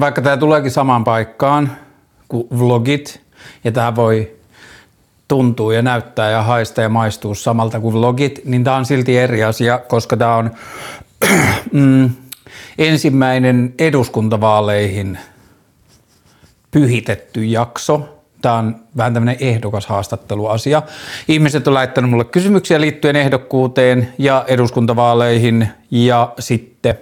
vaikka tämä tuleekin samaan paikkaan kuin vlogit, ja tämä voi tuntuu ja näyttää ja haistaa ja maistuu samalta kuin vlogit, niin tämä on silti eri asia, koska tämä on mm, ensimmäinen eduskuntavaaleihin pyhitetty jakso. Tämä on vähän tämmöinen ehdokas haastatteluasia. Ihmiset on laittanut mulle kysymyksiä liittyen ehdokkuuteen ja eduskuntavaaleihin ja sitten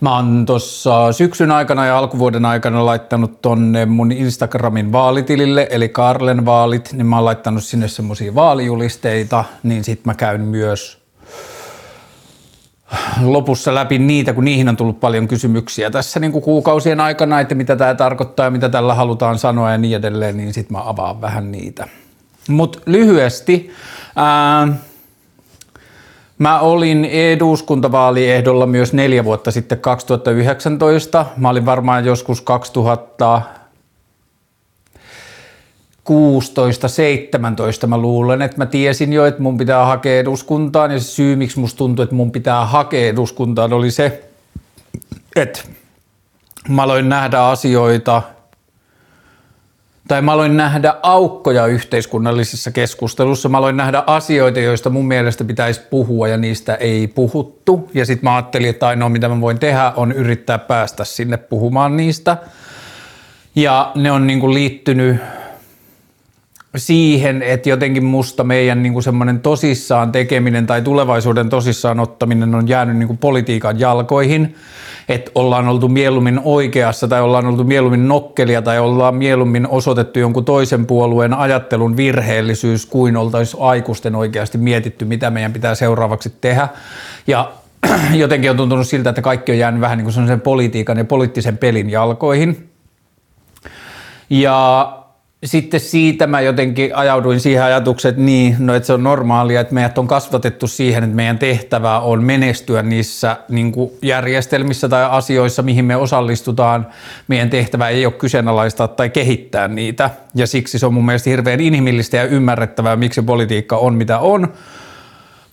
Mä oon tuossa syksyn aikana ja alkuvuoden aikana laittanut tonne mun Instagramin vaalitilille, eli Karlen vaalit, niin mä oon laittanut sinne semmosia vaalijulisteita, niin sit mä käyn myös lopussa läpi niitä, kun niihin on tullut paljon kysymyksiä tässä niin kuin kuukausien aikana, että mitä tämä tarkoittaa ja mitä tällä halutaan sanoa ja niin edelleen, niin sitten mä avaan vähän niitä. Mutta lyhyesti, ää, Mä olin eduskuntavaaliehdolla myös neljä vuotta sitten 2019. Mä olin varmaan joskus 2000 16-17 mä luulen, että mä tiesin jo, että mun pitää hakea eduskuntaan ja se syy, miksi musta tuntui, että mun pitää hakea eduskuntaan oli se, että mä aloin nähdä asioita – tai mä aloin nähdä aukkoja yhteiskunnallisessa keskustelussa. Mä aloin nähdä asioita, joista mun mielestä pitäisi puhua ja niistä ei puhuttu. Ja sitten mä ajattelin, että ainoa mitä mä voin tehdä on yrittää päästä sinne puhumaan niistä. Ja ne on niin kuin liittynyt siihen, että jotenkin musta meidän niin semmoinen tosissaan tekeminen tai tulevaisuuden tosissaan ottaminen on jäänyt niin kuin politiikan jalkoihin – että ollaan oltu mieluummin oikeassa tai ollaan oltu mieluummin nokkelia tai ollaan mieluummin osoitettu jonkun toisen puolueen ajattelun virheellisyys kuin oltaisiin aikuisten oikeasti mietitty, mitä meidän pitää seuraavaksi tehdä. Ja jotenkin on tuntunut siltä, että kaikki on jäänyt vähän niin kuin politiikan ja poliittisen pelin jalkoihin. Ja sitten siitä mä jotenkin ajauduin siihen ajatukseen, että niin, no että se on normaalia, että meidät on kasvatettu siihen, että meidän tehtävä on menestyä niissä niin järjestelmissä tai asioissa, mihin me osallistutaan. Meidän tehtävä ei ole kyseenalaistaa tai kehittää niitä ja siksi se on mun mielestä hirveän inhimillistä ja ymmärrettävää, miksi politiikka on mitä on.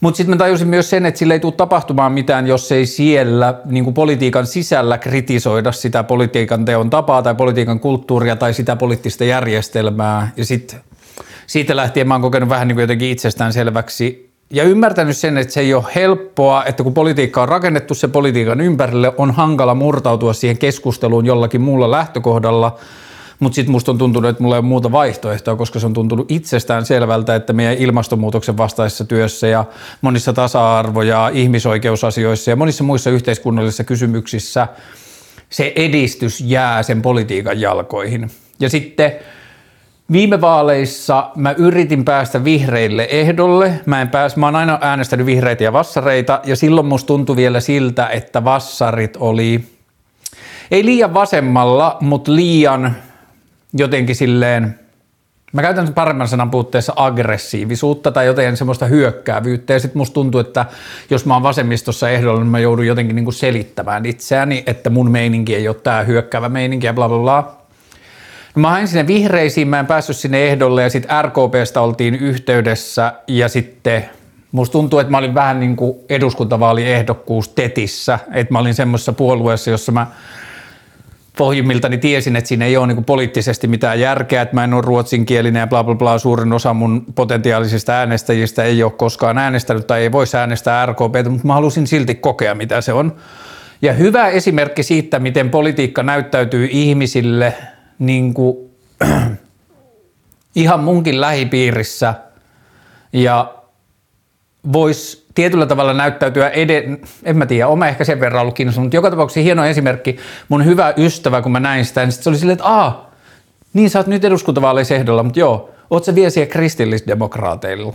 Mutta sitten mä tajusin myös sen, että sille ei tule tapahtumaan mitään, jos ei siellä niin politiikan sisällä kritisoida sitä politiikan teon tapaa tai politiikan kulttuuria tai sitä poliittista järjestelmää. Ja sitten siitä lähtien mä oon kokenut vähän niin jotenkin itsestään selväksi ja ymmärtänyt sen, että se ei ole helppoa, että kun politiikka on rakennettu se politiikan ympärille, on hankala murtautua siihen keskusteluun jollakin muulla lähtökohdalla – mutta sitten musta on tuntunut, että mulla ei ole muuta vaihtoehtoa, koska se on tuntunut itsestään selvältä, että meidän ilmastonmuutoksen vastaisessa työssä ja monissa tasa-arvo- ja ihmisoikeusasioissa ja monissa muissa yhteiskunnallisissa kysymyksissä se edistys jää sen politiikan jalkoihin. Ja sitten Viime vaaleissa mä yritin päästä vihreille ehdolle. Mä en pääs, mä oon aina äänestänyt vihreitä ja vassareita ja silloin musta tuntui vielä siltä, että vassarit oli ei liian vasemmalla, mutta liian jotenkin silleen, mä käytän paremman sanan puutteessa aggressiivisuutta tai jotenkin semmoista hyökkäävyyttä ja sitten musta tuntuu, että jos mä oon vasemmistossa ehdolla, niin mä joudun jotenkin niinku selittämään itseäni, että mun meininki ei ole tää hyökkäävä meininki ja bla bla bla. No mä hain sinne vihreisiin, mä en päässyt sinne ehdolle ja sitten RKPstä oltiin yhteydessä ja sitten Musta tuntuu, että mä olin vähän niin kuin eduskuntavaaliehdokkuus tetissä, että mä olin semmoisessa puolueessa, jossa mä pohjimmiltani tiesin, että siinä ei ole niin poliittisesti mitään järkeä, että mä en ole ruotsinkielinen ja bla bla bla. Suurin osa mun potentiaalisista äänestäjistä ei ole koskaan äänestänyt tai ei voisi äänestää RKP, mutta mä halusin silti kokea, mitä se on. Ja hyvä esimerkki siitä, miten politiikka näyttäytyy ihmisille niin kuin, ihan munkin lähipiirissä ja voisi tietyllä tavalla näyttäytyä eden, en mä tiedä, oma ehkä sen verran ollut kiinnostunut, mutta joka tapauksessa hieno esimerkki, mun hyvä ystävä, kun mä näin sitä, niin sit se oli silleen, että aa, niin sä oot nyt eduskuntavaaleissa ehdolla, mutta joo, oot sä vielä siellä kristillisdemokraateilla.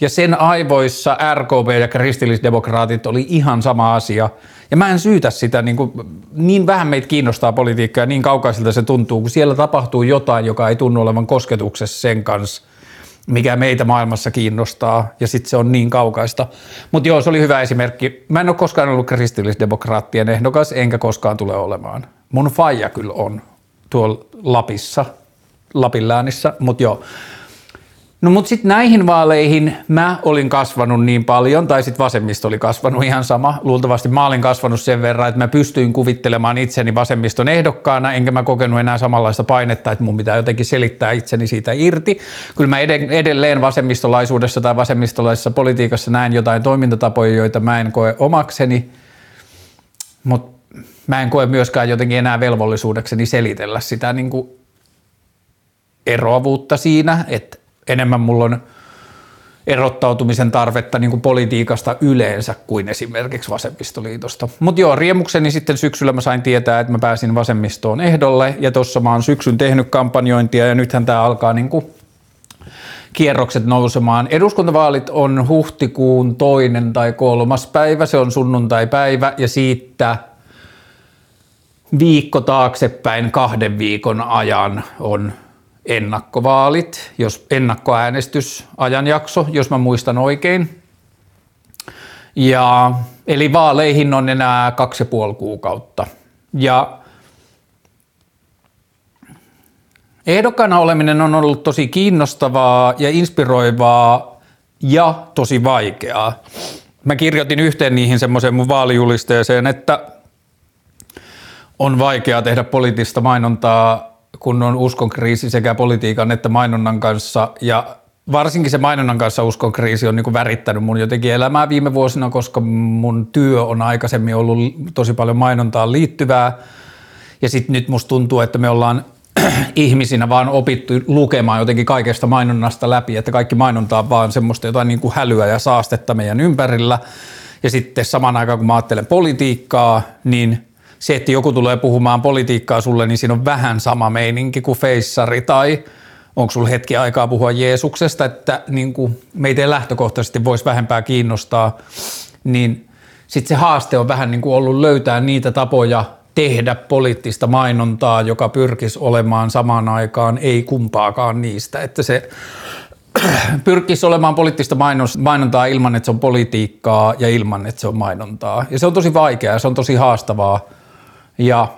Ja sen aivoissa RKP ja kristillisdemokraatit oli ihan sama asia. Ja mä en syytä sitä, niin, kuin, niin vähän meitä kiinnostaa politiikka ja niin kaukaisilta se tuntuu, kun siellä tapahtuu jotain, joka ei tunnu olevan kosketuksessa sen kanssa – mikä meitä maailmassa kiinnostaa, ja sitten se on niin kaukaista. Mutta joo, se oli hyvä esimerkki. Mä en ole koskaan ollut kristillisdemokraattien ehdokas, enkä koskaan tule olemaan. Mun faija kyllä on tuolla Lapissa, Lapin läänissä, mutta joo. No mutta sitten näihin vaaleihin mä olin kasvanut niin paljon, tai sitten vasemmisto oli kasvanut ihan sama. Luultavasti mä olin kasvanut sen verran, että mä pystyin kuvittelemaan itseni vasemmiston ehdokkaana, enkä mä kokenut enää samanlaista painetta, että mun pitää jotenkin selittää itseni siitä irti. Kyllä mä edelleen vasemmistolaisuudessa tai vasemmistolaisessa politiikassa näen jotain toimintatapoja, joita mä en koe omakseni, mutta mä en koe myöskään jotenkin enää velvollisuudekseni selitellä sitä niin kuin eroavuutta siinä, että enemmän mulla on erottautumisen tarvetta niin kuin politiikasta yleensä kuin esimerkiksi vasemmistoliitosta. Mutta joo, riemukseni sitten syksyllä mä sain tietää, että mä pääsin vasemmistoon ehdolle ja tuossa mä oon syksyn tehnyt kampanjointia ja nythän tämä alkaa niin kuin kierrokset nousemaan. Eduskuntavaalit on huhtikuun toinen tai kolmas päivä, se on sunnuntai-päivä ja siitä viikko taaksepäin kahden viikon ajan on ennakkovaalit, jos ennakkoäänestysajanjakso, jos mä muistan oikein. Ja, eli vaaleihin on enää kaksi ja puoli kuukautta. Ja ehdokkaana oleminen on ollut tosi kiinnostavaa ja inspiroivaa ja tosi vaikeaa. Mä kirjoitin yhteen niihin semmoiseen mun vaalijulisteeseen, että on vaikeaa tehdä poliittista mainontaa kun on uskonkriisi sekä politiikan että mainonnan kanssa ja varsinkin se mainonnan kanssa uskon kriisi on niin kuin värittänyt mun jotenkin elämää viime vuosina, koska mun työ on aikaisemmin ollut tosi paljon mainontaan liittyvää. Ja sitten nyt musta tuntuu, että me ollaan ihmisinä vaan opittu lukemaan jotenkin kaikesta mainonnasta läpi, että kaikki mainonta on vaan semmoista jotain niin kuin hälyä ja saastetta meidän ympärillä. Ja sitten samaan aikaan, kun mä ajattelen politiikkaa, niin se, että joku tulee puhumaan politiikkaa sulle, niin siinä on vähän sama meininki kuin feissari tai onko sulla hetki aikaa puhua Jeesuksesta, että niin kuin meitä ei lähtökohtaisesti voisi vähempää kiinnostaa, niin sitten se haaste on vähän niin kuin ollut löytää niitä tapoja tehdä poliittista mainontaa, joka pyrkisi olemaan samaan aikaan ei kumpaakaan niistä, että se pyrkisi olemaan poliittista mainontaa ilman, että se on politiikkaa ja ilman, että se on mainontaa. Ja se on tosi vaikeaa, se on tosi haastavaa ja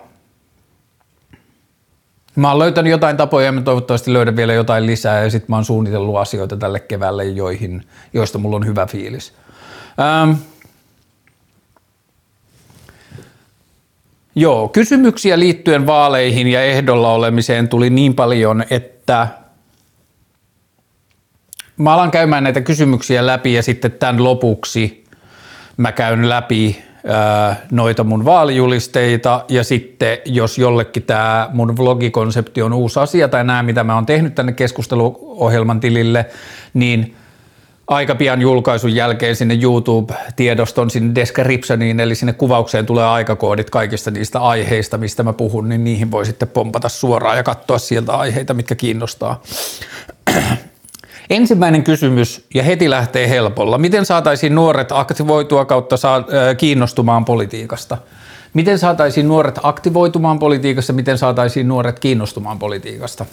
mä oon löytänyt jotain tapoja ja mä toivottavasti löydän vielä jotain lisää ja sitten mä oon suunnitellut asioita tälle keväälle, joihin, joista mulla on hyvä fiilis. Ähm. Joo, kysymyksiä liittyen vaaleihin ja ehdolla olemiseen tuli niin paljon, että mä alan käymään näitä kysymyksiä läpi ja sitten tämän lopuksi mä käyn läpi noita mun vaalijulisteita ja sitten jos jollekin tämä mun vlogikonsepti on uusi asia tai nämä mitä mä oon tehnyt tänne keskusteluohjelman tilille, niin aika pian julkaisun jälkeen sinne YouTube-tiedoston sinne descriptioniin, eli sinne kuvaukseen tulee aikakoodit kaikista niistä aiheista, mistä mä puhun, niin niihin voi sitten pompata suoraan ja katsoa sieltä aiheita, mitkä kiinnostaa. Ensimmäinen kysymys, ja heti lähtee helpolla. Miten saataisiin nuoret aktivoitua kautta saa, kiinnostumaan politiikasta? Miten saataisiin nuoret aktivoitumaan politiikassa? Miten saataisiin nuoret kiinnostumaan politiikasta?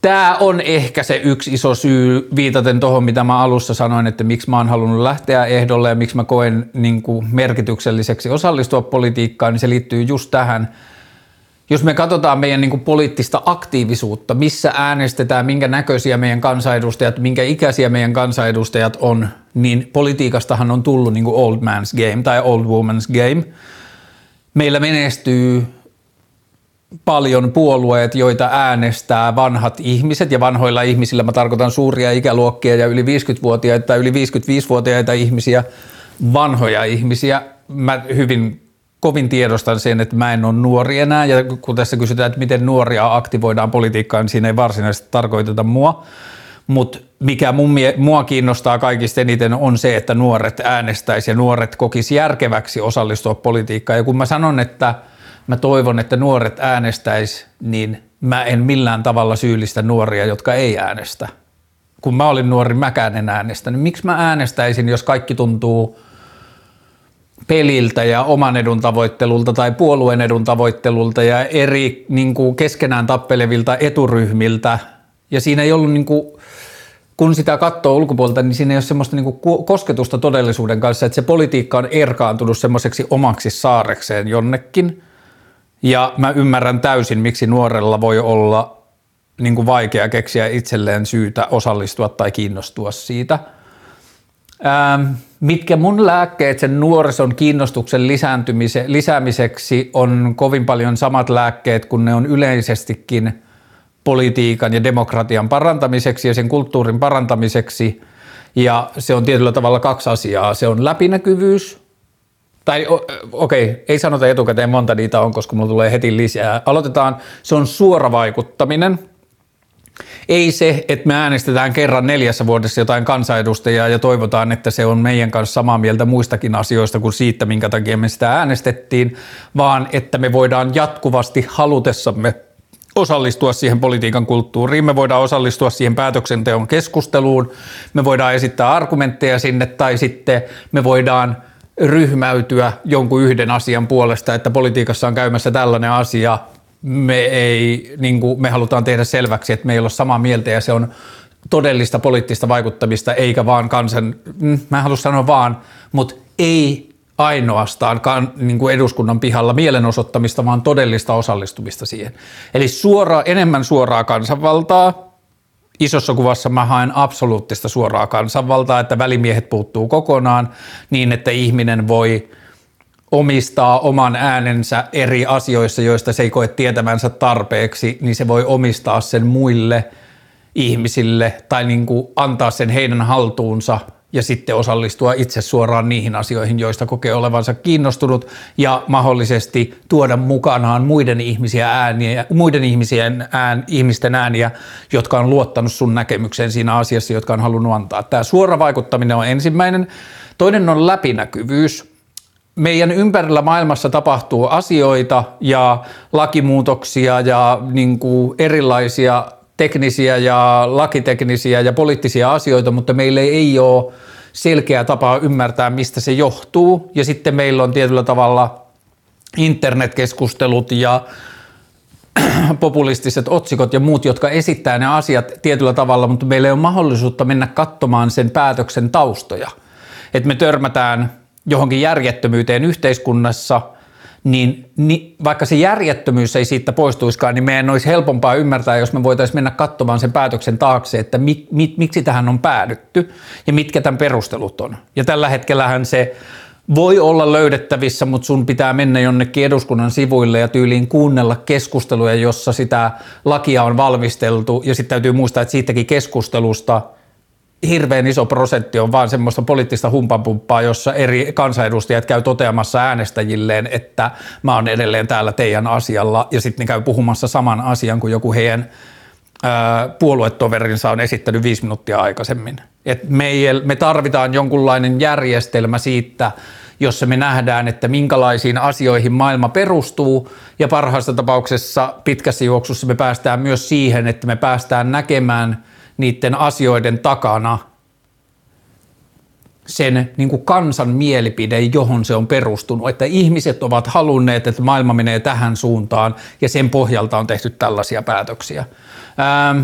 Tämä on ehkä se yksi iso syy viitaten tuohon, mitä mä alussa sanoin, että miksi mä oon halunnut lähteä ehdolle ja miksi mä koen niin kuin merkitykselliseksi osallistua politiikkaan, niin se liittyy just tähän – jos me katsotaan meidän niin kuin poliittista aktiivisuutta, missä äänestetään, minkä näköisiä meidän kansanedustajat, minkä ikäisiä meidän kansanedustajat on, niin politiikastahan on tullut niin kuin old man's game tai old woman's game. Meillä menestyy paljon puolueet, joita äänestää vanhat ihmiset, ja vanhoilla ihmisillä mä tarkoitan suuria ikäluokkia ja yli 50-vuotiaita tai yli 55-vuotiaita ihmisiä, vanhoja ihmisiä. Mä hyvin kovin tiedostan sen, että mä en ole nuori enää, ja kun tässä kysytään, että miten nuoria aktivoidaan politiikkaan, niin siinä ei varsinaisesti tarkoiteta mua, mutta mikä mun, mua kiinnostaa kaikista eniten on se, että nuoret äänestäisi ja nuoret kokisi järkeväksi osallistua politiikkaan. Ja kun mä sanon, että mä toivon, että nuoret äänestäisi, niin mä en millään tavalla syyllistä nuoria, jotka ei äänestä. Kun mä olin nuori, mäkään en äänestänyt. Miksi mä äänestäisin, jos kaikki tuntuu – peliltä ja oman edun tavoittelulta tai puolueen edun tavoittelulta ja eri niin kuin keskenään tappelevilta eturyhmiltä. Ja siinä ei ollut, niin kuin, kun sitä katsoo ulkopuolelta, niin siinä ei ole semmoista niin kuin kosketusta todellisuuden kanssa, että se politiikka on erkaantunut semmoiseksi omaksi saarekseen jonnekin. Ja mä ymmärrän täysin, miksi nuorella voi olla niin kuin vaikea keksiä itselleen syytä osallistua tai kiinnostua siitä. Ähm, mitkä mun lääkkeet sen nuorison kiinnostuksen lisäämiseksi on kovin paljon samat lääkkeet kuin ne on yleisestikin politiikan ja demokratian parantamiseksi ja sen kulttuurin parantamiseksi. Ja se on tietyllä tavalla kaksi asiaa. Se on läpinäkyvyys, tai okei, okay, ei sanota etukäteen monta niitä on, koska mulla tulee heti lisää. Aloitetaan, se on suora vaikuttaminen. Ei se, että me äänestetään kerran neljässä vuodessa jotain kansanedustajaa ja toivotaan, että se on meidän kanssa samaa mieltä muistakin asioista kuin siitä, minkä takia me sitä äänestettiin, vaan että me voidaan jatkuvasti halutessamme osallistua siihen politiikan kulttuuriin, me voidaan osallistua siihen päätöksenteon keskusteluun, me voidaan esittää argumentteja sinne tai sitten me voidaan – ryhmäytyä jonkun yhden asian puolesta, että politiikassa on käymässä tällainen asia, me, ei, niin kuin, me halutaan tehdä selväksi, että me ei ole samaa mieltä ja se on todellista poliittista vaikuttamista, eikä vaan kansan, mm, mä en halua sanoa vaan, mutta ei ainoastaan kan, niin kuin eduskunnan pihalla mielenosoittamista, vaan todellista osallistumista siihen. Eli suora, enemmän suoraa kansanvaltaa, isossa kuvassa mä haen absoluuttista suoraa kansanvaltaa, että välimiehet puuttuu kokonaan niin, että ihminen voi omistaa oman äänensä eri asioissa, joista se ei koe tietävänsä tarpeeksi, niin se voi omistaa sen muille ihmisille tai niin kuin antaa sen heidän haltuunsa – ja sitten osallistua itse suoraan niihin asioihin, joista kokee olevansa kiinnostunut ja mahdollisesti tuoda mukanaan muiden, ihmisiä ääniä, muiden ihmisien ään, ihmisten ääniä, jotka on luottanut sun näkemykseen siinä asiassa, jotka on halunnut antaa. Tämä suora vaikuttaminen on ensimmäinen. Toinen on läpinäkyvyys. Meidän ympärillä maailmassa tapahtuu asioita ja lakimuutoksia ja niin kuin erilaisia teknisiä ja lakiteknisiä ja poliittisia asioita, mutta meillä ei ole selkeä tapa ymmärtää, mistä se johtuu. Ja sitten meillä on tietyllä tavalla internetkeskustelut ja populistiset otsikot ja muut, jotka esittää ne asiat tietyllä tavalla, mutta meillä ei ole mahdollisuutta mennä katsomaan sen päätöksen taustoja. Että me törmätään johonkin järjettömyyteen yhteiskunnassa – niin, niin vaikka se järjettömyys ei siitä poistuiskaan, niin meidän olisi helpompaa ymmärtää, jos me voitaisiin mennä katsomaan sen päätöksen taakse, että mi, mi, miksi tähän on päädytty ja mitkä tämän perustelut on. Ja tällä hetkellähän se voi olla löydettävissä, mutta sun pitää mennä jonnekin eduskunnan sivuille ja tyyliin kuunnella keskusteluja, jossa sitä lakia on valmisteltu ja sitten täytyy muistaa, että siitäkin keskustelusta – hirveän iso prosentti on vaan semmoista poliittista humpapumppaa, jossa eri kansanedustajat käy toteamassa äänestäjilleen, että mä oon edelleen täällä teidän asialla, ja sitten ne käy puhumassa saman asian kuin joku heidän puoluetoverinsa on esittänyt viisi minuuttia aikaisemmin. Et me, ei, me tarvitaan jonkunlainen järjestelmä siitä, jossa me nähdään, että minkälaisiin asioihin maailma perustuu, ja parhaassa tapauksessa pitkässä juoksussa me päästään myös siihen, että me päästään näkemään – niiden asioiden takana sen niin kuin kansan mielipide, johon se on perustunut, että ihmiset ovat halunneet, että maailma menee tähän suuntaan ja sen pohjalta on tehty tällaisia päätöksiä. Ähm,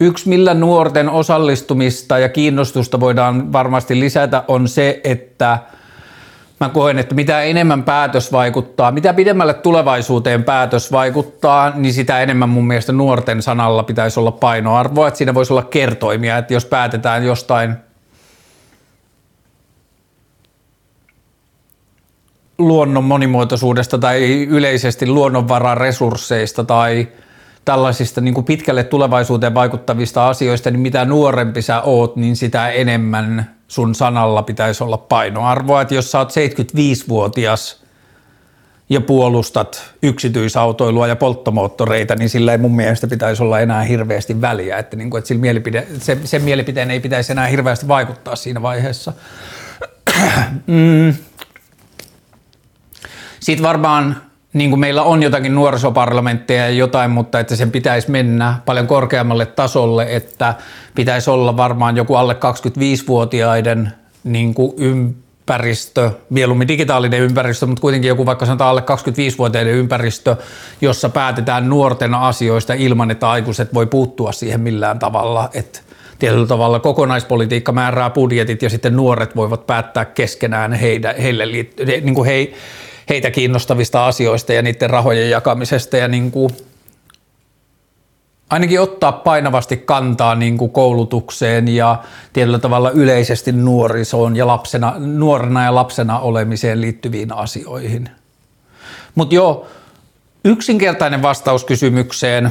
Yksi, millä nuorten osallistumista ja kiinnostusta voidaan varmasti lisätä, on se, että – mä koen, että mitä enemmän päätös vaikuttaa, mitä pidemmälle tulevaisuuteen päätös vaikuttaa, niin sitä enemmän mun mielestä nuorten sanalla pitäisi olla painoarvoa, että siinä voisi olla kertoimia, että jos päätetään jostain luonnon monimuotoisuudesta tai yleisesti luonnonvararesursseista tai tällaisista niin kuin pitkälle tulevaisuuteen vaikuttavista asioista, niin mitä nuorempi sä oot, niin sitä enemmän sun sanalla pitäisi olla painoarvoa. Että jos sä oot 75-vuotias ja puolustat yksityisautoilua ja polttomoottoreita, niin sillä ei mun mielestä pitäisi olla enää hirveästi väliä. Että, niin kuin, että mielipide, se, sen mielipiteen ei pitäisi enää hirveästi vaikuttaa siinä vaiheessa. mm. Sitten varmaan niin kuin meillä on jotakin nuorisoparlamentteja ja jotain, mutta että sen pitäisi mennä paljon korkeammalle tasolle, että pitäisi olla varmaan joku alle 25-vuotiaiden niin kuin ympäristö, mieluummin digitaalinen ympäristö, mutta kuitenkin joku vaikka sanotaan alle 25-vuotiaiden ympäristö, jossa päätetään nuorten asioista ilman, että aikuiset voi puuttua siihen millään tavalla, että tietyllä tavalla kokonaispolitiikka määrää budjetit ja sitten nuoret voivat päättää keskenään heidän, heille liittyen, niin kuin he, heitä kiinnostavista asioista ja niiden rahojen jakamisesta ja niin kuin ainakin ottaa painavasti kantaa niin kuin koulutukseen ja tietyllä tavalla yleisesti nuorisoon ja lapsena, nuorena ja lapsena olemiseen liittyviin asioihin. Mutta joo, yksinkertainen vastaus kysymykseen,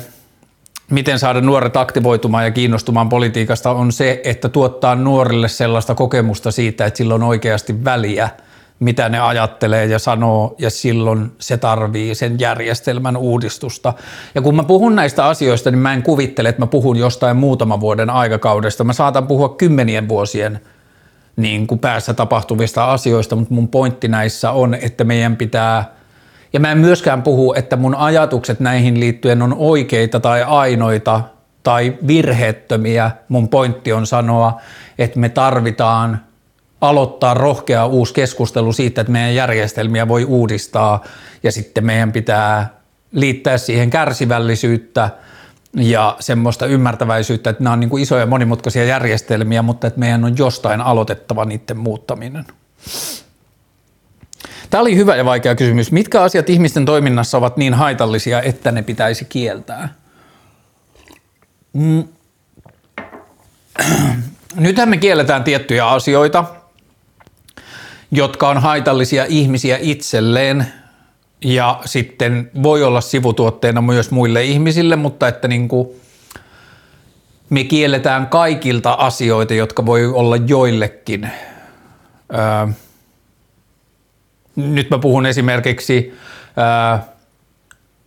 miten saada nuoret aktivoitumaan ja kiinnostumaan politiikasta on se, että tuottaa nuorille sellaista kokemusta siitä, että sillä on oikeasti väliä – mitä ne ajattelee ja sanoo, ja silloin se tarvii sen järjestelmän uudistusta. Ja kun mä puhun näistä asioista, niin mä en kuvittele, että mä puhun jostain muutaman vuoden aikakaudesta. Mä saatan puhua kymmenien vuosien niin kuin päässä tapahtuvista asioista, mutta mun pointti näissä on, että meidän pitää, ja mä en myöskään puhu, että mun ajatukset näihin liittyen on oikeita tai ainoita tai virheettömiä. Mun pointti on sanoa, että me tarvitaan aloittaa rohkea uusi keskustelu siitä, että meidän järjestelmiä voi uudistaa ja sitten meidän pitää liittää siihen kärsivällisyyttä ja semmoista ymmärtäväisyyttä, että nämä on niin kuin isoja monimutkaisia järjestelmiä, mutta että meidän on jostain aloitettava niiden muuttaminen. Tämä oli hyvä ja vaikea kysymys. Mitkä asiat ihmisten toiminnassa ovat niin haitallisia, että ne pitäisi kieltää? Mm. Nythän me kielletään tiettyjä asioita, jotka on haitallisia ihmisiä itselleen ja sitten voi olla sivutuotteena myös muille ihmisille, mutta että niin kuin me kielletään kaikilta asioita, jotka voi olla joillekin. Öö, nyt mä puhun esimerkiksi öö,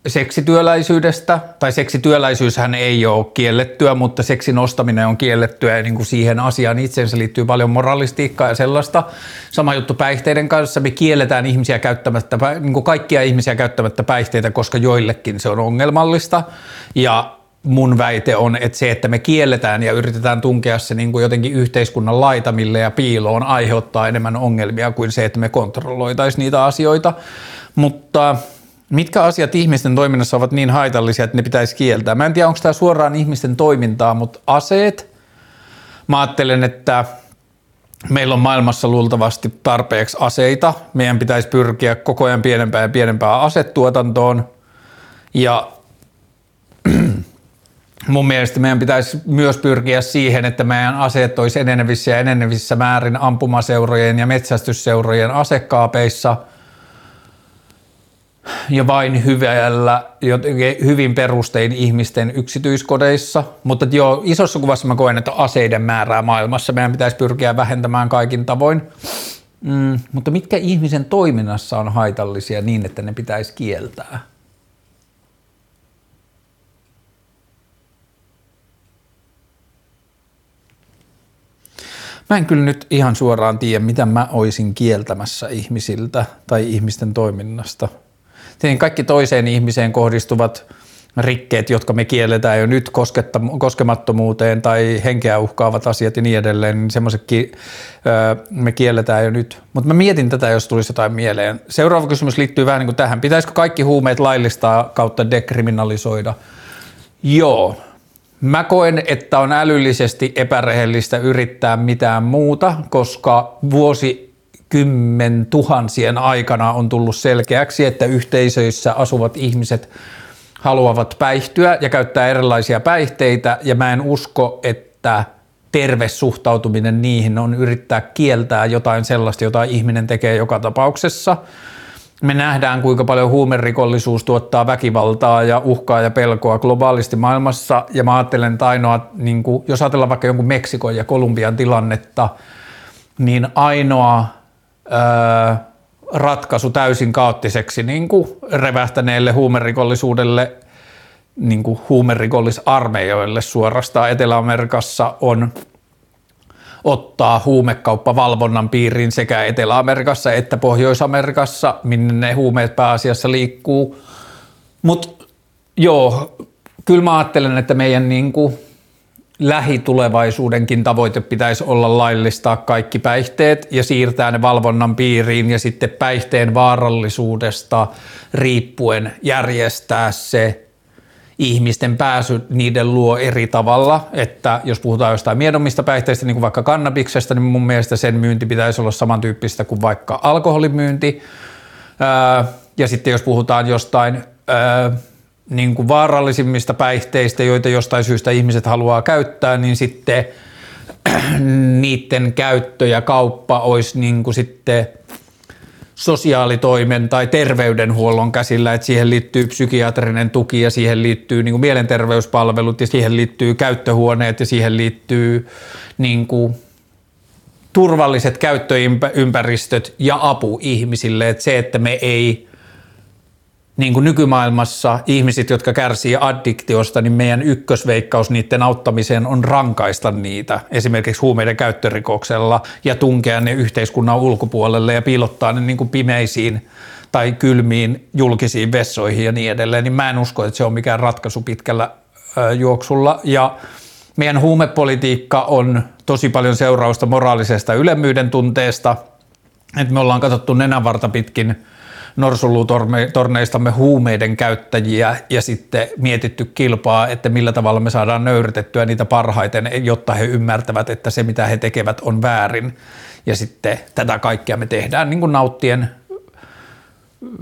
seksityöläisyydestä, tai seksityöläisyyshän ei ole kiellettyä, mutta seksin ostaminen on kiellettyä ja niin kuin siihen asiaan itsensä liittyy paljon moralistiikkaa ja sellaista. Sama juttu päihteiden kanssa, me kielletään ihmisiä käyttämättä, niin kuin kaikkia ihmisiä käyttämättä päihteitä, koska joillekin se on ongelmallista. Ja mun väite on, että se, että me kielletään ja yritetään tunkea se niin kuin jotenkin yhteiskunnan laitamille ja piiloon aiheuttaa enemmän ongelmia kuin se, että me kontrolloitaisiin niitä asioita, mutta – Mitkä asiat ihmisten toiminnassa ovat niin haitallisia, että ne pitäisi kieltää? Mä en tiedä, onko tämä suoraan ihmisten toimintaa, mutta aseet, mä ajattelen, että meillä on maailmassa luultavasti tarpeeksi aseita. Meidän pitäisi pyrkiä koko ajan pienempään ja pienempään asetuotantoon. Ja mun mielestä meidän pitäisi myös pyrkiä siihen, että meidän aseet olisi enenevissä ja enenevissä määrin ampumaseurojen ja metsästysseurojen asekaapeissa – ja vain hyvällä, hyvin perustein ihmisten yksityiskodeissa. Mutta joo, isossa kuvassa mä koen, että aseiden määrää maailmassa meidän pitäisi pyrkiä vähentämään kaikin tavoin. Mm, mutta mitkä ihmisen toiminnassa on haitallisia niin, että ne pitäisi kieltää? Mä en kyllä nyt ihan suoraan tiedä, mitä mä oisin kieltämässä ihmisiltä tai ihmisten toiminnasta – Tietenkin kaikki toiseen ihmiseen kohdistuvat rikkeet, jotka me kielletään jo nyt koskemattomuuteen tai henkeä uhkaavat asiat ja niin edelleen, niin semmoisetkin me kielletään jo nyt. Mutta mä mietin tätä, jos tulisi jotain mieleen. Seuraava kysymys liittyy vähän niin kuin tähän. Pitäisikö kaikki huumeet laillistaa kautta dekriminalisoida? Joo. Mä koen, että on älyllisesti epärehellistä yrittää mitään muuta, koska vuosi kymmen tuhansien aikana on tullut selkeäksi, että yhteisöissä asuvat ihmiset haluavat päihtyä ja käyttää erilaisia päihteitä ja mä en usko, että terve suhtautuminen niihin on yrittää kieltää jotain sellaista, jota ihminen tekee joka tapauksessa. Me nähdään, kuinka paljon huumerikollisuus tuottaa väkivaltaa ja uhkaa ja pelkoa globaalisti maailmassa. Ja mä ajattelen, että ainoa, niin kuin, jos ajatellaan vaikka jonkun Meksikon ja Kolumbian tilannetta, niin ainoa öö, ratkaisu täysin kaoottiseksi niin kuin revähtäneelle huumerikollisuudelle, niin kuin huumerikollisarmeijoille suorastaan Etelä-Amerikassa on ottaa huumekauppavalvonnan piiriin sekä Etelä-Amerikassa että Pohjois-Amerikassa, minne ne huumeet pääasiassa liikkuu. Mutta joo, kyllä mä ajattelen, että meidän niin kuin lähitulevaisuudenkin tavoite pitäisi olla laillistaa kaikki päihteet ja siirtää ne valvonnan piiriin ja sitten päihteen vaarallisuudesta riippuen järjestää se ihmisten pääsy niiden luo eri tavalla, että jos puhutaan jostain miedommista päihteistä, niin kuin vaikka kannabiksesta, niin mun mielestä sen myynti pitäisi olla samantyyppistä kuin vaikka alkoholimyynti, ja sitten jos puhutaan jostain niin kuin vaarallisimmista päihteistä, joita jostain syystä ihmiset haluaa käyttää, niin sitten niiden käyttö ja kauppa olisi niin kuin sitten sosiaalitoimen tai terveydenhuollon käsillä, että siihen liittyy psykiatrinen tuki ja siihen liittyy niin kuin mielenterveyspalvelut ja siihen liittyy käyttöhuoneet ja siihen liittyy niin kuin turvalliset käyttöympäristöt ja apu ihmisille. Että se, että me ei niin kuin nykymaailmassa ihmiset, jotka kärsii addiktiosta, niin meidän ykkösveikkaus niiden auttamiseen on rankaista niitä, esimerkiksi huumeiden käyttörikoksella ja tunkea ne yhteiskunnan ulkopuolelle ja piilottaa ne niin kuin pimeisiin tai kylmiin julkisiin vessoihin ja niin edelleen, niin mä en usko, että se on mikään ratkaisu pitkällä juoksulla. Ja meidän huumepolitiikka on tosi paljon seurausta moraalisesta ylemmyyden tunteesta, että me ollaan katsottu nenänvarta pitkin – norsulutorneistamme huumeiden käyttäjiä ja sitten mietitty kilpaa, että millä tavalla me saadaan nöyrytettyä niitä parhaiten, jotta he ymmärtävät, että se mitä he tekevät on väärin. Ja sitten tätä kaikkea me tehdään niin kuin nauttien,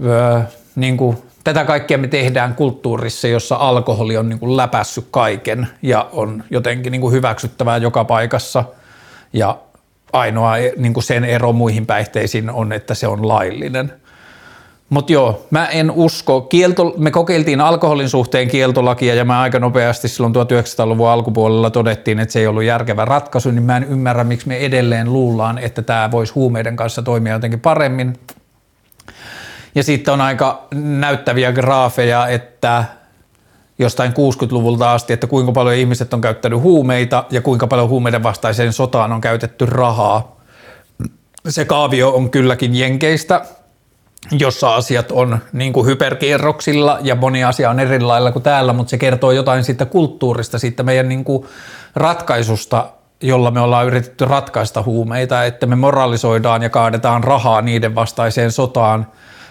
öö, niin kuin, tätä kaikkea me tehdään kulttuurissa, jossa alkoholi on niin kuin läpässyt kaiken ja on jotenkin niin kuin hyväksyttävää joka paikassa. Ja ainoa niin kuin sen ero muihin päihteisiin on, että se on laillinen – mutta joo, mä en usko. Kielto, me kokeiltiin alkoholin suhteen kieltolakia ja mä aika nopeasti silloin 1900-luvun alkupuolella todettiin, että se ei ollut järkevä ratkaisu, niin mä en ymmärrä, miksi me edelleen luullaan, että tämä voisi huumeiden kanssa toimia jotenkin paremmin. Ja sitten on aika näyttäviä graafeja, että jostain 60-luvulta asti, että kuinka paljon ihmiset on käyttänyt huumeita ja kuinka paljon huumeiden vastaiseen sotaan on käytetty rahaa. Se kaavio on kylläkin jenkeistä, jossa asiat on niin kuin hyperkierroksilla ja moni asia on eri lailla kuin täällä, mutta se kertoo jotain siitä kulttuurista, siitä meidän niin kuin ratkaisusta, jolla me ollaan yritetty ratkaista huumeita, että me moralisoidaan ja kaadetaan rahaa niiden vastaiseen sotaan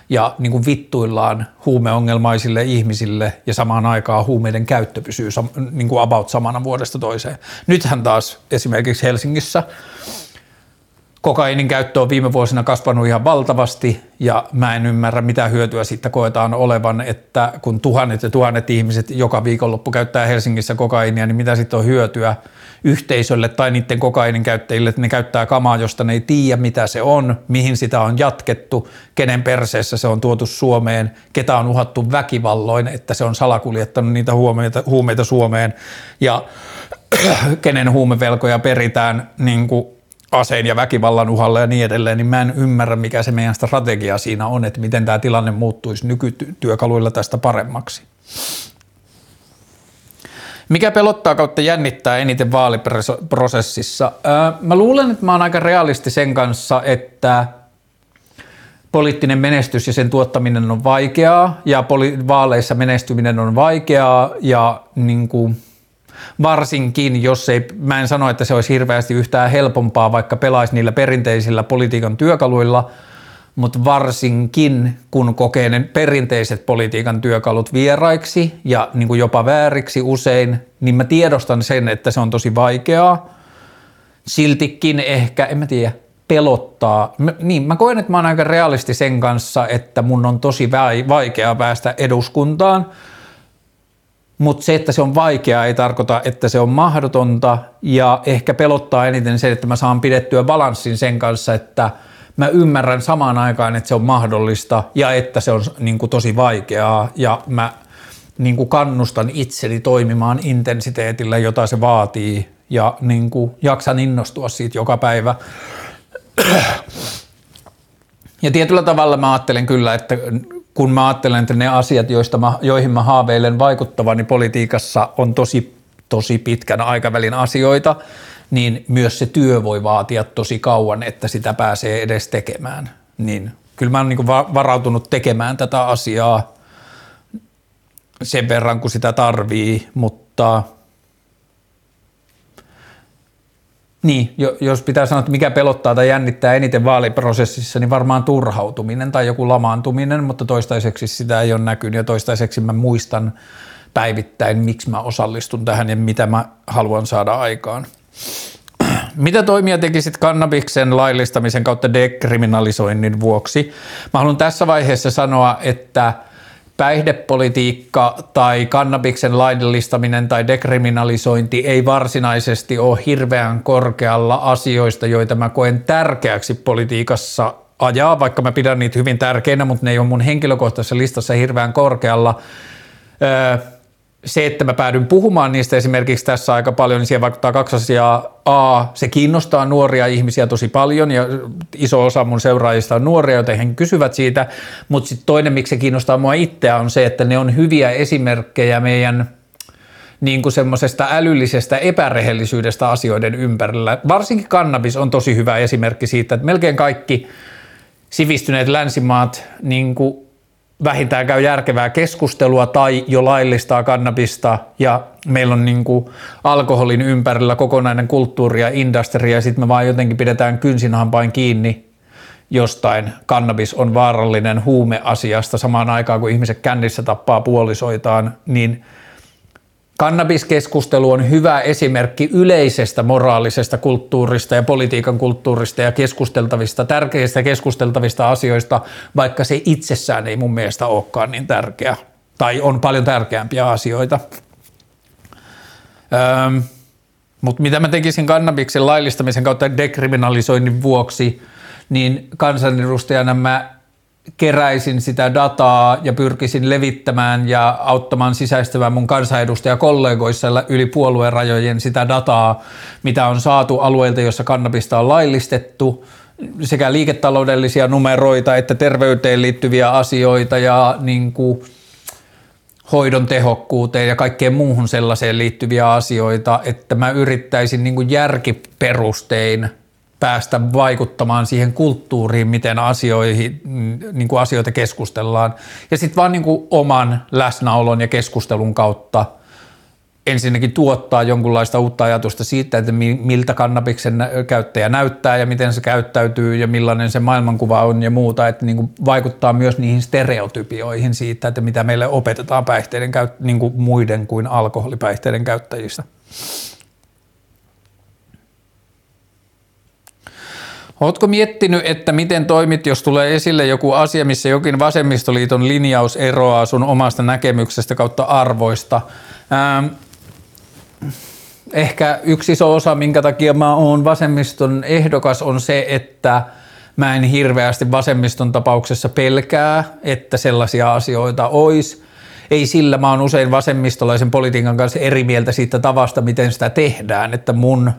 ja niin kuin vittuillaan huumeongelmaisille ihmisille ja samaan aikaan huumeiden käyttö pysyy niin kuin about samana vuodesta toiseen. Nythän taas esimerkiksi Helsingissä Kokainin käyttö on viime vuosina kasvanut ihan valtavasti ja mä en ymmärrä mitä hyötyä siitä koetaan olevan, että kun tuhannet ja tuhannet ihmiset joka viikonloppu käyttää Helsingissä kokainia, niin mitä sitten on hyötyä yhteisölle tai niiden kokainin käyttäjille, että ne käyttää kamaa, josta ne ei tiedä mitä se on, mihin sitä on jatkettu, kenen perseessä se on tuotu Suomeen, ketä on uhattu väkivalloin, että se on salakuljettanut niitä huumeita, huumeita Suomeen ja kenen huumevelkoja peritään niin kuin aseen ja väkivallan uhalla ja niin edelleen, niin mä en ymmärrä, mikä se meidän strategia siinä on, että miten tämä tilanne muuttuisi nykytyökaluilla tästä paremmaksi. Mikä pelottaa kautta jännittää eniten vaaliprosessissa? Mä luulen, että mä oon aika realisti sen kanssa, että poliittinen menestys ja sen tuottaminen on vaikeaa ja vaaleissa menestyminen on vaikeaa ja niin kuin – varsinkin jos ei, mä en sano, että se olisi hirveästi yhtään helpompaa, vaikka pelaisi niillä perinteisillä politiikan työkaluilla, mutta varsinkin kun kokee ne perinteiset politiikan työkalut vieraiksi ja niin kuin jopa vääriksi usein, niin mä tiedostan sen, että se on tosi vaikeaa. Siltikin ehkä, en mä tiedä, pelottaa. Mä, niin, mä koen, että mä oon aika realisti sen kanssa, että mun on tosi vaikeaa päästä eduskuntaan – mutta se, että se on vaikeaa, ei tarkoita, että se on mahdotonta. Ja ehkä pelottaa eniten se, että mä saan pidettyä balanssin sen kanssa, että mä ymmärrän samaan aikaan, että se on mahdollista ja että se on niin kuin, tosi vaikeaa. Ja mä niin kuin, kannustan itseni toimimaan intensiteetillä, jota se vaatii. Ja niin kuin, jaksan innostua siitä joka päivä. Ja tietyllä tavalla mä ajattelen kyllä, että kun mä ajattelen, että ne asiat, joista mä, joihin mä haaveilen vaikuttavani politiikassa on tosi, tosi pitkän aikavälin asioita, niin myös se työ voi vaatia tosi kauan, että sitä pääsee edes tekemään. Niin kyllä mä oon niin varautunut tekemään tätä asiaa sen verran, kun sitä tarvii, mutta – Niin, jos pitää sanoa, että mikä pelottaa tai jännittää eniten vaaliprosessissa, niin varmaan turhautuminen tai joku lamaantuminen, mutta toistaiseksi sitä ei ole näkynyt ja toistaiseksi mä muistan päivittäin, miksi mä osallistun tähän ja mitä mä haluan saada aikaan. Mitä toimia tekisit kannabiksen laillistamisen kautta dekriminalisoinnin vuoksi? Mä haluan tässä vaiheessa sanoa, että päihdepolitiikka tai kannabiksen laillistaminen tai dekriminalisointi ei varsinaisesti ole hirveän korkealla asioista, joita mä koen tärkeäksi politiikassa ajaa, vaikka mä pidän niitä hyvin tärkeinä, mutta ne ei ole mun henkilökohtaisessa listassa hirveän korkealla. Öö, se, että mä päädyn puhumaan niistä esimerkiksi tässä aika paljon, niin siihen vaikuttaa kaksi asiaa. A, se kiinnostaa nuoria ihmisiä tosi paljon ja iso osa mun seuraajista on nuoria, joten he kysyvät siitä. Mutta sitten toinen, miksi se kiinnostaa mua itseä, on se, että ne on hyviä esimerkkejä meidän niin kuin semmoisesta älyllisestä epärehellisyydestä asioiden ympärillä. Varsinkin kannabis on tosi hyvä esimerkki siitä, että melkein kaikki sivistyneet länsimaat niin kuin vähintään käy järkevää keskustelua tai jo laillistaa kannabista. Ja meillä on niin kuin alkoholin ympärillä kokonainen kulttuuri ja industri ja sitten me vaan jotenkin pidetään kynsinhampain kiinni jostain. Kannabis on vaarallinen huumeasiasta samaan aikaan, kun ihmiset kännissä tappaa puolisoitaan, niin – Kannabiskeskustelu on hyvä esimerkki yleisestä moraalisesta kulttuurista ja politiikan kulttuurista ja keskusteltavista, tärkeistä keskusteltavista asioista, vaikka se itsessään ei mun mielestä olekaan niin tärkeä. Tai on paljon tärkeämpiä asioita. Öm, mutta mitä mä tekisin kannabiksen laillistamisen kautta dekriminalisoinnin vuoksi, niin kansanedustajana mä keräisin sitä dataa ja pyrkisin levittämään ja auttamaan sisäistämään mun kansanedustajakollegoissa yli puolueen rajojen sitä dataa, mitä on saatu alueilta, joissa kannabista on laillistettu, sekä liiketaloudellisia numeroita että terveyteen liittyviä asioita ja niin kuin hoidon tehokkuuteen ja kaikkeen muuhun sellaiseen liittyviä asioita, että mä yrittäisin niin kuin järkiperustein – päästä vaikuttamaan siihen kulttuuriin, miten asioihin, niin kuin asioita keskustellaan. Ja sitten vaan niin kuin oman läsnäolon ja keskustelun kautta ensinnäkin tuottaa jonkunlaista uutta ajatusta siitä, että miltä kannabiksen käyttäjä näyttää ja miten se käyttäytyy ja millainen se maailmankuva on ja muuta, että niin kuin vaikuttaa myös niihin stereotypioihin siitä, että mitä meille opetetaan päihteiden niin kuin muiden kuin alkoholipäihteiden käyttäjistä. Oletko miettinyt, että miten toimit, jos tulee esille joku asia, missä jokin vasemmistoliiton linjaus eroaa sun omasta näkemyksestä kautta arvoista? Ähm, ehkä yksi iso osa, minkä takia mä oon vasemmiston ehdokas, on se, että mä en hirveästi vasemmiston tapauksessa pelkää, että sellaisia asioita olisi. Ei sillä, mä oon usein vasemmistolaisen politiikan kanssa eri mieltä siitä tavasta, miten sitä tehdään, että mun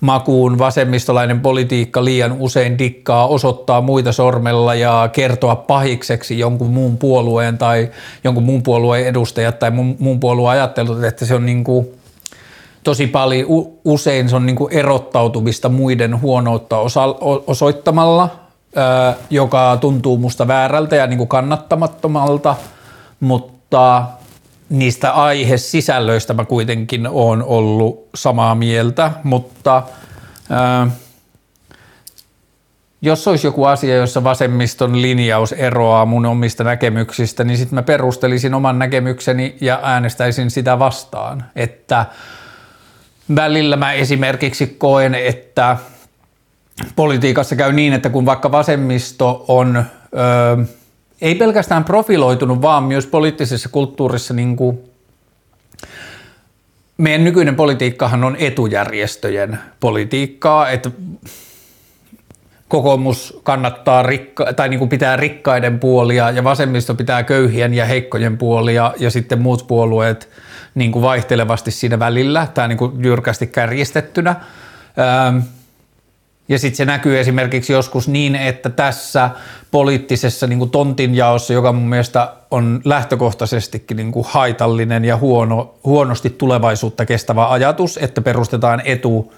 makuun vasemmistolainen politiikka liian usein dikkaa osoittaa muita sormella ja kertoa pahikseksi jonkun muun puolueen tai jonkun muun puolueen edustajat tai muun, puolueen ajattelut, että se on niin kuin tosi paljon, usein se on niin kuin erottautumista muiden huonoutta osoittamalla, joka tuntuu musta väärältä ja niin kuin kannattamattomalta, mutta niistä aihesisällöistä mä kuitenkin on ollut samaa mieltä, mutta ää, jos olisi joku asia, jossa vasemmiston linjaus eroaa mun omista näkemyksistä, niin sitten mä perustelisin oman näkemykseni ja äänestäisin sitä vastaan. Että välillä mä esimerkiksi koen, että politiikassa käy niin, että kun vaikka vasemmisto on... Öö, ei pelkästään profiloitunut, vaan myös poliittisessa kulttuurissa niin kuin meidän nykyinen politiikkahan on etujärjestöjen politiikkaa, että kokoomus kannattaa rikka, tai niin kuin pitää rikkaiden puolia ja vasemmisto pitää köyhien ja heikkojen puolia ja sitten muut puolueet niin kuin vaihtelevasti siinä välillä, tämä niin kuin jyrkästi kärjistettynä. Ja sitten se näkyy esimerkiksi joskus niin, että tässä poliittisessa niin kuin tontinjaossa, joka mun mielestä on lähtökohtaisestikin niin kuin haitallinen ja huono, huonosti tulevaisuutta kestävä ajatus, että perustetaan etu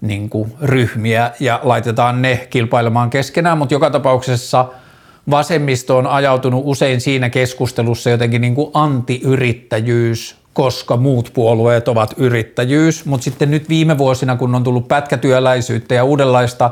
niin kuin ryhmiä ja laitetaan ne kilpailemaan keskenään, mutta joka tapauksessa vasemmisto on ajautunut usein siinä keskustelussa jotenkin niin kuin antiyrittäjyys koska muut puolueet ovat yrittäjyys, mutta sitten nyt viime vuosina, kun on tullut pätkätyöläisyyttä ja uudenlaista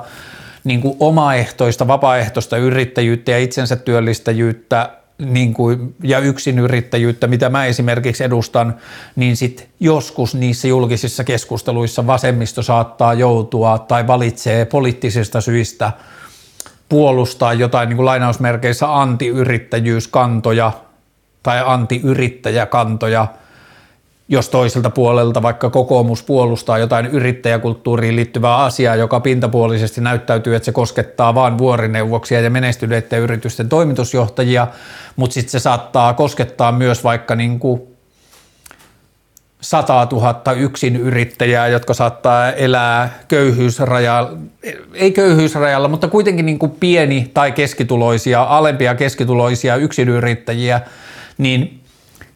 niin kuin omaehtoista, vapaaehtoista yrittäjyyttä ja itsensä työllistäjyyttä niin kuin, ja yksinyrittäjyyttä, mitä mä esimerkiksi edustan, niin sit joskus niissä julkisissa keskusteluissa vasemmisto saattaa joutua tai valitsee poliittisista syistä puolustaa jotain niin kuin lainausmerkeissä antiyrittäjyyskantoja tai antiyrittäjäkantoja – jos toiselta puolelta vaikka kokoomus puolustaa jotain yrittäjäkulttuuriin liittyvää asiaa, joka pintapuolisesti näyttäytyy, että se koskettaa vain vuorineuvoksia ja menestyneiden yritysten toimitusjohtajia, mutta sitten se saattaa koskettaa myös vaikka niin kuin 100 000 yksin yrittäjää, jotka saattaa elää köyhyysrajalla, ei köyhyysrajalla, mutta kuitenkin niin kuin pieni tai keskituloisia, alempia keskituloisia yksinyrittäjiä, niin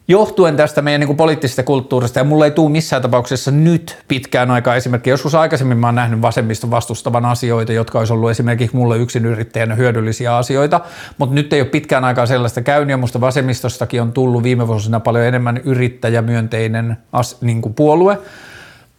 johtuen tästä meidän niin kuin poliittisesta kulttuurista, ja mulla ei tule missään tapauksessa nyt pitkään aikaa esimerkiksi, joskus aikaisemmin mä oon nähnyt vasemmiston vastustavan asioita, jotka olisi ollut esimerkiksi mulle yksin yrittäjänä hyödyllisiä asioita, mutta nyt ei ole pitkään aikaa sellaista käynyt, ja musta vasemmistostakin on tullut viime vuosina paljon enemmän yrittäjämyönteinen as, niin kuin puolue,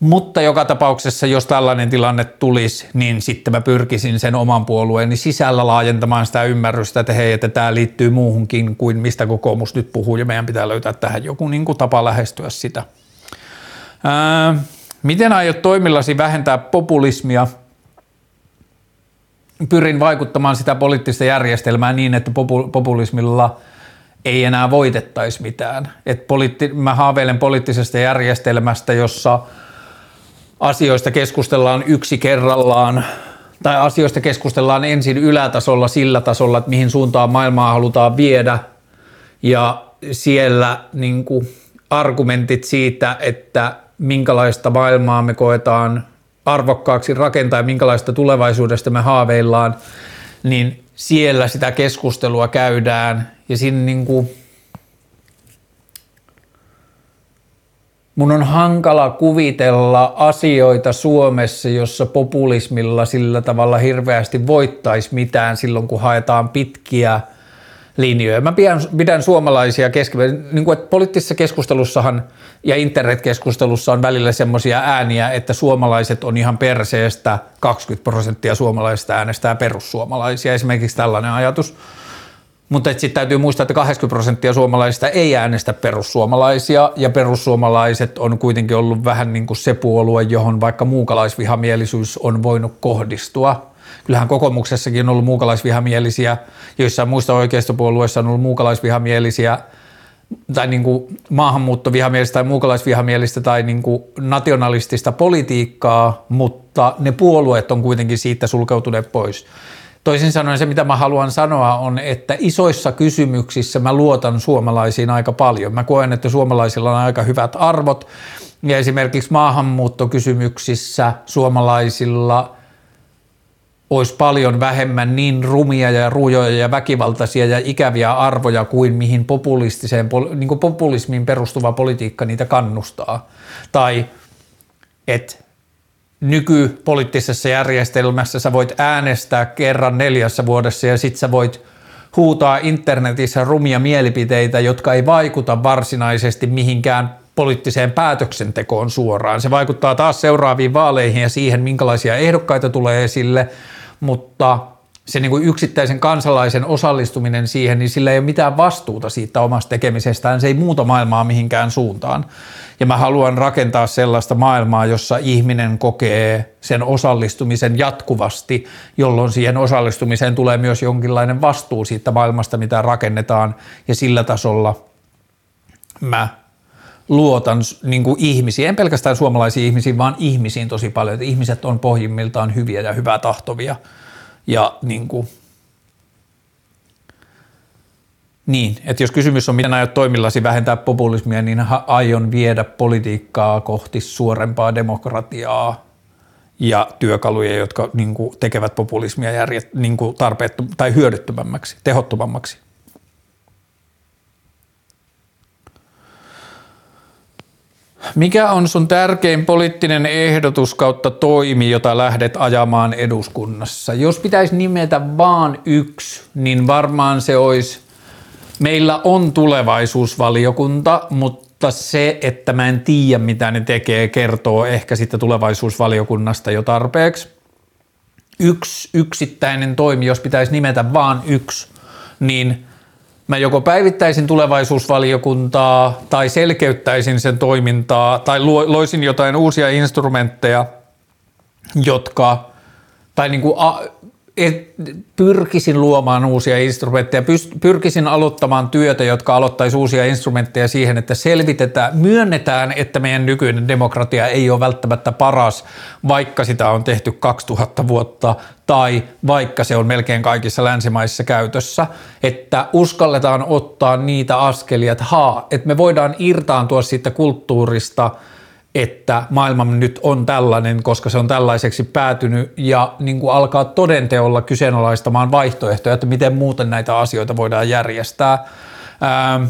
mutta joka tapauksessa, jos tällainen tilanne tulisi, niin sitten mä pyrkisin sen oman puolueeni sisällä laajentamaan sitä ymmärrystä, että hei, että tämä liittyy muuhunkin kuin mistä kokoomus nyt puhuu ja meidän pitää löytää tähän joku niin kuin tapa lähestyä sitä. Ää, miten aiot toimillasi vähentää populismia? Pyrin vaikuttamaan sitä poliittista järjestelmää niin, että populismilla ei enää voitettaisi mitään. Et poliitti- mä haaveilen poliittisesta järjestelmästä, jossa – asioista keskustellaan yksi kerrallaan tai asioista keskustellaan ensin ylätasolla sillä tasolla, että mihin suuntaan maailmaa halutaan viedä. Ja siellä niin kuin argumentit siitä, että minkälaista maailmaa me koetaan arvokkaaksi rakentaa ja minkälaista tulevaisuudesta me haaveillaan, niin siellä sitä keskustelua käydään. Ja siinä niin kuin Mun on hankala kuvitella asioita Suomessa, jossa populismilla sillä tavalla hirveästi voittaisi mitään silloin, kun haetaan pitkiä linjoja. Mä pidän, pidän suomalaisia keskivertoja, niin kuin, että poliittisessa keskustelussahan ja internetkeskustelussa on välillä semmoisia ääniä, että suomalaiset on ihan perseestä, 20 prosenttia suomalaisista äänestää perussuomalaisia, esimerkiksi tällainen ajatus – mutta sitten täytyy muistaa, että 80 prosenttia suomalaisista ei äänestä perussuomalaisia, ja perussuomalaiset on kuitenkin ollut vähän niin kuin se puolue, johon vaikka muukalaisvihamielisyys on voinut kohdistua. Kyllähän kokoomuksessakin on ollut muukalaisvihamielisiä, joissain muista oikeistopuolueissa on ollut muukalaisvihamielisiä, tai niin kuin maahanmuuttovihamielistä tai muukalaisvihamielistä tai niin kuin nationalistista politiikkaa, mutta ne puolueet on kuitenkin siitä sulkeutuneet pois. Toisin sanoen se, mitä mä haluan sanoa, on, että isoissa kysymyksissä mä luotan suomalaisiin aika paljon. Mä koen, että suomalaisilla on aika hyvät arvot ja esimerkiksi maahanmuuttokysymyksissä suomalaisilla olisi paljon vähemmän niin rumia ja rujoja ja väkivaltaisia ja ikäviä arvoja kuin mihin populistiseen, niin kuin populismiin perustuva politiikka niitä kannustaa. Tai että nykypoliittisessa järjestelmässä sä voit äänestää kerran neljässä vuodessa ja sit sä voit huutaa internetissä rumia mielipiteitä, jotka ei vaikuta varsinaisesti mihinkään poliittiseen päätöksentekoon suoraan. Se vaikuttaa taas seuraaviin vaaleihin ja siihen, minkälaisia ehdokkaita tulee esille, mutta se niin kuin yksittäisen kansalaisen osallistuminen siihen, niin sillä ei ole mitään vastuuta siitä omasta tekemisestään, se ei muuta maailmaa mihinkään suuntaan. Ja mä haluan rakentaa sellaista maailmaa, jossa ihminen kokee sen osallistumisen jatkuvasti, jolloin siihen osallistumiseen tulee myös jonkinlainen vastuu siitä maailmasta, mitä rakennetaan. Ja sillä tasolla mä luotan niin kuin ihmisiin, en pelkästään suomalaisiin ihmisiin, vaan ihmisiin tosi paljon. Että ihmiset on pohjimmiltaan hyviä ja hyvää tahtovia. Ja niin kuin, niin, että jos kysymys on, miten aiot toimillasi vähentää populismia, niin aion viedä politiikkaa kohti suorempaa demokratiaa ja työkaluja, jotka niin kuin, tekevät populismia järjet, niin kuin tarpeettom- tai hyödyttömämmäksi, tehottomammaksi. Mikä on sun tärkein poliittinen ehdotus kautta toimi, jota lähdet ajamaan eduskunnassa? Jos pitäisi nimetä vaan yksi, niin varmaan se olisi Meillä on tulevaisuusvaliokunta, mutta se, että mä en tiedä mitä ne tekee, kertoo ehkä sitten tulevaisuusvaliokunnasta jo tarpeeksi. Yksi yksittäinen toimi, jos pitäisi nimetä vaan yksi, niin mä joko päivittäisin tulevaisuusvaliokuntaa tai selkeyttäisin sen toimintaa tai loisin jotain uusia instrumentteja, jotka, tai niin kuin pyrkisin luomaan uusia instrumentteja, pyrkisin aloittamaan työtä, jotka aloittaisi uusia instrumentteja siihen, että selvitetään, myönnetään, että meidän nykyinen demokratia ei ole välttämättä paras, vaikka sitä on tehty 2000 vuotta tai vaikka se on melkein kaikissa länsimaissa käytössä, että uskalletaan ottaa niitä askelia, että haa, että me voidaan irtaantua siitä kulttuurista – että maailma nyt on tällainen, koska se on tällaiseksi päätynyt ja niin kuin alkaa todenteolla kyseenalaistamaan vaihtoehtoja, että miten muuten näitä asioita voidaan järjestää. Ää, ähm,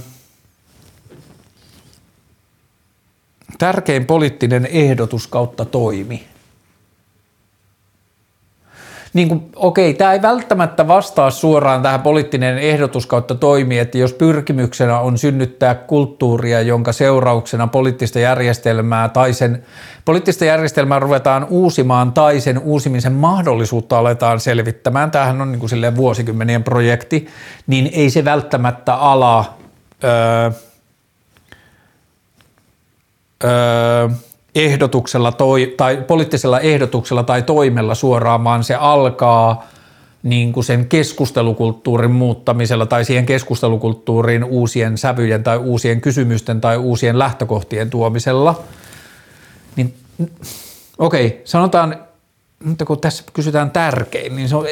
tärkein poliittinen ehdotus kautta toimi niin kuin, okei, tämä ei välttämättä vastaa suoraan tähän poliittinen ehdotus kautta toimii, että jos pyrkimyksenä on synnyttää kulttuuria, jonka seurauksena poliittista järjestelmää tai sen poliittista järjestelmää ruvetaan uusimaan tai sen uusimisen mahdollisuutta aletaan selvittämään, tämähän on niin kuin vuosikymmenien projekti, niin ei se välttämättä ala öö, öö, ehdotuksella toi, tai poliittisella ehdotuksella tai toimella suoraan, vaan se alkaa niin kuin sen keskustelukulttuurin muuttamisella tai siihen keskustelukulttuuriin uusien sävyjen tai uusien kysymysten tai uusien lähtökohtien tuomisella. Niin, okei, okay, sanotaan, mutta kun tässä kysytään tärkein, niin se on,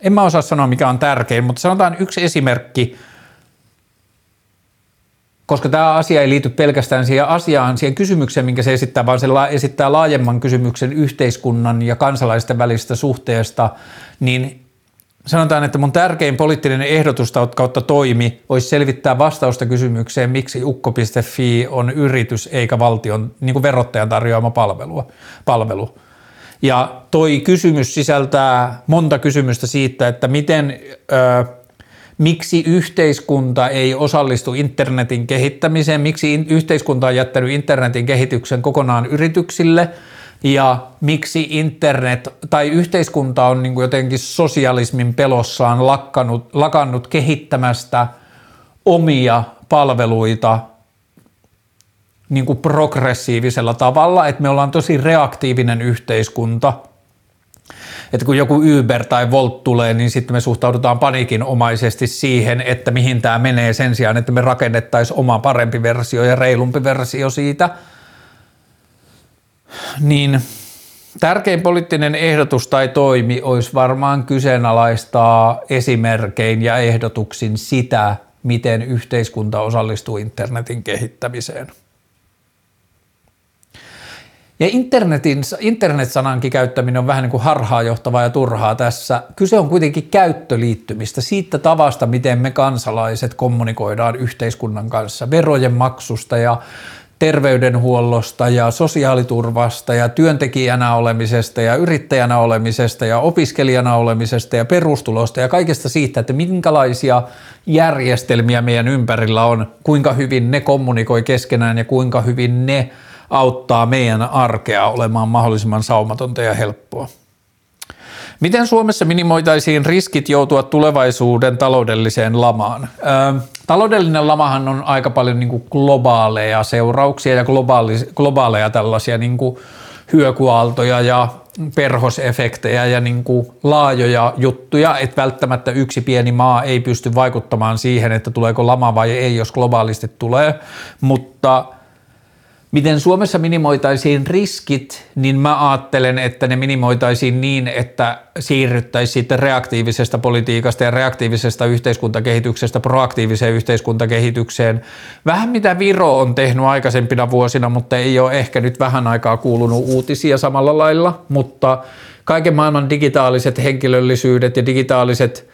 en mä osaa sanoa mikä on tärkein, mutta sanotaan yksi esimerkki – koska tämä asia ei liity pelkästään siihen asiaan, siihen kysymykseen, minkä se esittää, vaan se esittää laajemman kysymyksen yhteiskunnan ja kansalaisten välisestä suhteesta, niin sanotaan, että mun tärkein poliittinen ehdotus kautta toimi olisi selvittää vastausta kysymykseen, miksi ukko.fi on yritys eikä valtion niin kuin verottajan tarjoama palvelua, palvelu. Ja toi kysymys sisältää monta kysymystä siitä, että miten... Öö, miksi yhteiskunta ei osallistu internetin kehittämiseen, miksi yhteiskunta on jättänyt internetin kehityksen kokonaan yrityksille ja miksi internet tai yhteiskunta on niin kuin jotenkin sosialismin pelossaan lakkanut, lakannut kehittämästä omia palveluita niin kuin progressiivisella tavalla, että me ollaan tosi reaktiivinen yhteiskunta – että kun joku Uber tai Volt tulee, niin sitten me suhtaudutaan paniikinomaisesti siihen, että mihin tämä menee sen sijaan, että me rakennettaisiin oma parempi versio ja reilumpi versio siitä. Niin tärkein poliittinen ehdotus tai toimi olisi varmaan kyseenalaistaa esimerkein ja ehdotuksin sitä, miten yhteiskunta osallistuu internetin kehittämiseen. Ja internetin, internet-sanankin käyttäminen on vähän niin kuin harhaanjohtavaa ja turhaa tässä. Kyse on kuitenkin käyttöliittymistä, siitä tavasta, miten me kansalaiset kommunikoidaan yhteiskunnan kanssa, verojen maksusta ja terveydenhuollosta ja sosiaaliturvasta ja työntekijänä olemisesta ja yrittäjänä olemisesta ja opiskelijana olemisesta ja perustulosta ja kaikesta siitä, että minkälaisia järjestelmiä meidän ympärillä on, kuinka hyvin ne kommunikoi keskenään ja kuinka hyvin ne – auttaa meidän arkea olemaan mahdollisimman saumatonta ja helppoa. Miten Suomessa minimoitaisiin riskit joutua tulevaisuuden taloudelliseen lamaan? Ö, taloudellinen lamahan on aika paljon niin kuin globaaleja seurauksia ja globaali, globaaleja tällaisia niin kuin ja perhosefektejä ja niin kuin laajoja juttuja, että välttämättä yksi pieni maa ei pysty vaikuttamaan siihen, että tuleeko lama vai ei, jos globaalisti tulee, mutta – Miten Suomessa minimoitaisiin riskit, niin mä ajattelen, että ne minimoitaisiin niin, että siirryttäisiin sitten reaktiivisesta politiikasta ja reaktiivisesta yhteiskuntakehityksestä proaktiiviseen yhteiskuntakehitykseen. Vähän mitä Viro on tehnyt aikaisempina vuosina, mutta ei ole ehkä nyt vähän aikaa kuulunut uutisia samalla lailla, mutta kaiken maailman digitaaliset henkilöllisyydet ja digitaaliset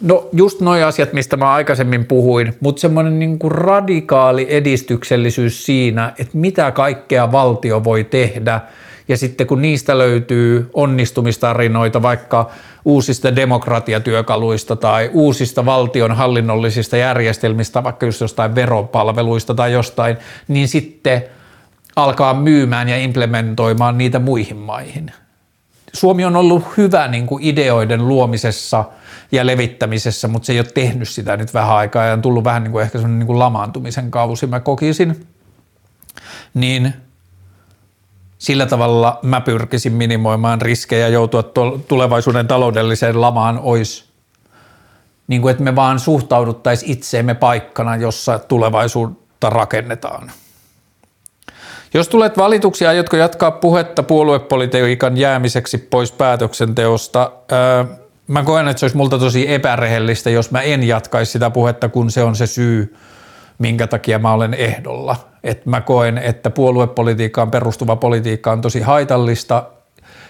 No just nuo asiat, mistä mä aikaisemmin puhuin, mutta semmoinen niin kuin radikaali edistyksellisyys siinä, että mitä kaikkea valtio voi tehdä. Ja sitten kun niistä löytyy onnistumistarinoita vaikka uusista demokratiatyökaluista tai uusista valtion hallinnollisista järjestelmistä, vaikka just jostain veropalveluista tai jostain, niin sitten alkaa myymään ja implementoimaan niitä muihin maihin – Suomi on ollut hyvä niin kuin ideoiden luomisessa ja levittämisessä, mutta se ei ole tehnyt sitä nyt vähän aikaa ja on tullut vähän niin kuin ehkä sellainen niin kuin lamaantumisen kausi, mä kokisin. Niin sillä tavalla mä pyrkisin minimoimaan riskejä joutua tulevaisuuden taloudelliseen lamaan olisi niin kuin, että me vaan suhtauduttaisiin itseemme paikkana, jossa tulevaisuutta rakennetaan. Jos tulet valituksi, aiotko jatkaa puhetta puoluepolitiikan jäämiseksi pois päätöksenteosta? Öö, mä koen, että se olisi multa tosi epärehellistä, jos mä en jatkaisi sitä puhetta, kun se on se syy, minkä takia mä olen ehdolla. Et mä koen, että puoluepolitiikkaan perustuva politiikka on tosi haitallista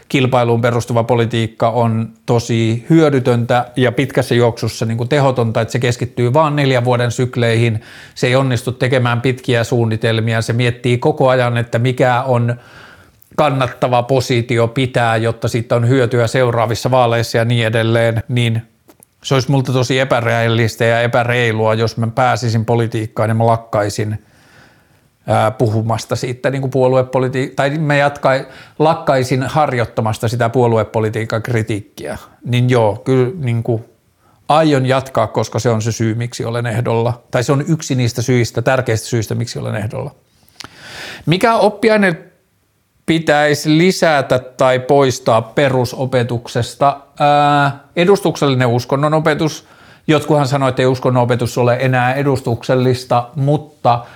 kilpailuun perustuva politiikka on tosi hyödytöntä ja pitkässä juoksussa niin kuin tehotonta, että se keskittyy vain neljän vuoden sykleihin. Se ei onnistu tekemään pitkiä suunnitelmia. Se miettii koko ajan, että mikä on kannattava positio pitää, jotta siitä on hyötyä seuraavissa vaaleissa ja niin edelleen, niin se olisi multa tosi epäreellistä ja epäreilua, jos mä pääsisin politiikkaan ja mä lakkaisin – puhumasta siitä niin puoluepolitiikkaa, tai mä jatkai, lakkaisin harjoittamasta sitä puoluepolitiikan kritiikkiä, niin joo, kyllä niin kuin, aion jatkaa, koska se on se syy, miksi olen ehdolla, tai se on yksi niistä syistä, tärkeistä syistä, miksi olen ehdolla. Mikä oppiaine pitäisi lisätä tai poistaa perusopetuksesta? Ää, edustuksellinen uskonnonopetus. Jotkuhan sanoivat, että ei uskonnonopetus ole enää edustuksellista, mutta –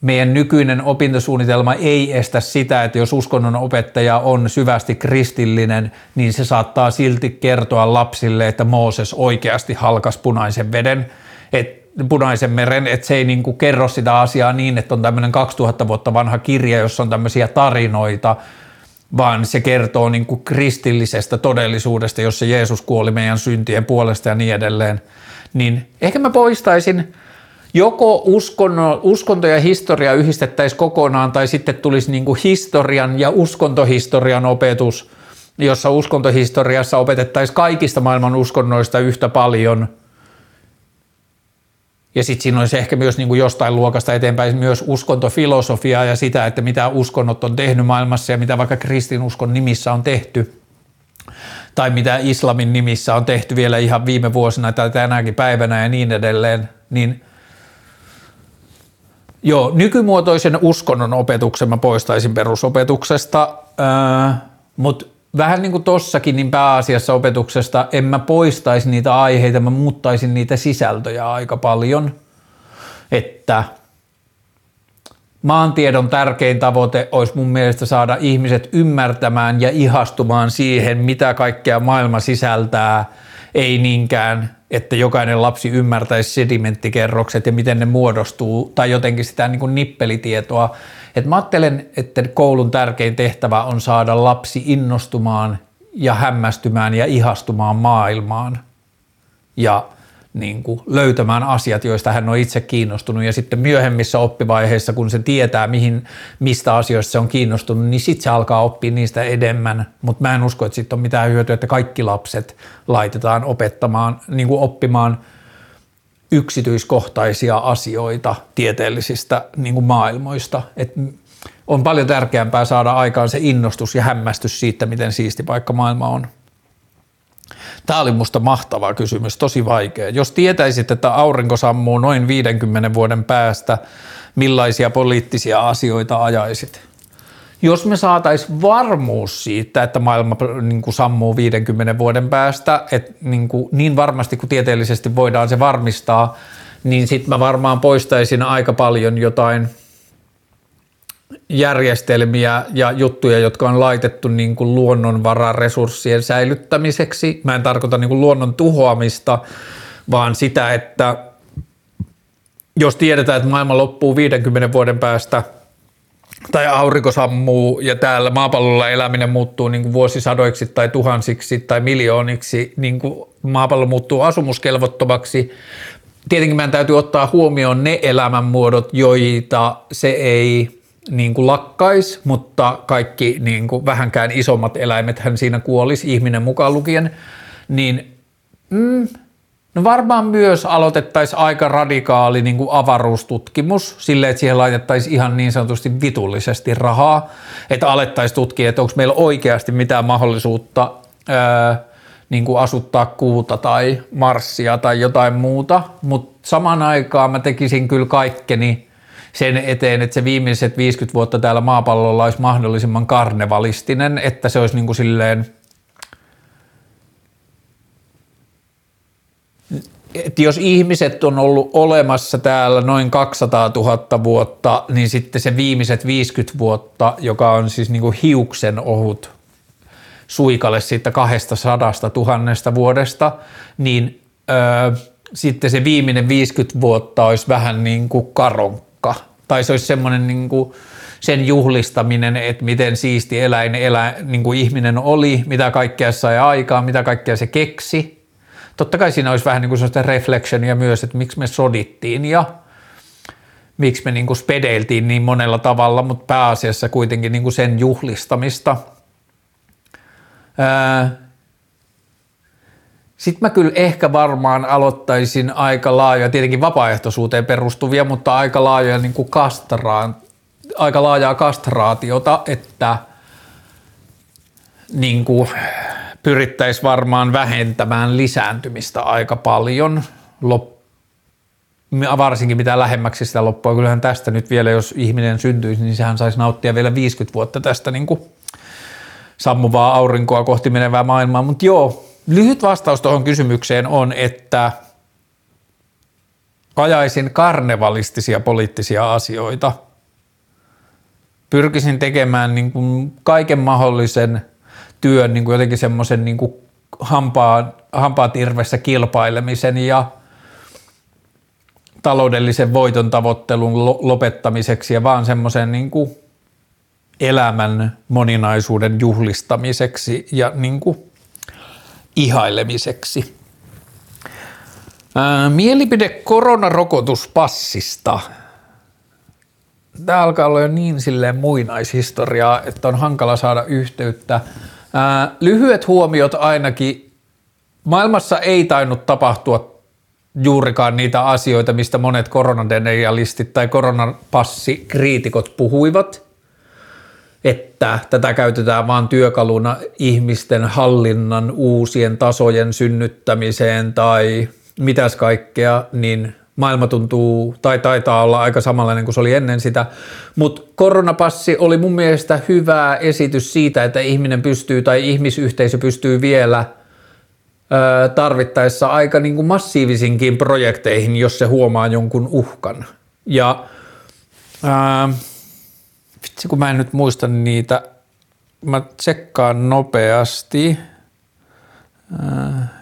meidän nykyinen opintosuunnitelma ei estä sitä, että jos uskonnon opettaja on syvästi kristillinen, niin se saattaa silti kertoa lapsille, että Mooses oikeasti halkas punaisen veden, et, punaisen meren, että se ei niin kuin kerro sitä asiaa niin, että on tämmöinen 2000 vuotta vanha kirja, jossa on tämmöisiä tarinoita, vaan se kertoo niin kuin kristillisestä todellisuudesta, jossa Jeesus kuoli meidän syntien puolesta ja niin edelleen. Niin ehkä mä poistaisin joko uskonno, uskonto ja historia yhdistettäisiin kokonaan tai sitten tulisi niin kuin historian ja uskontohistorian opetus, jossa uskontohistoriassa opetettaisiin kaikista maailman uskonnoista yhtä paljon. Ja sitten siinä olisi ehkä myös niin kuin jostain luokasta eteenpäin myös uskontofilosofiaa ja sitä, että mitä uskonnot on tehnyt maailmassa ja mitä vaikka kristinuskon nimissä on tehty. Tai mitä islamin nimissä on tehty vielä ihan viime vuosina tai tänäkin päivänä ja niin edelleen. Niin – Joo, nykymuotoisen uskonnon opetuksen mä poistaisin perusopetuksesta, äh, mutta vähän niin kuin tossakin, niin pääasiassa opetuksesta en mä poistaisi niitä aiheita, mä muuttaisin niitä sisältöjä aika paljon, että maantiedon tärkein tavoite olisi mun mielestä saada ihmiset ymmärtämään ja ihastumaan siihen, mitä kaikkea maailma sisältää, ei niinkään että jokainen lapsi ymmärtäisi sedimenttikerrokset ja miten ne muodostuu, tai jotenkin sitä niin kuin nippelitietoa. Et mä ajattelen, että koulun tärkein tehtävä on saada lapsi innostumaan ja hämmästymään ja ihastumaan maailmaan ja niin kuin löytämään asiat, joista hän on itse kiinnostunut. Ja sitten myöhemmissä oppivaiheissa, kun se tietää, mihin, mistä asioista se on kiinnostunut, niin sitten se alkaa oppia niistä enemmän, mutta mä en usko, että sitten on mitään hyötyä, että kaikki lapset laitetaan opettamaan, niin kuin oppimaan yksityiskohtaisia asioita tieteellisistä niin kuin maailmoista, Et on paljon tärkeämpää saada aikaan se innostus ja hämmästys siitä, miten siisti paikka maailma on. Tämä oli musta mahtava kysymys, tosi vaikea. Jos tietäisit, että aurinko sammuu noin 50 vuoden päästä, millaisia poliittisia asioita ajaisit? Jos me saatais varmuus siitä, että maailma niin kuin sammuu 50 vuoden päästä, että niin, kuin, niin varmasti kuin tieteellisesti voidaan se varmistaa, niin sitten mä varmaan poistaisin aika paljon jotain – järjestelmiä ja juttuja, jotka on laitettu niin kuin luonnonvararesurssien säilyttämiseksi. Mä en tarkoita niin kuin luonnon tuhoamista, vaan sitä, että jos tiedetään, että maailma loppuu 50 vuoden päästä tai aurinko sammuu ja täällä maapallolla eläminen muuttuu niin kuin vuosisadoiksi tai tuhansiksi tai miljooniksi, niin kuin maapallo muuttuu asumuskelvottomaksi, tietenkin meidän täytyy ottaa huomioon ne elämänmuodot, joita se ei niin kuin lakkais, mutta kaikki niin kuin vähänkään isommat eläimet hän siinä kuolisi, ihminen mukaan lukien, niin mm, No varmaan myös aloitettaisiin aika radikaali niin kuin avaruustutkimus silleen, että siihen laitettaisiin ihan niin sanotusti vitullisesti rahaa, että alettaisiin tutkia, että onko meillä oikeasti mitään mahdollisuutta ää, niin kuin asuttaa kuuta tai marssia tai jotain muuta, mutta samaan aikaan mä tekisin kyllä kaikkeni sen eteen, että se viimeiset 50 vuotta täällä maapallolla olisi mahdollisimman karnevalistinen, että se olisi niin kuin silleen – että jos ihmiset on ollut olemassa täällä noin 200 000 vuotta, niin sitten se viimeiset 50 vuotta, joka on siis niin kuin hiuksen ohut suikalle siitä 200 000 vuodesta, niin öö, sitten se viimeinen 50 vuotta olisi vähän niin kuin karonkka. Tai se olisi semmoinen niin kuin sen juhlistaminen, että miten siisti eläin, elä, niin kuin ihminen oli, mitä kaikkea sai aikaan, mitä kaikkea se keksi – totta kai siinä olisi vähän niin kuin sellaista reflectionia myös, että miksi me sodittiin ja miksi me niin kuin spedeiltiin niin monella tavalla, mutta pääasiassa kuitenkin niin kuin sen juhlistamista. Sitten mä kyllä ehkä varmaan aloittaisin aika laajoja, tietenkin vapaaehtoisuuteen perustuvia, mutta aika laajoja niin kuin kastraan, aika laajaa kastraatiota, että niin kuin, pyrittäisiin varmaan vähentämään lisääntymistä aika paljon, Lop- varsinkin mitä lähemmäksi sitä loppua. Kyllähän tästä nyt vielä, jos ihminen syntyisi, niin sehän saisi nauttia vielä 50 vuotta tästä niin kuin sammuvaa aurinkoa kohti menevää maailmaa. Mutta joo, lyhyt vastaus tuohon kysymykseen on, että ajaisin karnevalistisia poliittisia asioita. Pyrkisin tekemään niin kuin kaiken mahdollisen – työn niin kuin jotenkin semmoisen niin kuin hampaa, hampaat irvessä kilpailemisen ja taloudellisen voiton tavoittelun lopettamiseksi ja vaan semmoisen niin kuin elämän moninaisuuden juhlistamiseksi ja niin kuin ihailemiseksi. Mielipide koronarokotuspassista. Tämä alkaa olla jo niin silleen muinaishistoriaa, että on hankala saada yhteyttä lyhyet huomiot ainakin. Maailmassa ei tainnut tapahtua juurikaan niitä asioita, mistä monet koronadenialistit tai koronapassikriitikot puhuivat, että tätä käytetään vain työkaluna ihmisten hallinnan uusien tasojen synnyttämiseen tai mitäs kaikkea, niin maailma tuntuu tai taitaa olla aika samanlainen kuin se oli ennen sitä, mutta koronapassi oli mun mielestä hyvä esitys siitä, että ihminen pystyy tai ihmisyhteisö pystyy vielä tarvittaessa aika niin kuin massiivisinkin projekteihin, jos se huomaa jonkun uhkan. Ja ää, vitsi kun mä en nyt muista niitä, mä tsekkaan nopeasti. Ää,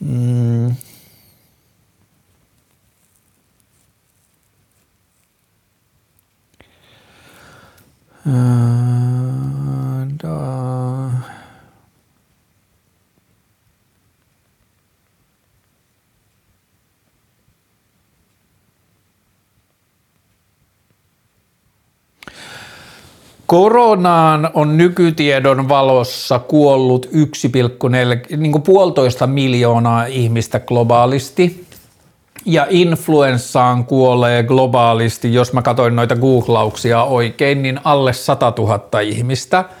Mm. da. Koronaan on nykytiedon valossa kuollut 1,4, niin kuin puolitoista miljoonaa ihmistä globaalisti. Ja influenssaan kuolee globaalisti, jos mä katsoin noita googlauksia oikein, niin alle 100 000 ihmistä –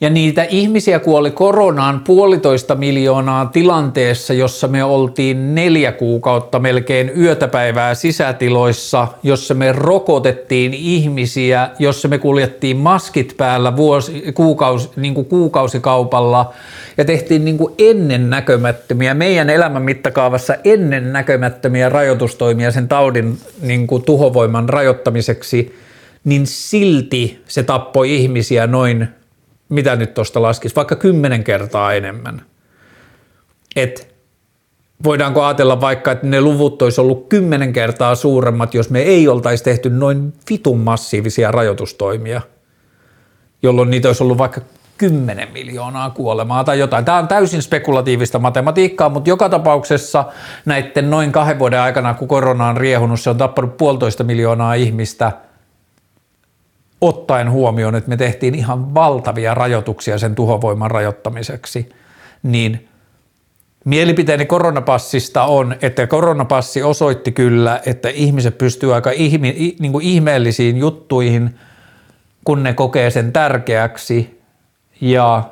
ja niitä ihmisiä kuoli koronaan puolitoista miljoonaa tilanteessa, jossa me oltiin neljä kuukautta melkein yötäpäivää sisätiloissa, jossa me rokotettiin ihmisiä, jossa me kuljettiin maskit päällä vuosi, kuukausi, niin kuin kuukausikaupalla ja tehtiin niin kuin ennennäkömättömiä, meidän elämän mittakaavassa ennennäkömättömiä rajoitustoimia sen taudin niin kuin tuhovoiman rajoittamiseksi, niin silti se tappoi ihmisiä noin mitä nyt tuosta laskisi, vaikka kymmenen kertaa enemmän. Et voidaanko ajatella vaikka, että ne luvut olisi ollut kymmenen kertaa suuremmat, jos me ei oltaisi tehty noin vitun massiivisia rajoitustoimia, jolloin niitä olisi ollut vaikka 10 miljoonaa kuolemaa tai jotain. Tämä on täysin spekulatiivista matematiikkaa, mutta joka tapauksessa näiden noin kahden vuoden aikana, kun korona on riehunut, se on tappanut puolitoista miljoonaa ihmistä – ottaen huomioon, että me tehtiin ihan valtavia rajoituksia sen tuhovoiman rajoittamiseksi, niin mielipiteeni koronapassista on, että koronapassi osoitti kyllä, että ihmiset pystyy aika ihmi, niin kuin ihmeellisiin juttuihin, kun ne kokee sen tärkeäksi ja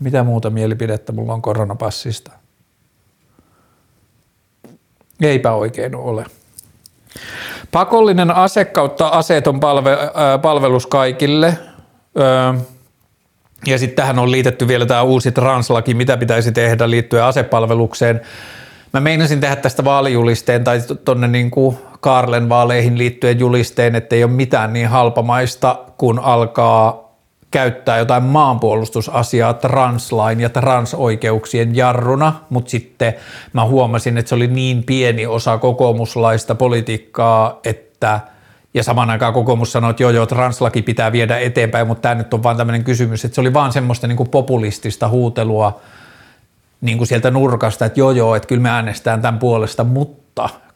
Mitä muuta mielipidettä mulla on koronapassista? Eipä oikein ole. Pakollinen ase kautta aseeton palve, äh, palvelus kaikille. Öö, ja sitten tähän on liitetty vielä tämä uusi translaki, mitä pitäisi tehdä liittyen asepalvelukseen. Mä meinasin tehdä tästä vaalijulisteen tai tuonne niin Karlen vaaleihin liittyen julisteen, että ei ole mitään niin halpamaista, kun alkaa käyttää jotain maanpuolustusasiaa translain ja transoikeuksien jarruna, mutta sitten mä huomasin, että se oli niin pieni osa kokoomuslaista politiikkaa, että ja saman aikaan kokoomus sanoi, että joo joo, translaki pitää viedä eteenpäin, mutta tämä nyt on vaan tämmöinen kysymys, että se oli vaan semmoista niin kuin populistista huutelua niin kuin sieltä nurkasta, että joo joo, että kyllä me äänestään tämän puolesta, mutta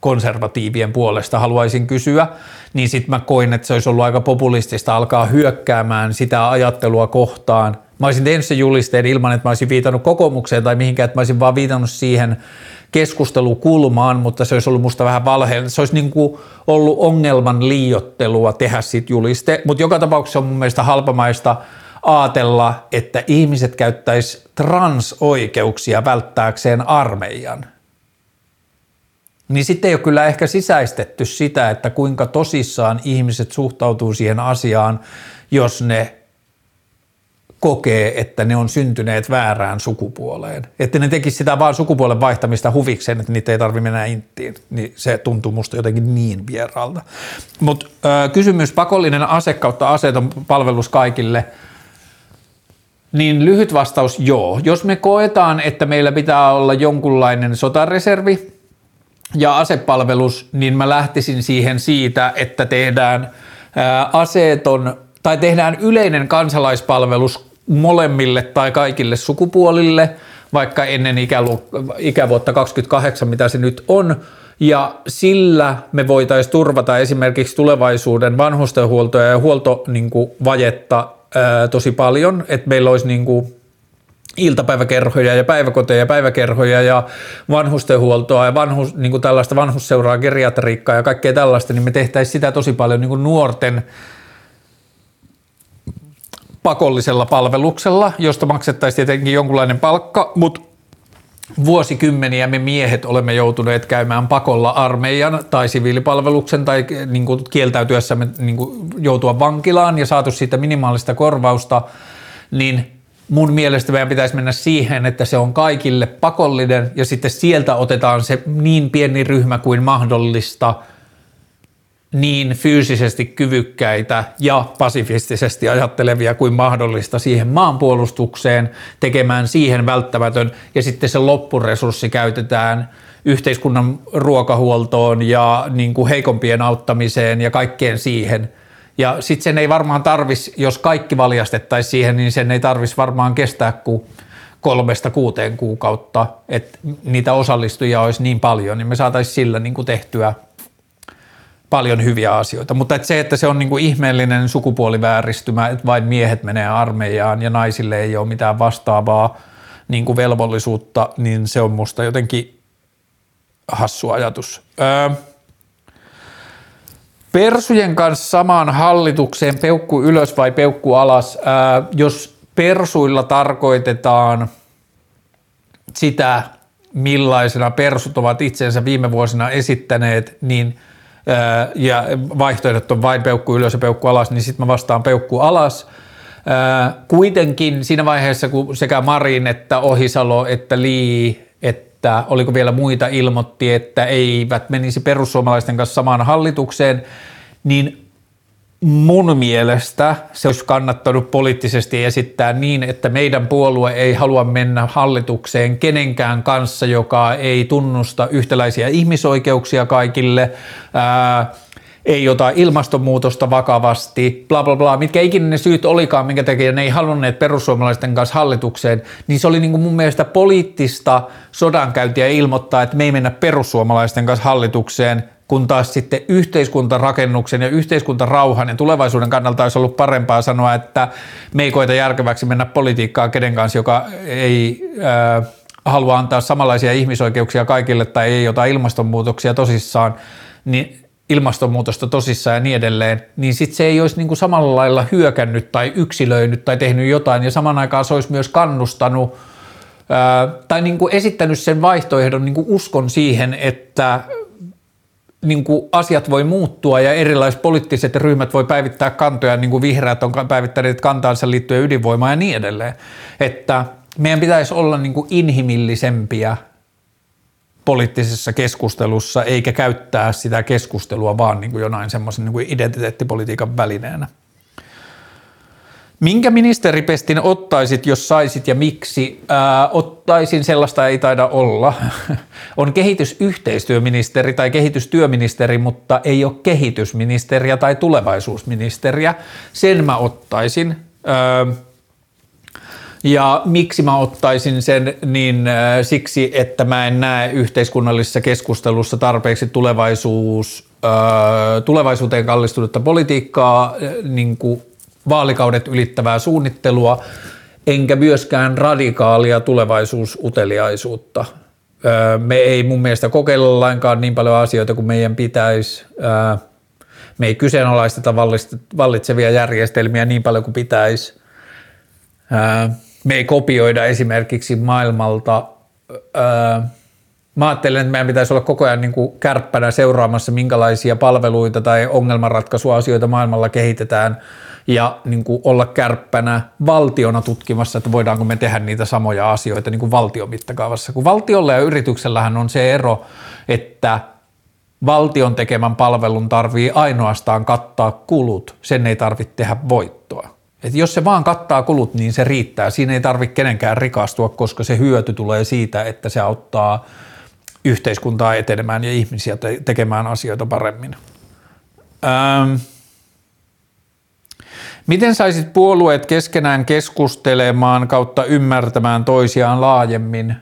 konservatiivien puolesta haluaisin kysyä, niin sitten mä koin, että se olisi ollut aika populistista alkaa hyökkäämään sitä ajattelua kohtaan. Mä olisin tehnyt sen julisteen ilman, että mä olisin viitannut kokoomukseen tai mihinkään, että mä olisin vaan viitannut siihen keskustelukulmaan, mutta se olisi ollut musta vähän valhe. Se olisi niin kuin ollut ongelman liiottelua tehdä siitä juliste, mutta joka tapauksessa on mun mielestä halpamaista ajatella, että ihmiset käyttäisi transoikeuksia välttääkseen armeijan niin sitten ei ole kyllä ehkä sisäistetty sitä, että kuinka tosissaan ihmiset suhtautuu siihen asiaan, jos ne kokee, että ne on syntyneet väärään sukupuoleen. Että ne tekisi sitä vaan sukupuolen vaihtamista huvikseen, että niitä ei tarvitse mennä inttiin. Niin se tuntuu musta jotenkin niin vieraalta. Mutta kysymys, pakollinen ase kautta aseeton palvelus kaikille – niin lyhyt vastaus joo. Jos me koetaan, että meillä pitää olla jonkunlainen sotareservi, ja asepalvelus, niin mä lähtisin siihen siitä, että tehdään aseeton tai tehdään yleinen kansalaispalvelus molemmille tai kaikille sukupuolille, vaikka ennen ikälu- ikävuotta 28, mitä se nyt on, ja sillä me voitaisiin turvata esimerkiksi tulevaisuuden vanhustenhuoltoa ja huoltovajetta niin tosi paljon, että meillä olisi niin kuin iltapäiväkerhoja ja päiväkoteja ja päiväkerhoja ja vanhustenhuoltoa ja vanhus, niin kuin tällaista vanhusseuraa, geriatriikkaa ja kaikkea tällaista, niin me tehtäisiin sitä tosi paljon niin kuin nuorten pakollisella palveluksella, josta maksettaisiin tietenkin jonkunlainen palkka, mutta vuosikymmeniä me miehet olemme joutuneet käymään pakolla armeijan tai siviilipalveluksen tai niin kuin kieltäytyessämme niin kuin joutua vankilaan ja saatu siitä minimaalista korvausta, niin mun mielestä meidän pitäisi mennä siihen, että se on kaikille pakollinen ja sitten sieltä otetaan se niin pieni ryhmä kuin mahdollista niin fyysisesti kyvykkäitä ja pasifistisesti ajattelevia kuin mahdollista siihen maanpuolustukseen, tekemään siihen välttämätön. Ja sitten se loppuresurssi käytetään yhteiskunnan ruokahuoltoon ja niin kuin heikompien auttamiseen ja kaikkeen siihen – ja sitten sen ei varmaan tarvis, jos kaikki valjastettaisiin siihen, niin sen ei tarvis varmaan kestää kuin kolmesta kuuteen kuukautta, että niitä osallistujia olisi niin paljon, niin me saataisiin sillä niin kuin tehtyä paljon hyviä asioita. Mutta että se, että se on niin kuin ihmeellinen sukupuolivääristymä, että vain miehet menee armeijaan ja naisille ei ole mitään vastaavaa niin kuin velvollisuutta, niin se on musta jotenkin hassu ajatus. Öö, Persujen kanssa samaan hallitukseen peukku ylös vai peukku alas. Ää, jos persuilla tarkoitetaan sitä, millaisena persut ovat itsensä viime vuosina esittäneet, niin ää, ja vaihtoehdot on vain peukku ylös ja peukku alas, niin sitten mä vastaan peukku alas. Ää, kuitenkin siinä vaiheessa, kun sekä Marin että Ohisalo että Lee että oliko vielä muita ilmoitti, että eivät menisi perussuomalaisten kanssa samaan hallitukseen, niin mun mielestä se olisi kannattanut poliittisesti esittää niin, että meidän puolue ei halua mennä hallitukseen kenenkään kanssa, joka ei tunnusta yhtäläisiä ihmisoikeuksia kaikille, ää, ei ota ilmastonmuutosta vakavasti, bla bla bla, mitkä ikinä ne syyt olikaan, minkä takia ne ei halunneet perussuomalaisten kanssa hallitukseen, niin se oli niin kuin mun mielestä poliittista sodankäyntiä ilmoittaa, että me ei mennä perussuomalaisten kanssa hallitukseen, kun taas sitten yhteiskuntarakennuksen ja yhteiskuntarauhan ja tulevaisuuden kannalta olisi ollut parempaa sanoa, että me ei koeta järkeväksi mennä politiikkaan kenen kanssa, joka ei äh, halua antaa samanlaisia ihmisoikeuksia kaikille tai ei ota ilmastonmuutoksia tosissaan, niin ilmastonmuutosta tosissaan ja niin edelleen, niin sitten se ei olisi niin kuin samalla lailla hyökännyt tai yksilöinyt tai tehnyt jotain ja saman aikaan se olisi myös kannustanut ää, tai niin kuin esittänyt sen vaihtoehdon niin kuin uskon siihen, että niin kuin asiat voi muuttua ja erilaiset poliittiset ryhmät voi päivittää kantoja, niin kuin vihreät on päivittäneet kantaansa liittyen ydinvoimaan ja niin edelleen. Että meidän pitäisi olla niin kuin inhimillisempiä poliittisessa keskustelussa, eikä käyttää sitä keskustelua vaan niin kuin jonain semmoisen niin identiteettipolitiikan välineenä. Minkä ministeripestin ottaisit, jos saisit ja miksi? Ää, ottaisin sellaista ei taida olla. On kehitysyhteistyöministeri tai kehitystyöministeri, mutta ei ole kehitysministeriä tai tulevaisuusministeriä. Sen mä ottaisin. Ää, ja miksi mä ottaisin sen, niin äh, siksi, että mä en näe yhteiskunnallisessa keskustelussa tarpeeksi tulevaisuus, äh, tulevaisuuteen kallistunutta politiikkaa, äh, niin kuin vaalikaudet ylittävää suunnittelua, enkä myöskään radikaalia tulevaisuusuteliaisuutta. Me ei mun mielestä kokeilla lainkaan niin paljon asioita kuin meidän pitäisi. Me ei kyseenalaisteta vallitsevia järjestelmiä niin paljon kuin pitäisi me ei kopioida esimerkiksi maailmalta. Mä ajattelen, että meidän pitäisi olla koko ajan niin kuin kärppänä seuraamassa, minkälaisia palveluita tai ongelmanratkaisuasioita maailmalla kehitetään ja niin kuin olla kärppänä valtiona tutkimassa, että voidaanko me tehdä niitä samoja asioita niin kuin valtion mittakaavassa. Kun valtiolla ja yrityksellähän on se ero, että valtion tekemän palvelun tarvii ainoastaan kattaa kulut, sen ei tarvitse tehdä voittoa. Et jos se vaan kattaa kulut, niin se riittää. Siinä ei tarvitse kenenkään rikastua, koska se hyöty tulee siitä, että se auttaa yhteiskuntaa etenemään ja ihmisiä te- tekemään asioita paremmin. Ähm. Miten saisit puolueet keskenään keskustelemaan kautta ymmärtämään toisiaan laajemmin?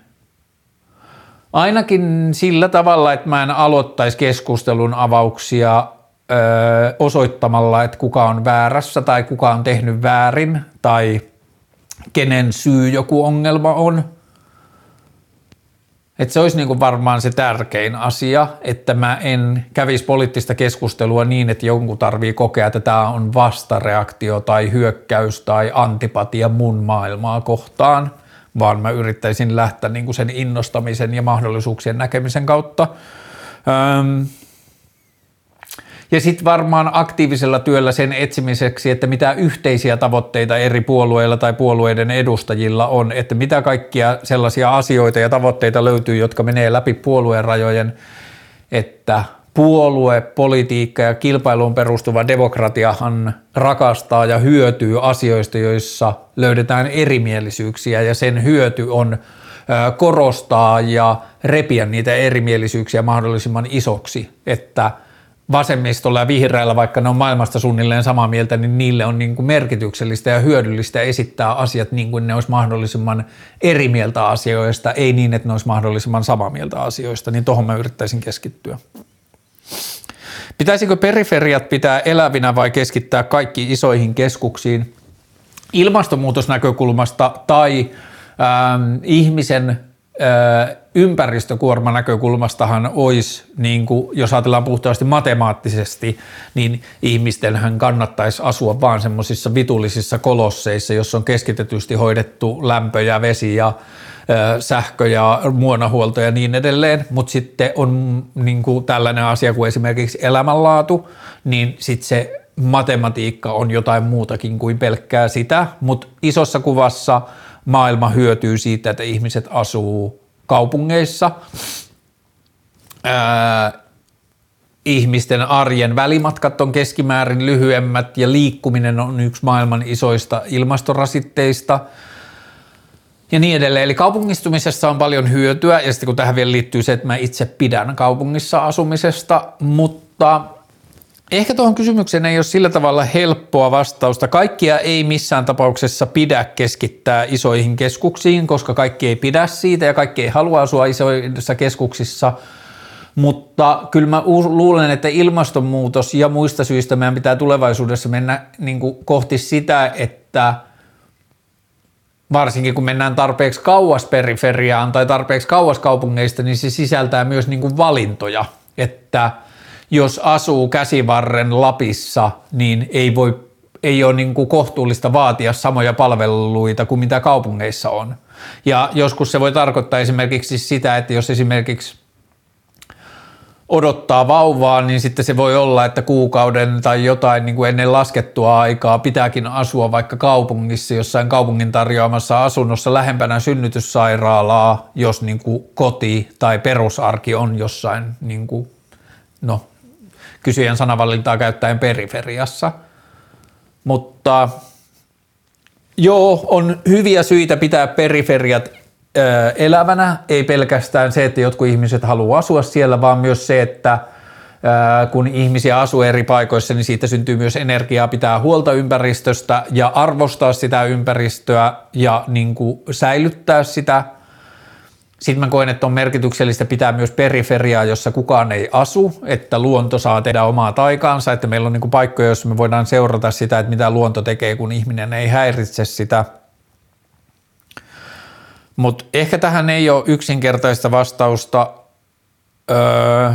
Ainakin sillä tavalla, että mä en aloittaisi keskustelun avauksia osoittamalla, että kuka on väärässä tai kuka on tehnyt väärin tai kenen syy joku ongelma on. Että se olisi kuin varmaan se tärkein asia, että mä en kävisi poliittista keskustelua niin, että jonkun tarvii kokea, että tämä on vastareaktio tai hyökkäys tai antipatia mun maailmaa kohtaan, vaan mä yrittäisin lähteä kuin sen innostamisen ja mahdollisuuksien näkemisen kautta. Öm, ja sitten varmaan aktiivisella työllä sen etsimiseksi, että mitä yhteisiä tavoitteita eri puolueilla tai puolueiden edustajilla on, että mitä kaikkia sellaisia asioita ja tavoitteita löytyy, jotka menee läpi puolueen rajojen, että puolue, politiikka ja kilpailuun perustuva demokratiahan rakastaa ja hyötyy asioista, joissa löydetään erimielisyyksiä. Ja sen hyöty on korostaa ja repiä niitä erimielisyyksiä mahdollisimman isoksi, että – vasemmistolla ja vihreällä, vaikka ne on maailmasta suunnilleen samaa mieltä, niin niille on niin kuin merkityksellistä ja hyödyllistä esittää asiat niin kuin ne olisi mahdollisimman eri mieltä asioista, ei niin, että ne olisi mahdollisimman samaa mieltä asioista, niin tuohon mä yrittäisin keskittyä. Pitäisikö periferiat pitää elävinä vai keskittää kaikki isoihin keskuksiin? Ilmastonmuutosnäkökulmasta tai ähm, ihmisen ympäristökuorman näkökulmastahan olisi, niin kuin, jos ajatellaan puhtaasti matemaattisesti, niin ihmistenhän kannattaisi asua vaan semmoisissa vitullisissa kolosseissa, jossa on keskitetysti hoidettu lämpö ja vesi ja sähkö ja muonahuolto ja niin edelleen, mutta sitten on niin kuin tällainen asia kuin esimerkiksi elämänlaatu, niin sitten se matematiikka on jotain muutakin kuin pelkkää sitä, mutta isossa kuvassa – maailma hyötyy siitä, että ihmiset asuu kaupungeissa. Ää, ihmisten arjen välimatkat on keskimäärin lyhyemmät ja liikkuminen on yksi maailman isoista ilmastorasitteista ja niin edelleen. Eli kaupungistumisessa on paljon hyötyä ja sitten kun tähän vielä liittyy se, että mä itse pidän kaupungissa asumisesta, mutta Ehkä tuohon kysymykseen ei ole sillä tavalla helppoa vastausta. Kaikkia ei missään tapauksessa pidä keskittää isoihin keskuksiin, koska kaikki ei pidä siitä ja kaikki ei halua asua isoissa keskuksissa. Mutta kyllä mä luulen, että ilmastonmuutos ja muista syistä meidän pitää tulevaisuudessa mennä niin kuin kohti sitä, että varsinkin kun mennään tarpeeksi kauas periferiaan tai tarpeeksi kauas kaupungeista, niin se sisältää myös niin kuin valintoja, että – jos asuu käsivarren Lapissa, niin ei voi ei ole niin kuin kohtuullista vaatia samoja palveluita kuin mitä kaupungeissa on. Ja joskus se voi tarkoittaa esimerkiksi sitä, että jos esimerkiksi odottaa vauvaa, niin sitten se voi olla, että kuukauden tai jotain niin kuin ennen laskettua aikaa pitääkin asua vaikka kaupungissa, jossain kaupungin tarjoamassa asunnossa lähempänä synnytyssairaalaa, jos niin kuin koti tai perusarki on jossain niin kuin, no, kysyjän sanavalintaa käyttäen periferiassa. Mutta joo, on hyviä syitä pitää periferiat ö, elävänä, ei pelkästään se, että jotkut ihmiset haluaa asua siellä, vaan myös se, että kun ihmisiä asuu eri paikoissa, niin siitä syntyy myös energiaa pitää huolta ympäristöstä ja arvostaa sitä ympäristöä ja niin kuin säilyttää sitä – sitten mä koen, että on merkityksellistä pitää myös periferiaa, jossa kukaan ei asu, että luonto saa tehdä omaa taikaansa, että meillä on niin paikkoja, joissa me voidaan seurata sitä, että mitä luonto tekee, kun ihminen ei häiritse sitä. Mutta ehkä tähän ei ole yksinkertaista vastausta. Öö,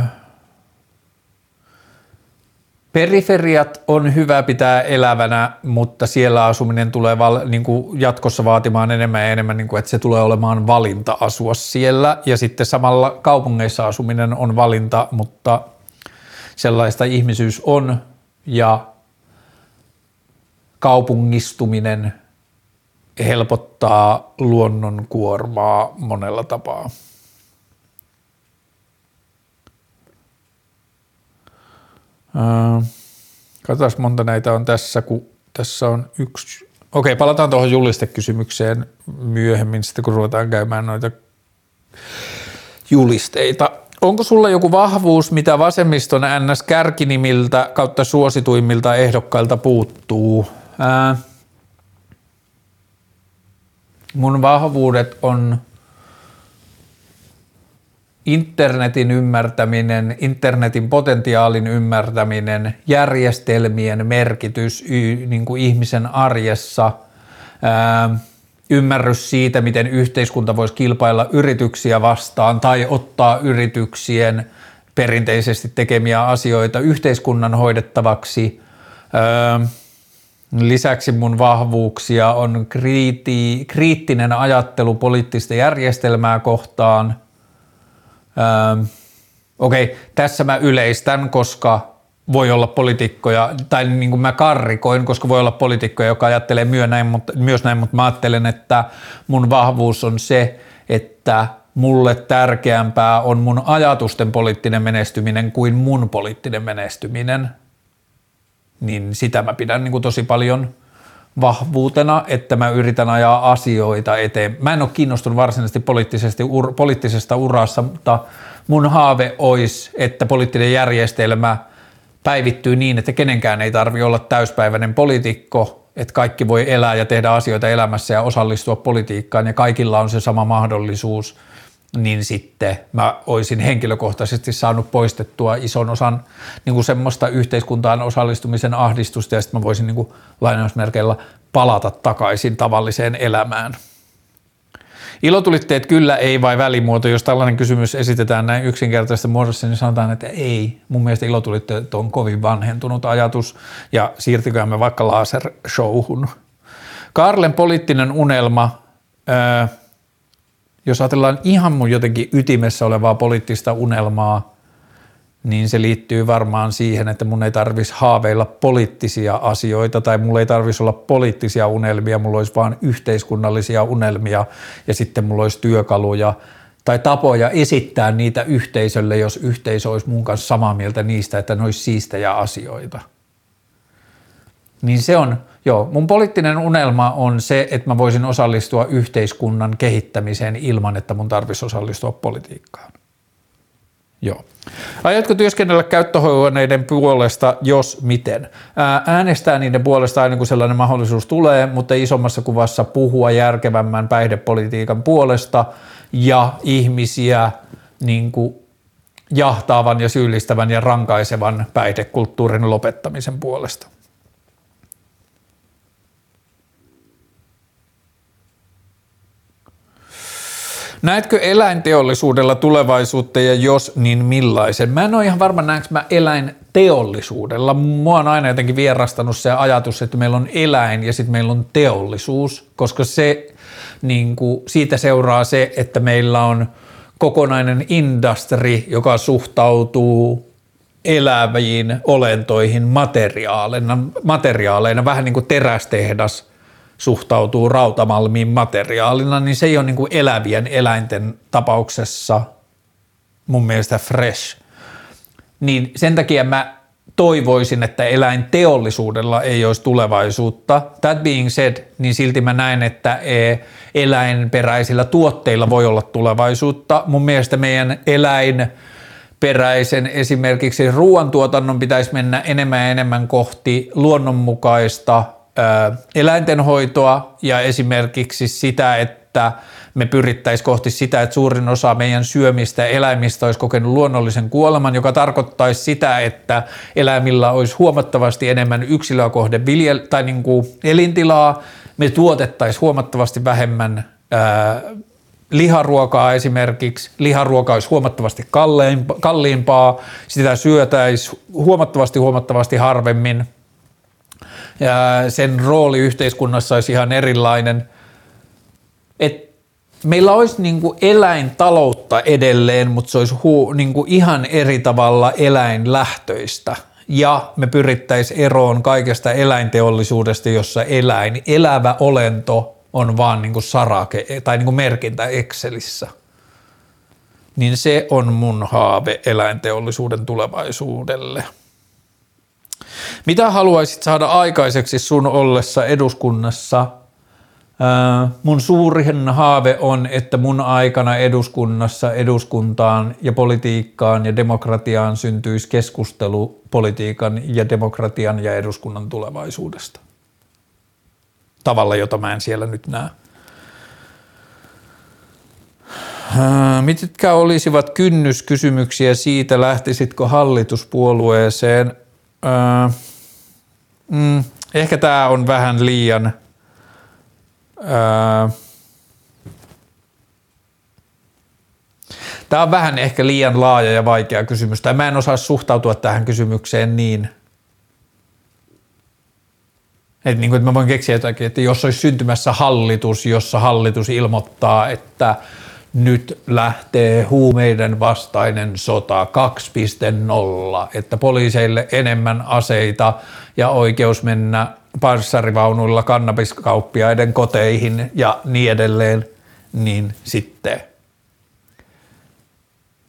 Periferiat on hyvä pitää elävänä, mutta siellä asuminen tulee val, niin kuin jatkossa vaatimaan enemmän ja enemmän, niin kuin, että se tulee olemaan valinta asua siellä. Ja sitten samalla kaupungeissa asuminen on valinta, mutta sellaista ihmisyys on ja kaupungistuminen helpottaa luonnon kuormaa monella tapaa. Katsotaan monta näitä on tässä, kun tässä on yksi. Okei, palataan tuohon julistekysymykseen myöhemmin, sitten kun ruvetaan käymään noita julisteita. Onko sulla joku vahvuus, mitä vasemmiston NS kärkinimiltä kautta suosituimmilta ehdokkailta puuttuu? Ää, mun vahvuudet on internetin ymmärtäminen, internetin potentiaalin ymmärtäminen, järjestelmien merkitys niin kuin ihmisen arjessa, ymmärrys siitä, miten yhteiskunta voisi kilpailla yrityksiä vastaan tai ottaa yrityksien perinteisesti tekemiä asioita yhteiskunnan hoidettavaksi. Lisäksi mun vahvuuksia on kriittinen ajattelu poliittista järjestelmää kohtaan – Ähm, Okei, okay, tässä mä yleistän, koska voi olla poliitikkoja, tai niin kuin mä karrikoin, koska voi olla poliitikkoja, joka ajattelee myös näin, mutta, myös näin, mutta mä ajattelen, että mun vahvuus on se, että mulle tärkeämpää on mun ajatusten poliittinen menestyminen kuin mun poliittinen menestyminen. Niin sitä mä pidän niin kuin tosi paljon – vahvuutena, että mä yritän ajaa asioita eteen. Mä en ole kiinnostunut varsinaisesti poliittisesti, ur, poliittisesta urassa, mutta mun haave olisi, että poliittinen järjestelmä päivittyy niin, että kenenkään ei tarvi olla täyspäiväinen poliitikko, että kaikki voi elää ja tehdä asioita elämässä ja osallistua politiikkaan ja kaikilla on se sama mahdollisuus – niin sitten mä olisin henkilökohtaisesti saanut poistettua ison osan niin kuin semmoista yhteiskuntaan osallistumisen ahdistusta ja sitten mä voisin niin kuin lainausmerkeillä palata takaisin tavalliseen elämään. Ilotulitteet kyllä, ei vai välimuoto. Jos tällainen kysymys esitetään näin yksinkertaisessa muodossa, niin sanotaan, että ei. Mun mielestä ilotulitteet on kovin vanhentunut ajatus ja siirtykäämme vaikka lasershowhun. Karlen poliittinen unelma, öö, jos ajatellaan ihan mun jotenkin ytimessä olevaa poliittista unelmaa, niin se liittyy varmaan siihen, että mun ei tarvitsisi haaveilla poliittisia asioita tai mulla ei tarvitsisi olla poliittisia unelmia, mulla olisi vain yhteiskunnallisia unelmia ja sitten mulla olisi työkaluja tai tapoja esittää niitä yhteisölle, jos yhteisö olisi mun kanssa samaa mieltä niistä, että ne olisi siistejä asioita. Niin se on, Joo, mun poliittinen unelma on se, että mä voisin osallistua yhteiskunnan kehittämiseen ilman, että mun tarvitsisi osallistua politiikkaan. Joo. Aiotko työskennellä käyttöhuoneiden puolesta, jos miten? Äänestää niiden puolesta aina kun sellainen mahdollisuus tulee, mutta isommassa kuvassa puhua järkevämmän päihdepolitiikan puolesta ja ihmisiä niin kuin jahtaavan ja syyllistävän ja rankaisevan päihdekulttuurin lopettamisen puolesta. Näetkö eläinteollisuudella tulevaisuutta ja jos, niin millaisen? Mä en ole ihan varma näenkö mä eläinteollisuudella. Mua on aina jotenkin vierastanut se ajatus, että meillä on eläin ja sitten meillä on teollisuus, koska se, niin kuin, siitä seuraa se, että meillä on kokonainen industri, joka suhtautuu eläviin olentoihin materiaaleina, materiaaleina vähän niin kuin terästehdas – suhtautuu rautamalmiin materiaalina, niin se ei ole niin kuin elävien eläinten tapauksessa mun mielestä fresh. Niin sen takia mä toivoisin, että eläinteollisuudella ei olisi tulevaisuutta. That being said, niin silti mä näen, että e, eläinperäisillä tuotteilla voi olla tulevaisuutta. Mun mielestä meidän eläin peräisen esimerkiksi ruoantuotannon pitäisi mennä enemmän ja enemmän kohti luonnonmukaista eläintenhoitoa ja esimerkiksi sitä, että me pyrittäisiin kohti sitä, että suurin osa meidän syömistä eläimistä olisi kokenut luonnollisen kuoleman, joka tarkoittaisi sitä, että eläimillä olisi huomattavasti enemmän yksilöä kohde viljel- tai niin kuin elintilaa, me tuotettaisiin huomattavasti vähemmän ää, liharuokaa esimerkiksi, liharuoka olisi huomattavasti kalliimpaa, sitä syötäisiin huomattavasti huomattavasti harvemmin – ja sen rooli yhteiskunnassa olisi ihan erilainen. Et meillä olisi niin kuin eläintaloutta edelleen, mutta se olisi hu, niin kuin ihan eri tavalla eläinlähtöistä. Ja me pyrittäisiin eroon kaikesta eläinteollisuudesta, jossa eläin, elävä olento on vaan niin kuin sarake tai niin kuin merkintä Excelissä. Niin se on mun haave eläinteollisuuden tulevaisuudelle. Mitä haluaisit saada aikaiseksi sun ollessa eduskunnassa? Mun suurin haave on, että mun aikana eduskunnassa, eduskuntaan ja politiikkaan ja demokratiaan syntyisi keskustelu politiikan ja demokratian ja eduskunnan tulevaisuudesta. Tavalla, jota mä en siellä nyt näe. Mitkä olisivat kynnyskysymyksiä siitä, lähtisitkö hallituspuolueeseen? Öö, mm, ehkä tämä on vähän liian öö, Tämä on vähän ehkä liian laaja ja vaikea kysymys, tai mä en osaa suhtautua tähän kysymykseen niin, että, niin kuin, että mä voin keksiä jotakin, että jos olisi syntymässä hallitus, jossa hallitus ilmoittaa, että nyt lähtee huumeiden vastainen sota 2.0, että poliiseille enemmän aseita ja oikeus mennä panssarivaunuilla kannabiskauppiaiden koteihin ja niin edelleen, niin sitten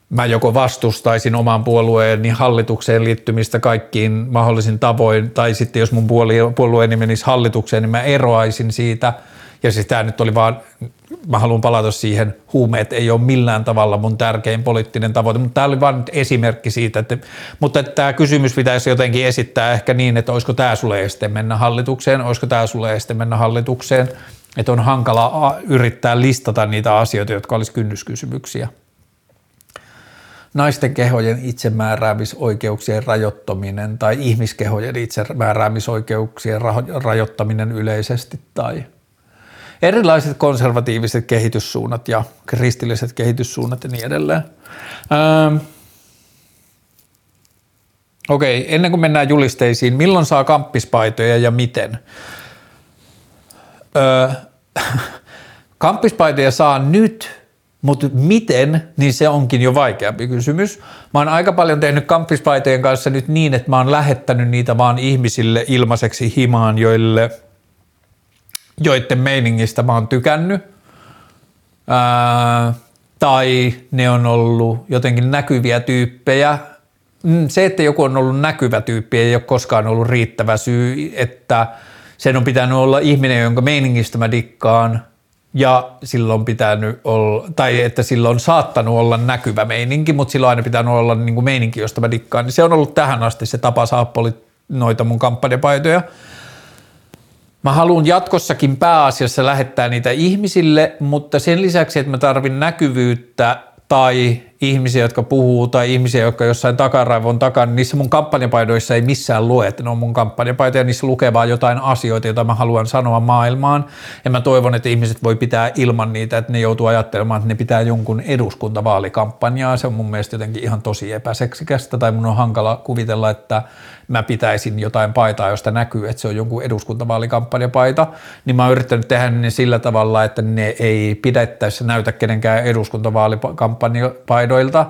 mä joko vastustaisin oman puolueeni hallitukseen liittymistä kaikkiin mahdollisin tavoin, tai sitten jos mun puolueeni menisi hallitukseen, niin mä eroaisin siitä – ja siis tämä nyt oli vaan, mä haluan palata siihen, huumeet ei ole millään tavalla mun tärkein poliittinen tavoite, mutta tämä oli vain esimerkki siitä, että, mutta että tämä kysymys pitäisi jotenkin esittää ehkä niin, että olisiko tämä sulle este mennä hallitukseen, olisiko tämä sulle este mennä hallitukseen, että on hankala yrittää listata niitä asioita, jotka olisi kynnyskysymyksiä. Naisten kehojen itsemääräämisoikeuksien rajoittaminen tai ihmiskehojen itsemääräämisoikeuksien rajoittaminen yleisesti tai – erilaiset konservatiiviset kehityssuunnat ja kristilliset kehityssuunnat ja niin edelleen. Ähm. Okei, ennen kuin mennään julisteisiin, milloin saa kamppispaitoja ja miten? Öö, kamppispaitoja saa nyt, mutta miten, niin se onkin jo vaikeampi kysymys. Mä oon aika paljon tehnyt kamppispaitojen kanssa nyt niin, että mä oon lähettänyt niitä vaan ihmisille ilmaiseksi himaan, joille – joiden meiningistä mä oon tykännyt. Ää, tai ne on ollut jotenkin näkyviä tyyppejä. Mm, se, että joku on ollut näkyvä tyyppi, ei ole koskaan ollut riittävä syy, että sen on pitänyt olla ihminen, jonka meiningistä mä dikkaan, ja silloin pitänyt olla, tai että silloin on saattanut olla näkyvä meininki, mutta silloin aina pitänyt olla niin kuin meininki, josta mä dikkaan. Niin se on ollut tähän asti se tapa saada noita mun kampanjapaitoja. Mä haluan jatkossakin pääasiassa lähettää niitä ihmisille, mutta sen lisäksi, että mä tarvin näkyvyyttä tai ihmisiä, jotka puhuu tai ihmisiä, jotka jossain takaraivon takana, niin niissä mun kampanjapaidoissa ei missään lue, että ne on mun kampanjapaitoja, niissä lukee vaan jotain asioita, joita mä haluan sanoa maailmaan. Ja mä toivon, että ihmiset voi pitää ilman niitä, että ne joutuu ajattelemaan, että ne pitää jonkun eduskuntavaalikampanjaa. Se on mun mielestä jotenkin ihan tosi epäseksikästä tai mun on hankala kuvitella, että mä pitäisin jotain paitaa, josta näkyy, että se on jonkun eduskuntavaalikampanjapaita, niin mä oon yrittänyt tehdä ne sillä tavalla, että ne ei pidettäisi näytä kenenkään eduskuntavaalikampanjapaidoilta,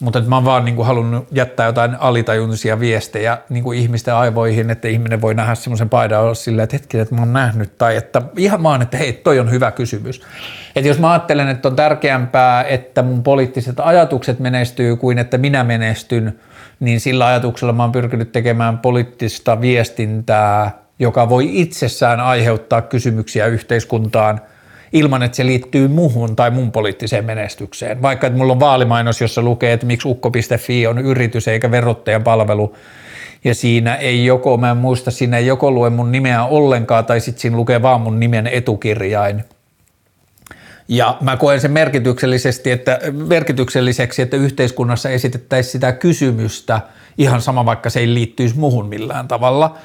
mutta mä oon vaan niin kuin halunnut jättää jotain alitajuntisia viestejä niin kuin ihmisten aivoihin, että ihminen voi nähdä semmoisen paidan olla silleen, että hetki, että mä oon nähnyt, tai että ihan vaan, että hei, toi on hyvä kysymys. Että jos mä ajattelen, että on tärkeämpää, että mun poliittiset ajatukset menestyy kuin että minä menestyn – niin sillä ajatuksella mä oon pyrkinyt tekemään poliittista viestintää, joka voi itsessään aiheuttaa kysymyksiä yhteiskuntaan ilman, että se liittyy muuhun tai mun poliittiseen menestykseen. Vaikka että mulla on vaalimainos, jossa lukee, että miksi ukko.fi on yritys eikä verottajan palvelu, ja siinä ei joko, mä en muista, siinä ei joko lue mun nimeä ollenkaan, tai sitten siinä lukee vaan mun nimen etukirjain – ja mä koen sen merkityksellisesti, että, merkitykselliseksi, että yhteiskunnassa esitettäisiin sitä kysymystä, ihan sama vaikka se ei liittyisi muuhun millään tavalla,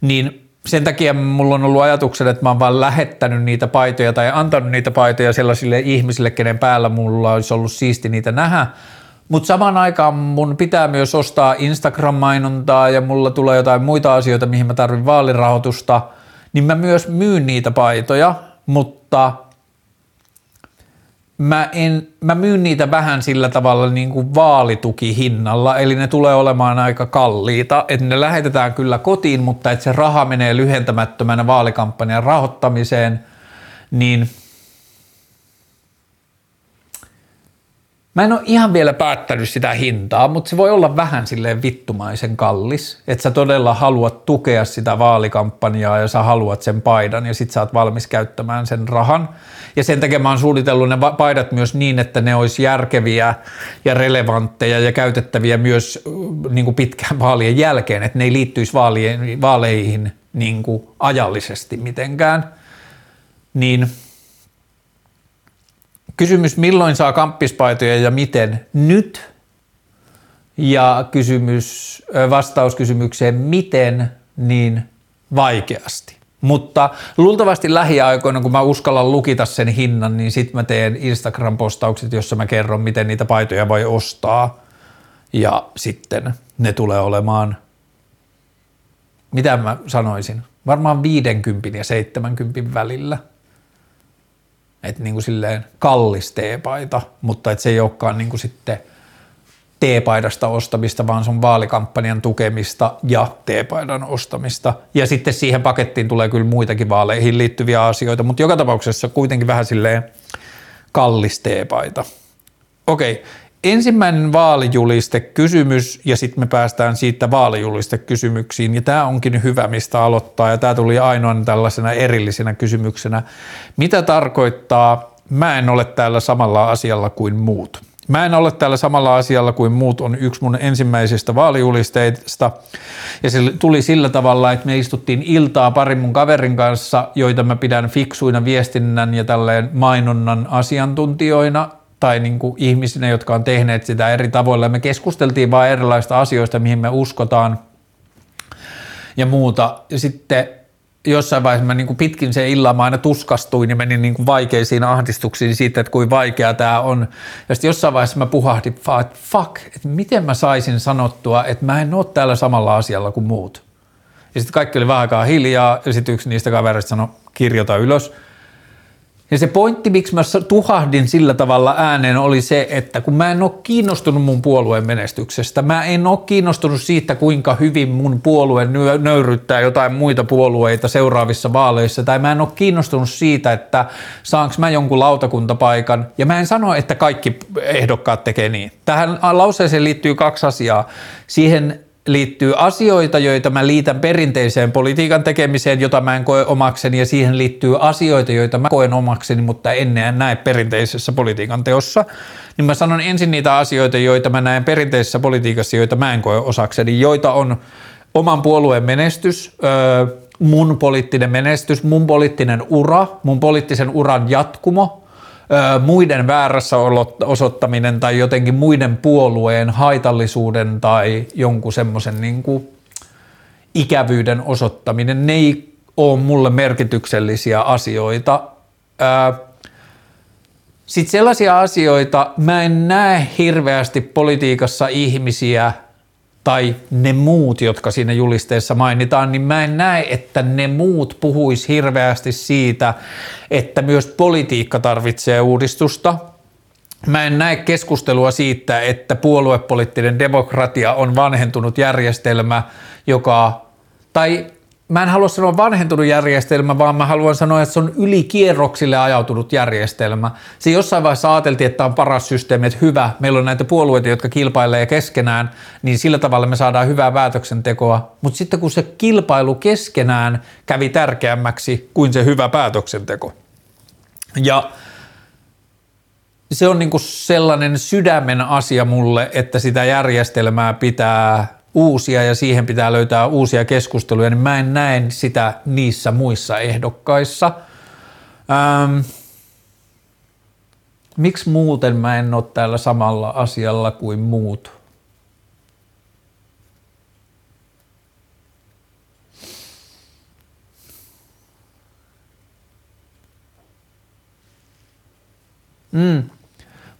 niin sen takia mulla on ollut ajatuksen, että mä oon vaan lähettänyt niitä paitoja tai antanut niitä paitoja sellaisille ihmisille, kenen päällä mulla olisi ollut siisti niitä nähdä, mutta samaan aikaan mun pitää myös ostaa Instagram-mainontaa ja mulla tulee jotain muita asioita, mihin mä tarvitsen vaalirahoitusta, niin mä myös myyn niitä paitoja, mutta – mä, en, mä myyn niitä vähän sillä tavalla niin kuin vaalitukihinnalla, eli ne tulee olemaan aika kalliita, että ne lähetetään kyllä kotiin, mutta että se raha menee lyhentämättömänä vaalikampanjan rahoittamiseen, niin – Mä en ole ihan vielä päättänyt sitä hintaa, mutta se voi olla vähän silleen vittumaisen kallis, että sä todella haluat tukea sitä vaalikampanjaa ja sä haluat sen paidan ja sit sä oot valmis käyttämään sen rahan. Ja sen takia mä oon suunnitellut ne paidat myös niin, että ne olisi järkeviä ja relevantteja ja käytettäviä myös niin kuin pitkään vaalien jälkeen, että ne ei liittyisi vaalien, vaaleihin niin kuin ajallisesti mitenkään. Niin – Kysymys, milloin saa kamppispaitoja ja miten? Nyt. Ja kysymys, vastaus kysymykseen, miten, niin vaikeasti. Mutta luultavasti lähiaikoina, kun mä uskallan lukita sen hinnan, niin sitten mä teen Instagram-postaukset, jossa mä kerron, miten niitä paitoja voi ostaa. Ja sitten ne tulee olemaan, mitä mä sanoisin, varmaan 50 ja 70 välillä – että niin kuin silleen kallis teepaita, mutta että se ei olekaan niin kuin sitten teepaidasta ostamista, vaan sun vaalikampanjan tukemista ja teepaidan ostamista. Ja sitten siihen pakettiin tulee kyllä muitakin vaaleihin liittyviä asioita, mutta joka tapauksessa kuitenkin vähän silleen kallis teepaita. Okei, ensimmäinen vaalijuliste kysymys ja sitten me päästään siitä vaalijuliste kysymyksiin ja tämä onkin hyvä mistä aloittaa ja tämä tuli ainoana tällaisena erillisenä kysymyksenä. Mitä tarkoittaa mä en ole täällä samalla asialla kuin muut? Mä en ole täällä samalla asialla kuin muut on yksi mun ensimmäisistä vaalijulisteista ja se tuli sillä tavalla, että me istuttiin iltaa parin mun kaverin kanssa, joita mä pidän fiksuina viestinnän ja tälleen mainonnan asiantuntijoina tai niin kuin ihmisinä, jotka on tehneet sitä eri tavoilla. Me keskusteltiin vain erilaista asioista, mihin me uskotaan ja muuta. Ja sitten jossain vaiheessa mä niin kuin pitkin se illan mä aina tuskastuin ja menin niin kuin vaikeisiin ahdistuksiin siitä, että kuinka vaikea tämä on. Ja sitten jossain vaiheessa mä puhahdin, että fuck, että miten mä saisin sanottua, että mä en ole täällä samalla asialla kuin muut. Ja sitten kaikki oli vähän aikaa hiljaa ja sitten yksi niistä kavereista sanoi, kirjoita ylös – ja se pointti, miksi mä tuhahdin sillä tavalla ääneen, oli se, että kun mä en ole kiinnostunut mun puolueen menestyksestä, mä en ole kiinnostunut siitä, kuinka hyvin mun puolue nöyryttää jotain muita puolueita seuraavissa vaaleissa, tai mä en ole kiinnostunut siitä, että saanko mä jonkun lautakuntapaikan, ja mä en sano, että kaikki ehdokkaat tekee niin. Tähän lauseeseen liittyy kaksi asiaa. Siihen liittyy asioita, joita mä liitän perinteiseen politiikan tekemiseen, jota mä en koe omakseni, ja siihen liittyy asioita, joita mä koen omakseni, mutta en näe perinteisessä politiikan teossa. Niin mä sanon ensin niitä asioita, joita mä näen perinteisessä politiikassa, joita mä en koe osakseni, joita on oman puolueen menestys, mun poliittinen menestys, mun poliittinen ura, mun poliittisen uran jatkumo, muiden väärässä osoittaminen tai jotenkin muiden puolueen haitallisuuden tai jonkun semmoisen niin ikävyyden osoittaminen, ne ei ole mulle merkityksellisiä asioita. Sitten sellaisia asioita, mä en näe hirveästi politiikassa ihmisiä – tai ne muut, jotka siinä julisteessa mainitaan, niin mä en näe, että ne muut puhuis hirveästi siitä, että myös politiikka tarvitsee uudistusta. Mä en näe keskustelua siitä, että puoluepoliittinen demokratia on vanhentunut järjestelmä, joka, tai mä en halua sanoa vanhentunut järjestelmä, vaan mä haluan sanoa, että se on ylikierroksille ajautunut järjestelmä. Se jossain vaiheessa ajateltiin, että tämä on paras systeemi, että hyvä, meillä on näitä puolueita, jotka kilpailee keskenään, niin sillä tavalla me saadaan hyvää päätöksentekoa. Mutta sitten kun se kilpailu keskenään kävi tärkeämmäksi kuin se hyvä päätöksenteko. Ja se on niinku sellainen sydämen asia mulle, että sitä järjestelmää pitää uusia ja siihen pitää löytää uusia keskusteluja, niin mä en näe sitä niissä muissa ehdokkaissa. Ähm, miksi muuten mä en ole täällä samalla asialla kuin muut? Mm.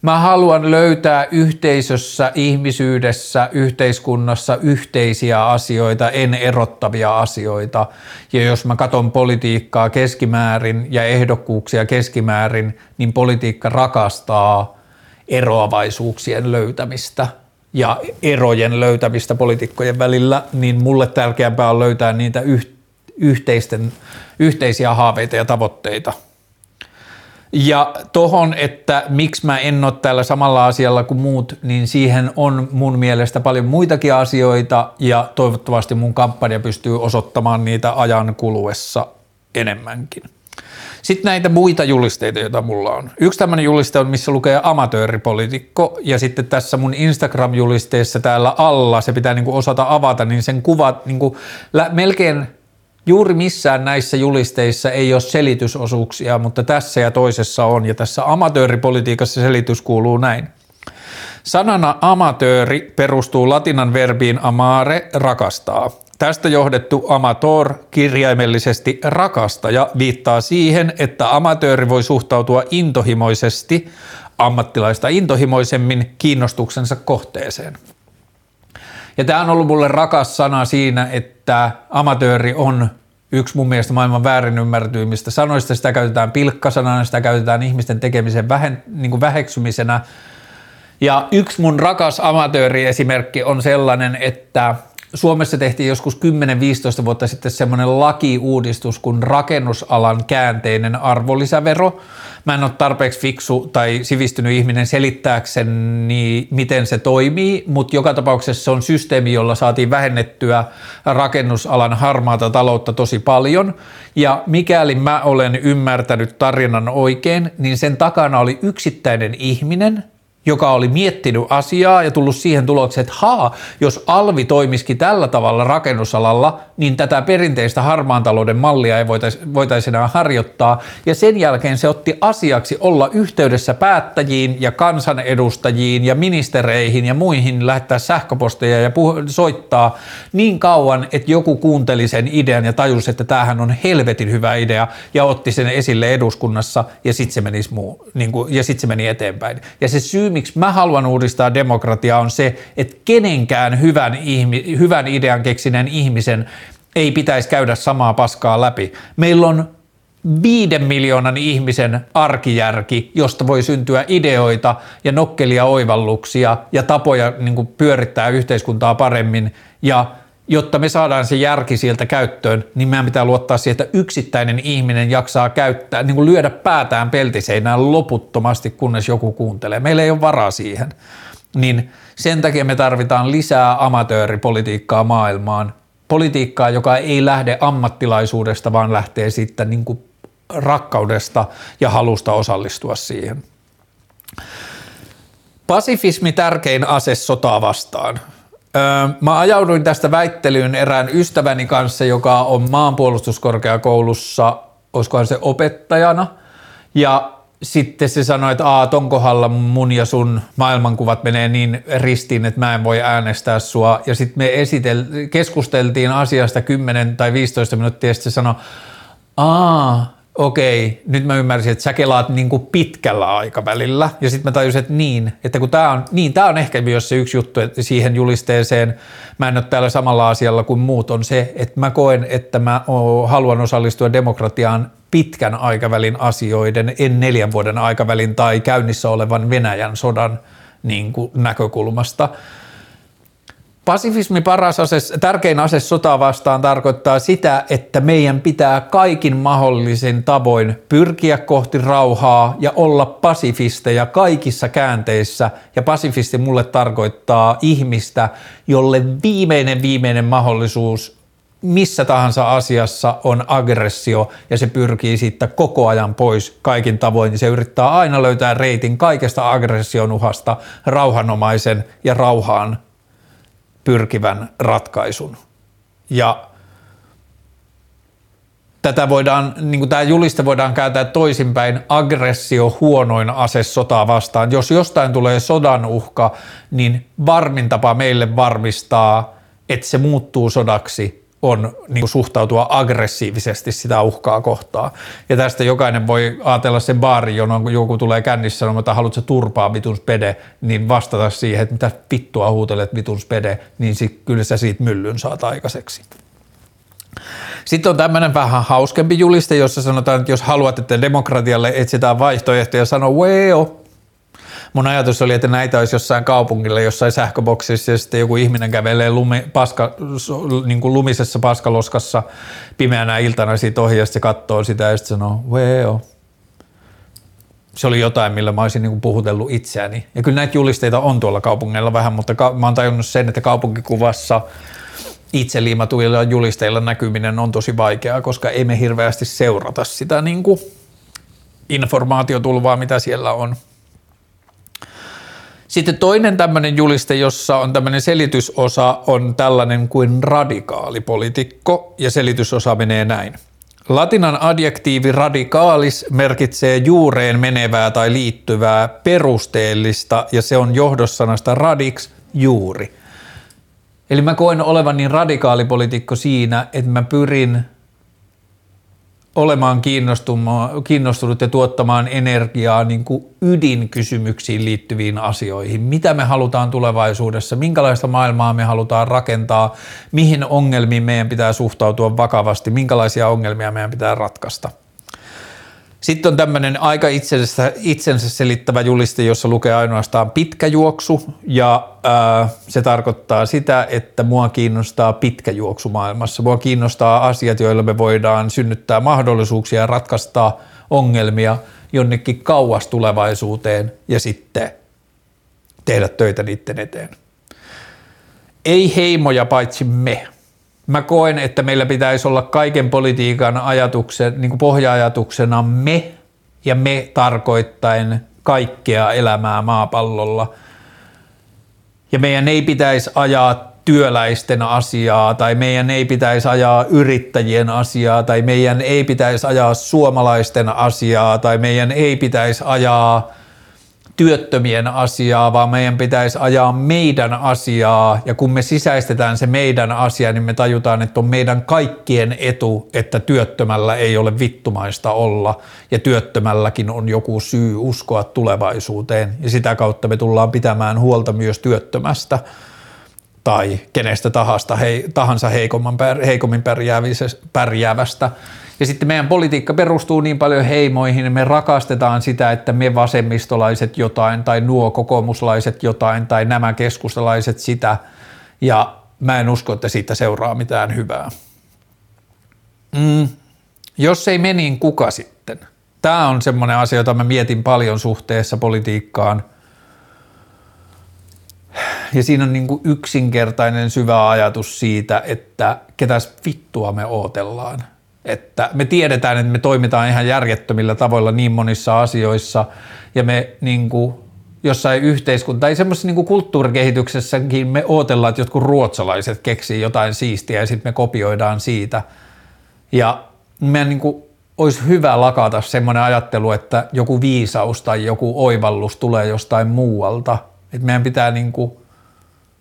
Mä haluan löytää yhteisössä, ihmisyydessä, yhteiskunnassa yhteisiä asioita, en erottavia asioita. Ja jos mä katson politiikkaa keskimäärin ja ehdokkuuksia keskimäärin, niin politiikka rakastaa eroavaisuuksien löytämistä ja erojen löytämistä poliitikkojen välillä, niin mulle tärkeämpää on löytää niitä yhteisten, yhteisiä haaveita ja tavoitteita – ja tohon, että miksi mä en ole täällä samalla asialla kuin muut, niin siihen on mun mielestä paljon muitakin asioita ja toivottavasti mun kampanja pystyy osoittamaan niitä ajan kuluessa enemmänkin. Sitten näitä muita julisteita, joita mulla on. Yksi tämmöinen juliste on, missä lukee amatööripolitiikko, ja sitten tässä mun Instagram-julisteessa täällä alla, se pitää niinku osata avata, niin sen kuvat niinku, melkein Juuri missään näissä julisteissa ei ole selitysosuuksia, mutta tässä ja toisessa on. Ja tässä amatööripolitiikassa selitys kuuluu näin. Sanana amatööri perustuu latinan verbiin amare, rakastaa. Tästä johdettu amator kirjaimellisesti rakastaja viittaa siihen, että amatööri voi suhtautua intohimoisesti, ammattilaista intohimoisemmin kiinnostuksensa kohteeseen. Ja tämä on ollut mulle rakas sana siinä, että amatööri on yksi mun mielestä maailman väärin ymmärtymistä sanoista. Sitä käytetään pilkkasanana, sitä käytetään ihmisten tekemisen vähen, niin kuin väheksymisenä. Ja yksi mun rakas amatööriesimerkki on sellainen, että Suomessa tehtiin joskus 10-15 vuotta sitten semmoinen lakiuudistus kuin rakennusalan käänteinen arvonlisävero. Mä en ole tarpeeksi fiksu tai sivistynyt ihminen selittääkseni, miten se toimii, mutta joka tapauksessa se on systeemi, jolla saatiin vähennettyä rakennusalan harmaata taloutta tosi paljon. Ja mikäli mä olen ymmärtänyt tarinan oikein, niin sen takana oli yksittäinen ihminen – joka oli miettinyt asiaa ja tullut siihen tulokseen, että haa, jos Alvi toimisikin tällä tavalla rakennusalalla, niin tätä perinteistä harmaan talouden mallia ei voitaisi, enää harjoittaa. Ja sen jälkeen se otti asiaksi olla yhteydessä päättäjiin ja kansanedustajiin ja ministereihin ja muihin, lähettää sähköposteja ja puh- soittaa niin kauan, että joku kuunteli sen idean ja tajusi, että tämähän on helvetin hyvä idea ja otti sen esille eduskunnassa ja sitten se, niin kuin, ja sit se meni eteenpäin. Ja se syy, miksi mä haluan uudistaa demokratiaa on se, että kenenkään hyvän, ihmi, hyvän idean keksineen ihmisen ei pitäisi käydä samaa paskaa läpi. Meillä on viiden miljoonan ihmisen arkijärki, josta voi syntyä ideoita ja nokkelia oivalluksia ja tapoja niin pyörittää yhteiskuntaa paremmin ja jotta me saadaan se järki sieltä käyttöön, niin meidän pitää luottaa siihen, että yksittäinen ihminen jaksaa käyttää, niin kuin lyödä päätään peltiseinään loputtomasti, kunnes joku kuuntelee. Meillä ei ole varaa siihen. niin sen takia me tarvitaan lisää amatööripolitiikkaa maailmaan. Politiikkaa, joka ei lähde ammattilaisuudesta, vaan lähtee sitten niin kuin rakkaudesta ja halusta osallistua siihen. Pasifismi tärkein ase sotaa vastaan. Mä ajauduin tästä väittelyyn erään ystäväni kanssa, joka on maanpuolustuskorkeakoulussa, olisikohan se opettajana, ja sitten se sanoi, että Aa, ton kohdalla mun ja sun maailmankuvat menee niin ristiin, että mä en voi äänestää sua. Ja sitten me esitel- keskusteltiin asiasta 10 tai 15 minuuttia, ja sitten se sanoi, Aa, okei, nyt mä ymmärsin, että sä kelaat niin kuin pitkällä aikavälillä. Ja sitten mä tajusin, että niin, että kun tämä on, niin tämä on ehkä myös se yksi juttu, että siihen julisteeseen mä en ole täällä samalla asialla kuin muut, on se, että mä koen, että mä haluan osallistua demokratiaan pitkän aikavälin asioiden, en neljän vuoden aikavälin tai käynnissä olevan Venäjän sodan niin kuin näkökulmasta. Pasifismi paras ase, tärkein ase sotaa vastaan tarkoittaa sitä, että meidän pitää kaikin mahdollisin tavoin pyrkiä kohti rauhaa ja olla pasifisteja kaikissa käänteissä. Ja pasifisti mulle tarkoittaa ihmistä, jolle viimeinen viimeinen mahdollisuus missä tahansa asiassa on aggressio ja se pyrkii siitä koko ajan pois kaikin tavoin. Niin se yrittää aina löytää reitin kaikesta aggression uhasta rauhanomaisen ja rauhaan pyrkivän ratkaisun. Ja tätä voidaan, niin kuin tämä juliste voidaan kääntää toisinpäin, aggressio huonoin ase sotaa vastaan. Jos jostain tulee sodan uhka, niin varmin tapa meille varmistaa, että se muuttuu sodaksi, on niin kuin suhtautua aggressiivisesti sitä uhkaa kohtaan. Ja tästä jokainen voi ajatella sen baari, jolloin joku tulee kännissä sanomaan, että haluatko turpaa vitun spede, niin vastata siihen, että mitä vittua huutelet vitun spede, niin sit, kyllä sä siitä myllyn saat aikaiseksi. Sitten on tämmöinen vähän hauskempi juliste, jossa sanotaan, että jos haluat, että demokratialle etsitään vaihtoehtoja, sano weo, mun ajatus oli, että näitä olisi jossain kaupungilla, jossain sähköboksissa ja sitten joku ihminen kävelee lumi, paska, niin kuin lumisessa paskaloskassa pimeänä iltana siitä ohi ja sitten katsoo sitä ja sitten sanoo, weo. Se oli jotain, millä mä olisin niin puhutellut itseäni. Ja kyllä näitä julisteita on tuolla kaupungeilla vähän, mutta ka- mä oon tajunnut sen, että kaupunkikuvassa itse liimatuilla julisteilla näkyminen on tosi vaikeaa, koska ei me hirveästi seurata sitä niin kuin informaatiotulvaa, mitä siellä on. Sitten toinen tämmöinen juliste, jossa on tämmöinen selitysosa, on tällainen kuin radikaalipolitiikko, ja selitysosa menee näin. Latinan adjektiivi radikaalis merkitsee juureen menevää tai liittyvää perusteellista, ja se on johdosanasta radix, juuri. Eli mä koen olevan niin radikaalipolitiikko siinä, että mä pyrin olemaan kiinnostunut ja tuottamaan energiaa niin kuin ydinkysymyksiin liittyviin asioihin. Mitä me halutaan tulevaisuudessa, minkälaista maailmaa me halutaan rakentaa, mihin ongelmiin meidän pitää suhtautua vakavasti, minkälaisia ongelmia meidän pitää ratkaista – sitten on tämmöinen aika itsensä, itsensä selittävä juliste, jossa lukee ainoastaan pitkä juoksu ja ää, se tarkoittaa sitä, että mua kiinnostaa pitkä juoksu maailmassa. Mua kiinnostaa asiat, joilla me voidaan synnyttää mahdollisuuksia ja ratkaista ongelmia jonnekin kauas tulevaisuuteen ja sitten tehdä töitä niiden eteen. Ei heimoja paitsi me mä koen, että meillä pitäisi olla kaiken politiikan ajatuksen, niin kuin pohja-ajatuksena me ja me tarkoittaen kaikkea elämää maapallolla. Ja meidän ei pitäisi ajaa työläisten asiaa tai meidän ei pitäisi ajaa yrittäjien asiaa tai meidän ei pitäisi ajaa suomalaisten asiaa tai meidän ei pitäisi ajaa – työttömien asiaa, vaan meidän pitäisi ajaa meidän asiaa. Ja kun me sisäistetään se meidän asia, niin me tajutaan, että on meidän kaikkien etu, että työttömällä ei ole vittumaista olla. Ja työttömälläkin on joku syy uskoa tulevaisuuteen. Ja sitä kautta me tullaan pitämään huolta myös työttömästä tai kenestä tahansa heikomman, heikommin pärjäävästä. Ja sitten meidän politiikka perustuu niin paljon heimoihin, me rakastetaan sitä, että me vasemmistolaiset jotain tai nuo kokoomuslaiset jotain tai nämä keskustalaiset sitä. Ja mä en usko, että siitä seuraa mitään hyvää. Mm. Jos ei mene, niin kuka sitten? Tämä on semmoinen asia, jota mä mietin paljon suhteessa politiikkaan. Ja siinä on niin kuin yksinkertainen syvä ajatus siitä, että ketäs vittua me ootellaan. Että me tiedetään, että me toimitaan ihan järjettömillä tavoilla niin monissa asioissa ja me niin kuin jossain yhteiskunta tai semmoisessa niin kulttuurikehityksessäkin me ootellaan, että jotkut ruotsalaiset keksii jotain siistiä ja sitten me kopioidaan siitä. Ja meidän niin kuin olisi hyvä lakata semmoinen ajattelu, että joku viisaus tai joku oivallus tulee jostain muualta. Että meidän pitää niin kuin,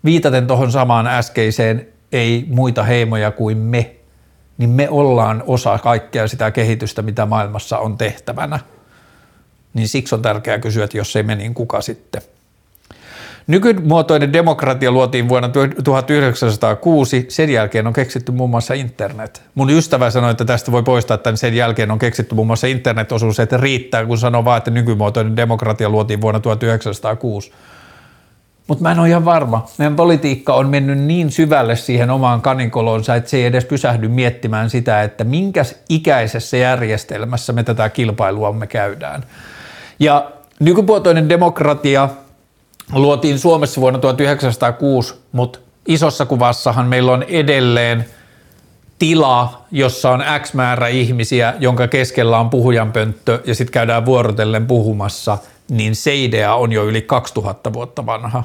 viitaten tuohon samaan äskeiseen, ei muita heimoja kuin me, niin me ollaan osa kaikkea sitä kehitystä, mitä maailmassa on tehtävänä. Niin siksi on tärkeää kysyä, että jos ei me, niin kuka sitten – Nykymuotoinen demokratia luotiin vuonna 1906, sen jälkeen on keksitty muun muassa internet. Mun ystävä sanoi, että tästä voi poistaa, että sen jälkeen on keksitty muun muassa internet-osuus, että riittää, kun sanoo vaan, että nykymuotoinen demokratia luotiin vuonna 1906. Mutta mä en ole ihan varma. Meidän politiikka on mennyt niin syvälle siihen omaan kanikolonsa, että se ei edes pysähdy miettimään sitä, että minkäs ikäisessä järjestelmässä me tätä kilpailua me käydään. Ja nykymuotoinen demokratia – luotiin Suomessa vuonna 1906, mutta isossa kuvassahan meillä on edelleen tila, jossa on X määrä ihmisiä, jonka keskellä on puhujanpönttö ja sitten käydään vuorotellen puhumassa, niin se idea on jo yli 2000 vuotta vanha.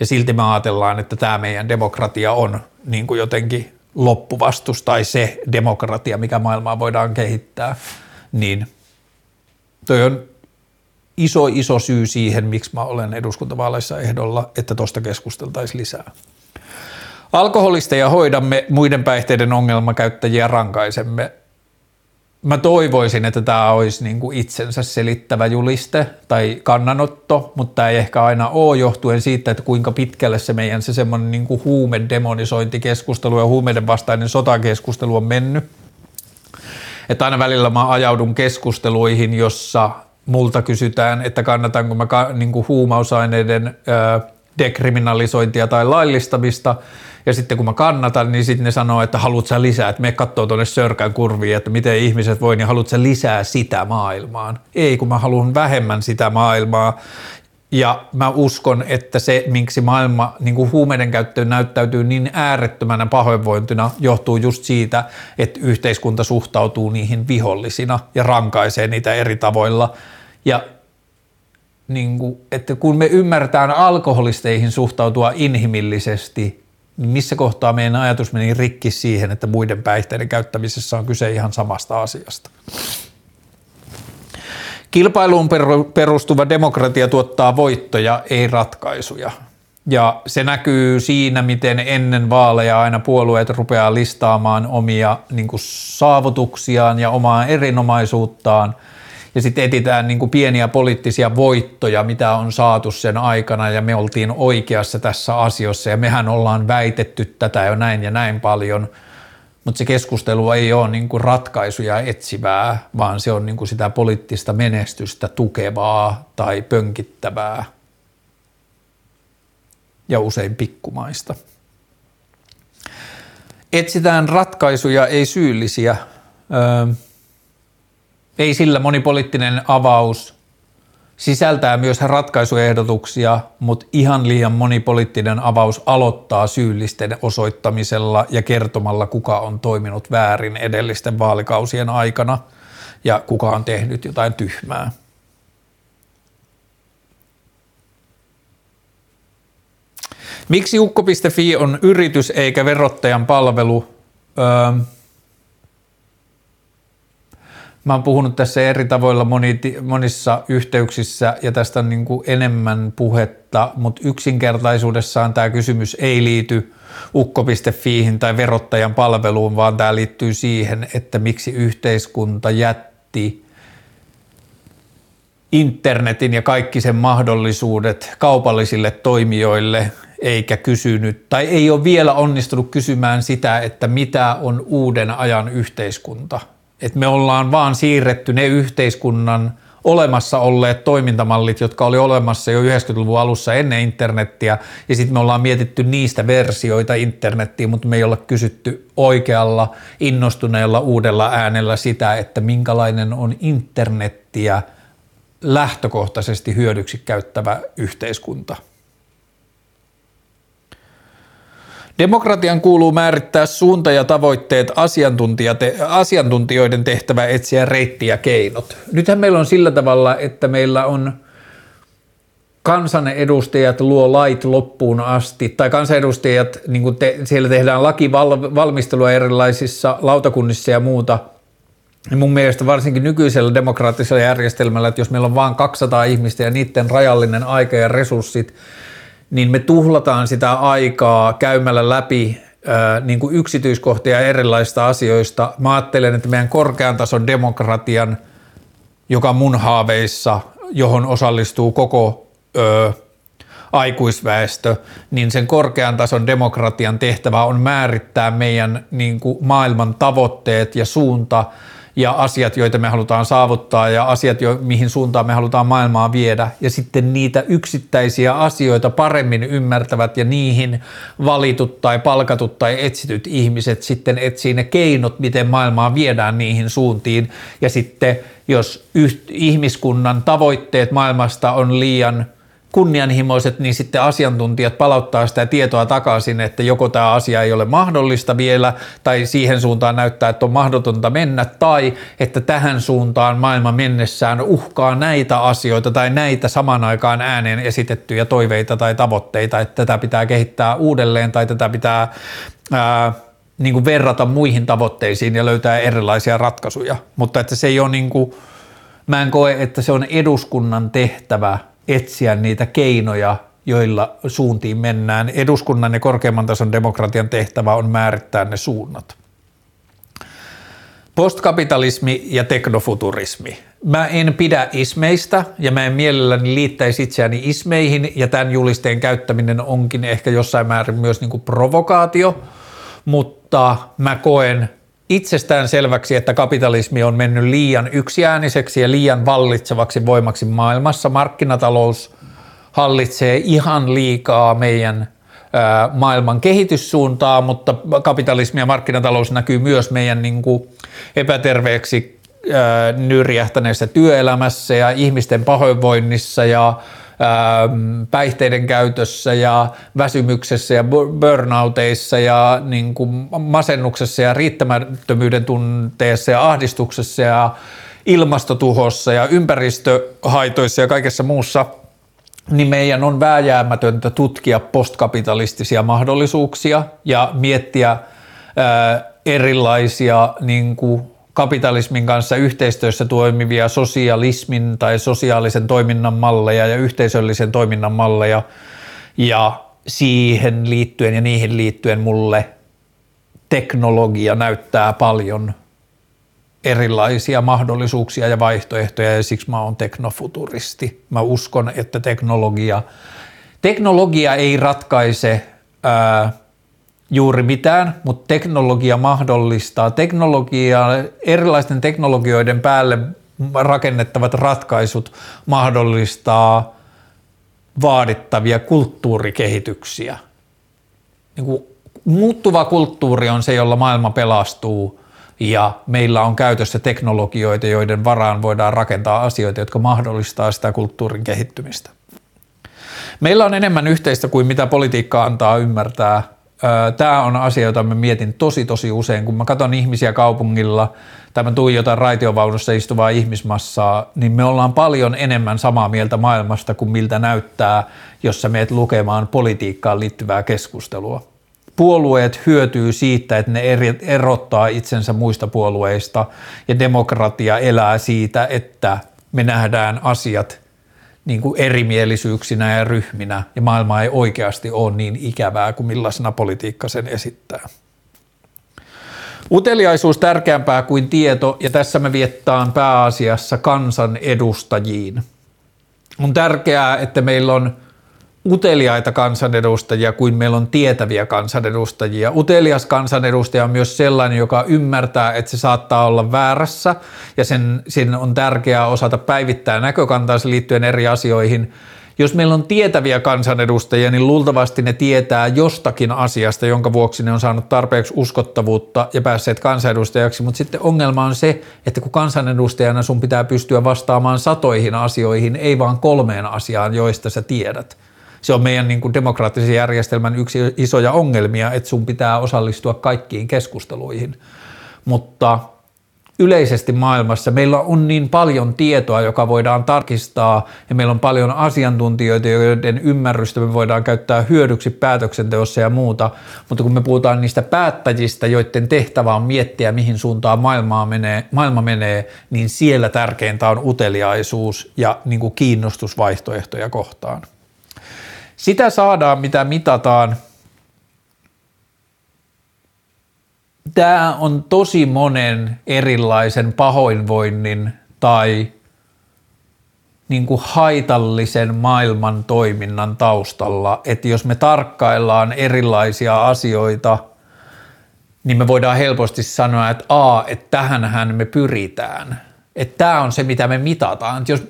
Ja silti me ajatellaan, että tämä meidän demokratia on niin kuin jotenkin loppuvastus tai se demokratia, mikä maailmaa voidaan kehittää, niin toi on iso, iso syy siihen, miksi mä olen eduskuntavaaleissa ehdolla, että tuosta keskusteltaisiin lisää. Alkoholisteja hoidamme, muiden päihteiden ongelmakäyttäjiä rankaisemme. Mä toivoisin, että tämä olisi niin kuin itsensä selittävä juliste tai kannanotto, mutta tämä ei ehkä aina ole johtuen siitä, että kuinka pitkälle se meidän se semmoinen niin kuin huumedemonisointikeskustelu ja huumeiden vastainen sotakeskustelu on mennyt. Että aina välillä mä ajaudun keskusteluihin, jossa multa kysytään, että kannatanko mä niin kuin huumausaineiden dekriminalisointia tai laillistamista, ja sitten kun mä kannatan, niin sitten ne sanoo, että haluat sä lisää, että me katsoo tuonne sörkän kurviin, että miten ihmiset voi, niin haluat sä lisää sitä maailmaan. Ei, kun mä haluan vähemmän sitä maailmaa, ja mä uskon, että se, miksi maailma niin kuin huumeiden käyttöön näyttäytyy niin äärettömänä pahoinvointina, johtuu just siitä, että yhteiskunta suhtautuu niihin vihollisina ja rankaisee niitä eri tavoilla. Ja niin kuin, että kun me ymmärretään alkoholisteihin suhtautua inhimillisesti, missä kohtaa meidän ajatus meni rikki siihen, että muiden päihteiden käyttämisessä on kyse ihan samasta asiasta. Kilpailuun perustuva demokratia tuottaa voittoja, ei ratkaisuja. Ja se näkyy siinä, miten ennen vaaleja aina puolueet rupeaa listaamaan omia niin saavutuksiaan ja omaa erinomaisuuttaan. Ja sitten etitään niin kuin pieniä poliittisia voittoja, mitä on saatu sen aikana, ja me oltiin oikeassa tässä asiassa, ja mehän ollaan väitetty tätä jo näin ja näin paljon – mutta se keskustelu ei ole niin kuin ratkaisuja etsivää, vaan se on niin kuin sitä poliittista menestystä tukevaa tai pönkittävää ja usein pikkumaista. Etsitään ratkaisuja, ei syyllisiä. Öö, ei sillä monipoliittinen avaus sisältää myös ratkaisuehdotuksia, mutta ihan liian monipoliittinen avaus aloittaa syyllisten osoittamisella ja kertomalla, kuka on toiminut väärin edellisten vaalikausien aikana ja kuka on tehnyt jotain tyhmää. Miksi ukko.fi on yritys eikä verottajan palvelu? Öö, Mä oon puhunut tässä eri tavoilla moni, monissa yhteyksissä ja tästä on niin kuin enemmän puhetta, mutta yksinkertaisuudessaan tämä kysymys ei liity ukko.fiihin tai verottajan palveluun, vaan tämä liittyy siihen, että miksi yhteiskunta jätti internetin ja kaikki sen mahdollisuudet kaupallisille toimijoille eikä kysynyt tai ei ole vielä onnistunut kysymään sitä, että mitä on uuden ajan yhteiskunta – että me ollaan vaan siirretty ne yhteiskunnan olemassa olleet toimintamallit, jotka oli olemassa jo 90-luvun alussa ennen internettiä, ja sitten me ollaan mietitty niistä versioita internettiin, mutta me ei olla kysytty oikealla, innostuneella uudella äänellä sitä, että minkälainen on internettiä lähtökohtaisesti hyödyksi käyttävä yhteiskunta. Demokratian kuuluu määrittää suunta ja tavoitteet asiantuntijoiden tehtävä etsiä reitti ja keinot. Nythän meillä on sillä tavalla, että meillä on kansanedustajat luo lait loppuun asti, tai kansanedustajat, niin te, siellä tehdään lakivalmistelua erilaisissa lautakunnissa ja muuta, niin mun mielestä varsinkin nykyisellä demokraattisella järjestelmällä, että jos meillä on vain 200 ihmistä ja niiden rajallinen aika ja resurssit, niin me tuhlataan sitä aikaa käymällä läpi niin kuin yksityiskohtia erilaisista asioista. Mä ajattelen, että meidän korkean tason demokratian, joka mun haaveissa, johon osallistuu koko ö, aikuisväestö, niin sen korkean tason demokratian tehtävä on määrittää meidän niin kuin maailman tavoitteet ja suunta – ja asiat, joita me halutaan saavuttaa ja asiat, jo, mihin suuntaan me halutaan maailmaa viedä. Ja sitten niitä yksittäisiä asioita paremmin ymmärtävät ja niihin valitut tai palkatut tai etsityt ihmiset sitten etsii ne keinot, miten maailmaa viedään niihin suuntiin. Ja sitten jos yht, ihmiskunnan tavoitteet maailmasta on liian – kunnianhimoiset, niin sitten asiantuntijat palauttaa sitä tietoa takaisin, että joko tämä asia ei ole mahdollista vielä, tai siihen suuntaan näyttää, että on mahdotonta mennä, tai että tähän suuntaan maailma mennessään uhkaa näitä asioita tai näitä saman aikaan ääneen esitettyjä toiveita tai tavoitteita, että tätä pitää kehittää uudelleen tai tätä pitää ää, niin kuin verrata muihin tavoitteisiin ja löytää erilaisia ratkaisuja, mutta että se ei ole niin kuin, mä en koe, että se on eduskunnan tehtävä – etsiä niitä keinoja, joilla suuntiin mennään. Eduskunnan ja korkeamman tason demokratian tehtävä on määrittää ne suunnat. Postkapitalismi ja teknofuturismi. Mä en pidä ismeistä ja mä en mielelläni liittäisi itseäni ismeihin ja tämän julisteen käyttäminen onkin ehkä jossain määrin myös niin kuin provokaatio, mutta mä koen itsestään selväksi, että kapitalismi on mennyt liian yksiääniseksi ja liian vallitsevaksi voimaksi maailmassa. Markkinatalous hallitsee ihan liikaa meidän maailman kehityssuuntaa, mutta kapitalismi ja markkinatalous näkyy myös meidän niin kuin epäterveeksi nyrjähtäneessä työelämässä ja ihmisten pahoinvoinnissa ja päihteiden käytössä ja väsymyksessä ja burnouteissa ja niin kuin masennuksessa ja riittämättömyyden tunteessa ja ahdistuksessa ja ilmastotuhossa ja ympäristöhaitoissa ja kaikessa muussa, niin meidän on vääjäämätöntä tutkia postkapitalistisia mahdollisuuksia ja miettiä ää, erilaisia niin kuin kapitalismin kanssa yhteistyössä toimivia sosialismin tai sosiaalisen toiminnan malleja ja yhteisöllisen toiminnan malleja ja siihen liittyen ja niihin liittyen mulle teknologia näyttää paljon erilaisia mahdollisuuksia ja vaihtoehtoja ja siksi mä oon teknofuturisti. Mä uskon, että teknologia, teknologia ei ratkaise ää, juuri mitään, mutta teknologia mahdollistaa. Teknologia, erilaisten teknologioiden päälle rakennettavat ratkaisut mahdollistaa vaadittavia kulttuurikehityksiä. Niin kuin muuttuva kulttuuri on se, jolla maailma pelastuu ja meillä on käytössä teknologioita, joiden varaan voidaan rakentaa asioita, jotka mahdollistaa sitä kulttuurin kehittymistä. Meillä on enemmän yhteistä kuin mitä politiikka antaa ymmärtää Tämä on asia, jota mä mietin tosi tosi usein, kun mä katson ihmisiä kaupungilla tai mä tuijotan raitiovaunussa istuvaa ihmismassaa, niin me ollaan paljon enemmän samaa mieltä maailmasta kuin miltä näyttää, jos sä meet lukemaan politiikkaan liittyvää keskustelua. Puolueet hyötyy siitä, että ne erottaa itsensä muista puolueista ja demokratia elää siitä, että me nähdään asiat niin kuin erimielisyyksinä ja ryhminä, ja maailma ei oikeasti ole niin ikävää kuin millaisena politiikka sen esittää. Uteliaisuus tärkeämpää kuin tieto, ja tässä me viettaan pääasiassa kansan edustajiin. On tärkeää, että meillä on uteliaita kansanedustajia kuin meillä on tietäviä kansanedustajia. Utelias kansanedustaja on myös sellainen, joka ymmärtää, että se saattaa olla väärässä ja sen, sen on tärkeää osata päivittää näkökantaansa liittyen eri asioihin. Jos meillä on tietäviä kansanedustajia, niin luultavasti ne tietää jostakin asiasta, jonka vuoksi ne on saanut tarpeeksi uskottavuutta ja päässeet kansanedustajaksi, mutta sitten ongelma on se, että kun kansanedustajana sun pitää pystyä vastaamaan satoihin asioihin, ei vaan kolmeen asiaan, joista sä tiedät – Se on meidän niin kuin demokraattisen järjestelmän yksi isoja ongelmia, että sun pitää osallistua kaikkiin keskusteluihin. Mutta yleisesti maailmassa meillä on niin paljon tietoa, joka voidaan tarkistaa ja meillä on paljon asiantuntijoita, joiden ymmärrystä me voidaan käyttää hyödyksi päätöksenteossa ja muuta, mutta kun me puhutaan niistä päättäjistä, joiden tehtävä on miettiä, mihin suuntaan maailmaa menee, maailma menee, niin siellä tärkeintä on uteliaisuus ja niin kuin kiinnostusvaihtoehtoja kohtaan. Sitä saadaan, mitä mitataan – tämä on tosi monen erilaisen pahoinvoinnin tai niin kuin haitallisen maailman toiminnan taustalla, että jos me tarkkaillaan erilaisia asioita, niin me voidaan helposti sanoa, että a, että tähänhän me pyritään. Että tämä on se, mitä me mitataan. Että jos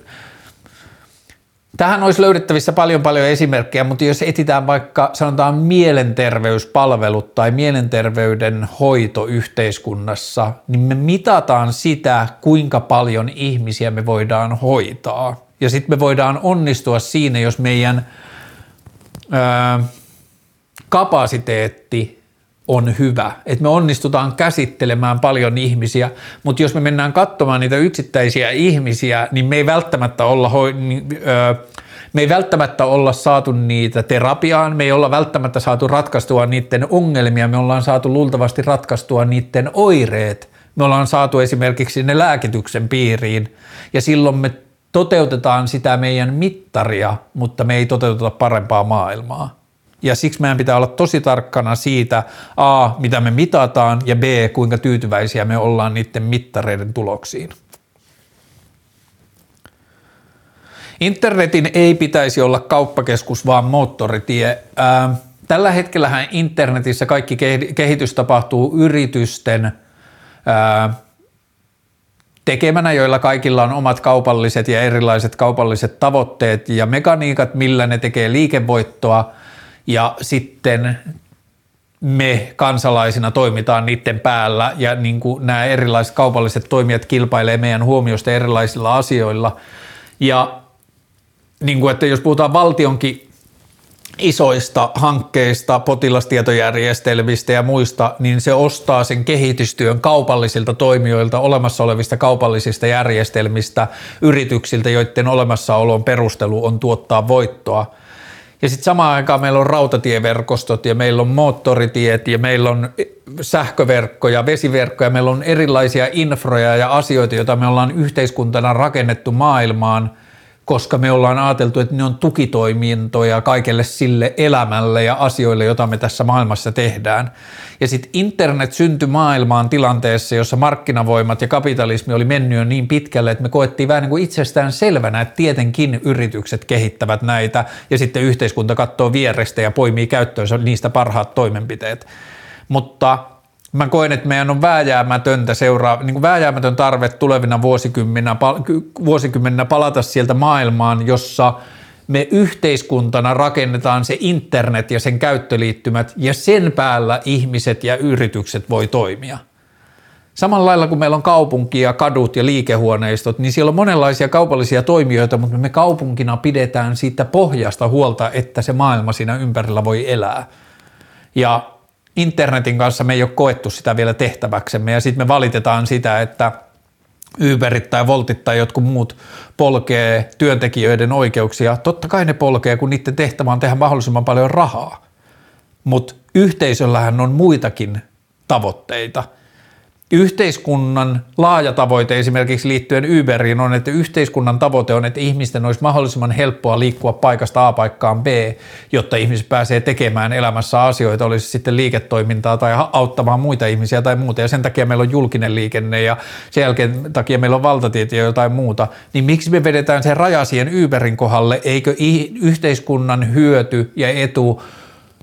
Tähän olisi löydettävissä paljon paljon esimerkkejä, mutta jos etsitään vaikka sanotaan mielenterveyspalvelut tai mielenterveyden hoito yhteiskunnassa, niin me mitataan sitä, kuinka paljon ihmisiä me voidaan hoitaa. Ja sitten me voidaan onnistua siinä, jos meidän ää, kapasiteetti on hyvä, että me onnistutaan käsittelemään paljon ihmisiä, mutta jos me mennään katsomaan niitä yksittäisiä ihmisiä, niin me ei välttämättä olla, me ei välttämättä olla saatu niitä terapiaan, me ei olla välttämättä saatu ratkaistua niiden ongelmia, me ollaan saatu luultavasti ratkaistua niiden oireet, me ollaan saatu esimerkiksi ne lääkityksen piiriin ja silloin me toteutetaan sitä meidän mittaria, mutta me ei toteuteta parempaa maailmaa ja siksi meidän pitää olla tosi tarkkana siitä A, mitä me mitataan ja B, kuinka tyytyväisiä me ollaan niiden mittareiden tuloksiin. Internetin ei pitäisi olla kauppakeskus, vaan moottoritie. tällä hetkellähän internetissä kaikki kehitys tapahtuu yritysten tekemänä, joilla kaikilla on omat kaupalliset ja erilaiset kaupalliset tavoitteet ja mekaniikat, millä ne tekee liikevoittoa – ja sitten me kansalaisina toimitaan niiden päällä ja niin kuin nämä erilaiset kaupalliset toimijat kilpailee meidän huomiosta erilaisilla asioilla. Ja niin kuin, että jos puhutaan valtionkin isoista hankkeista, potilastietojärjestelmistä ja muista, niin se ostaa sen kehitystyön kaupallisilta toimijoilta, olemassa olevista kaupallisista järjestelmistä, yrityksiltä, joiden olemassaolon perustelu on tuottaa voittoa – ja sitten samaan aikaan meillä on rautatieverkostot ja meillä on moottoritiet ja meillä on sähköverkkoja, vesiverkkoja, meillä on erilaisia infroja ja asioita, joita me ollaan yhteiskuntana rakennettu maailmaan – koska me ollaan ajateltu, että ne on tukitoimintoja kaikelle sille elämälle ja asioille, joita me tässä maailmassa tehdään. Ja sitten internet syntyi maailmaan tilanteessa, jossa markkinavoimat ja kapitalismi oli mennyt jo niin pitkälle, että me koettiin vähän niin kuin itsestään selvänä, että tietenkin yritykset kehittävät näitä ja sitten yhteiskunta katsoo vierestä ja poimii käyttöönsä niistä parhaat toimenpiteet. Mutta mä koen, että meidän on vääjäämätöntä seuraa, niin kuin vääjäämätön tarve tulevina vuosikymmeninä, vuosikymmeninä palata sieltä maailmaan, jossa me yhteiskuntana rakennetaan se internet ja sen käyttöliittymät ja sen päällä ihmiset ja yritykset voi toimia. Samalla lailla kuin meillä on kaupunki ja kadut ja liikehuoneistot, niin siellä on monenlaisia kaupallisia toimijoita, mutta me kaupunkina pidetään siitä pohjasta huolta, että se maailma siinä ympärillä voi elää. Ja internetin kanssa me ei ole koettu sitä vielä tehtäväksemme ja sitten me valitetaan sitä, että Uberit tai Voltit tai jotkut muut polkee työntekijöiden oikeuksia. Totta kai ne polkee, kun niiden tehtävä on tehdä mahdollisimman paljon rahaa. Mutta yhteisöllähän on muitakin tavoitteita – Yhteiskunnan laaja tavoite esimerkiksi liittyen Uberiin on, että yhteiskunnan tavoite on, että ihmisten olisi mahdollisimman helppoa liikkua paikasta A paikkaan B, jotta ihmiset pääsee tekemään elämässä asioita, olisi sitten liiketoimintaa tai auttamaan muita ihmisiä tai muuta. Ja sen takia meillä on julkinen liikenne ja sen jälkeen takia meillä on valtatiet ja jotain muuta. Niin miksi me vedetään sen raja siihen Uberin kohdalle, eikö yhteiskunnan hyöty ja etu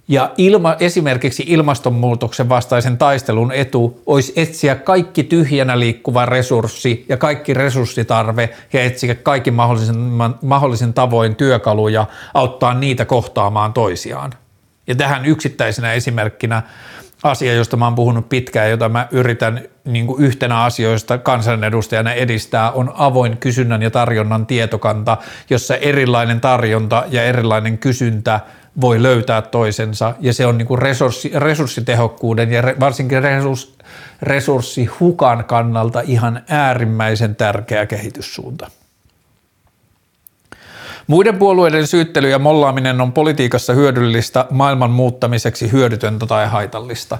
ja ilma, esimerkiksi ilmastonmuutoksen vastaisen taistelun etu olisi etsiä kaikki tyhjänä liikkuva resurssi ja kaikki resurssitarve ja etsiä kaikki mahdollisen, mahdollisen tavoin työkaluja auttaa niitä kohtaamaan toisiaan. Ja tähän yksittäisenä esimerkkinä asia, josta mä oon puhunut pitkään, jota mä yritän niin kuin yhtenä asioista kansanedustajana edistää, on avoin kysynnän ja tarjonnan tietokanta, jossa erilainen tarjonta ja erilainen kysyntä voi löytää toisensa, ja se on niin kuin resurssi, resurssitehokkuuden ja re, varsinkin resurs, resurssihukan kannalta ihan äärimmäisen tärkeä kehityssuunta. Muiden puolueiden syyttely ja mollaaminen on politiikassa hyödyllistä, maailman muuttamiseksi hyödytöntä tai haitallista.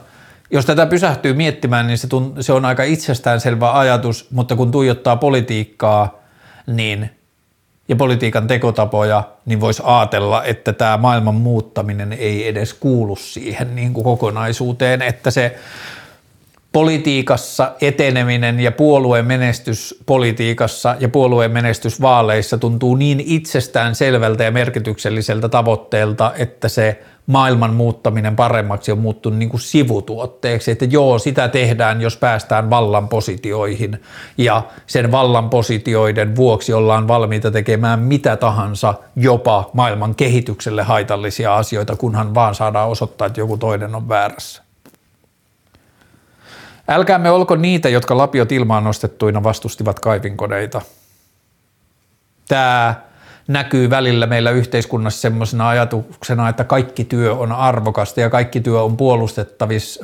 Jos tätä pysähtyy miettimään, niin se, tunt- se on aika itsestäänselvä ajatus, mutta kun tuijottaa politiikkaa niin, ja politiikan tekotapoja, niin voisi ajatella, että tämä maailman muuttaminen ei edes kuulu siihen niin kuin kokonaisuuteen, että se politiikassa eteneminen ja puolueen menestys politiikassa ja puolueen menestys vaaleissa tuntuu niin itsestään selvältä ja merkitykselliseltä tavoitteelta, että se maailman muuttaminen paremmaksi on muuttunut niin kuin sivutuotteeksi, että joo, sitä tehdään, jos päästään vallan positioihin ja sen vallan positioiden vuoksi ollaan valmiita tekemään mitä tahansa, jopa maailman kehitykselle haitallisia asioita, kunhan vaan saadaan osoittaa, että joku toinen on väärässä. Älkäämme olko niitä, jotka lapiot ilmaan nostettuina vastustivat kaivinkoneita. Tämä näkyy välillä meillä yhteiskunnassa semmoisena ajatuksena, että kaikki työ on arvokasta ja kaikki työ on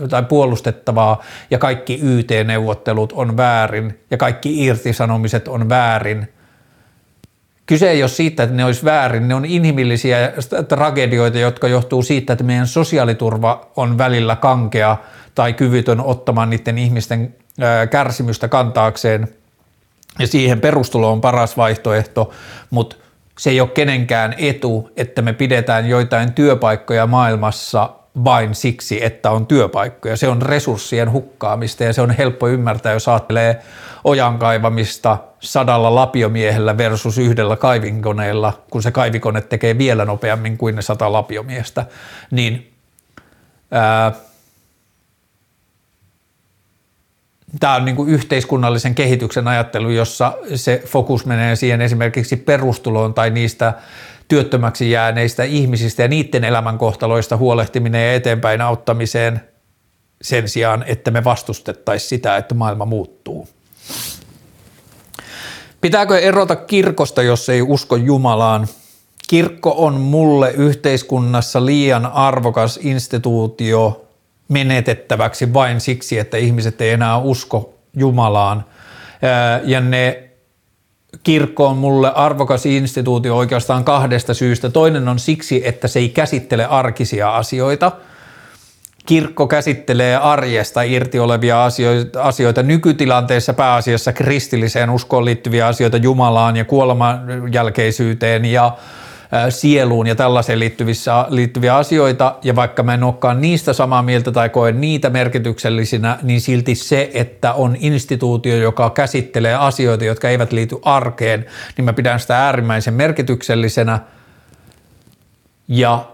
tai puolustettavaa ja kaikki YT-neuvottelut on väärin ja kaikki irtisanomiset on väärin. Kyse ei ole siitä, että ne olisi väärin, ne on inhimillisiä tragedioita, jotka johtuu siitä, että meidän sosiaaliturva on välillä kankea – tai kyvytön ottamaan niiden ihmisten kärsimystä kantaakseen. Ja siihen perustulo on paras vaihtoehto, mutta se ei ole kenenkään etu, että me pidetään joitain työpaikkoja maailmassa vain siksi, että on työpaikkoja. Se on resurssien hukkaamista ja se on helppo ymmärtää, jos ajattelee ojan kaivamista sadalla lapiomiehellä versus yhdellä kaivinkoneella, kun se kaivikone tekee vielä nopeammin kuin ne sata lapiomiestä, niin ää, tämä on niin kuin yhteiskunnallisen kehityksen ajattelu, jossa se fokus menee siihen esimerkiksi perustuloon tai niistä työttömäksi jääneistä ihmisistä ja niiden elämänkohtaloista huolehtiminen ja eteenpäin auttamiseen sen sijaan, että me vastustettaisiin sitä, että maailma muuttuu. Pitääkö erota kirkosta, jos ei usko Jumalaan? Kirkko on mulle yhteiskunnassa liian arvokas instituutio menetettäväksi vain siksi, että ihmiset ei enää usko Jumalaan. Ja ne kirkko on mulle arvokas instituutio oikeastaan kahdesta syystä. Toinen on siksi, että se ei käsittele arkisia asioita. Kirkko käsittelee arjesta irti olevia asioita, asioita nykytilanteessa pääasiassa kristilliseen uskoon liittyviä asioita Jumalaan ja kuoleman jälkeisyyteen ja sieluun ja tällaiseen liittyvissä, liittyviä asioita, ja vaikka mä en olekaan niistä samaa mieltä tai koen niitä merkityksellisinä, niin silti se, että on instituutio, joka käsittelee asioita, jotka eivät liity arkeen, niin mä pidän sitä äärimmäisen merkityksellisenä, ja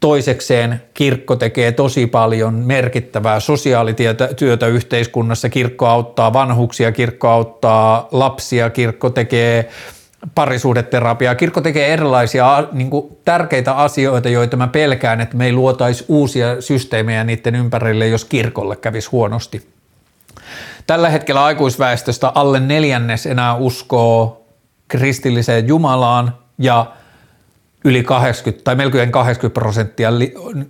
Toisekseen kirkko tekee tosi paljon merkittävää sosiaalityötä yhteiskunnassa. Kirkko auttaa vanhuksia, kirkko auttaa lapsia, kirkko tekee parisuudeterapiaa. Kirkko tekee erilaisia niin kuin, tärkeitä asioita, joita mä pelkään, että me ei luotaisi uusia systeemejä niiden ympärille, jos kirkolle kävisi huonosti. Tällä hetkellä aikuisväestöstä alle neljännes enää uskoo kristilliseen Jumalaan ja yli 80 tai melkein 80 prosenttia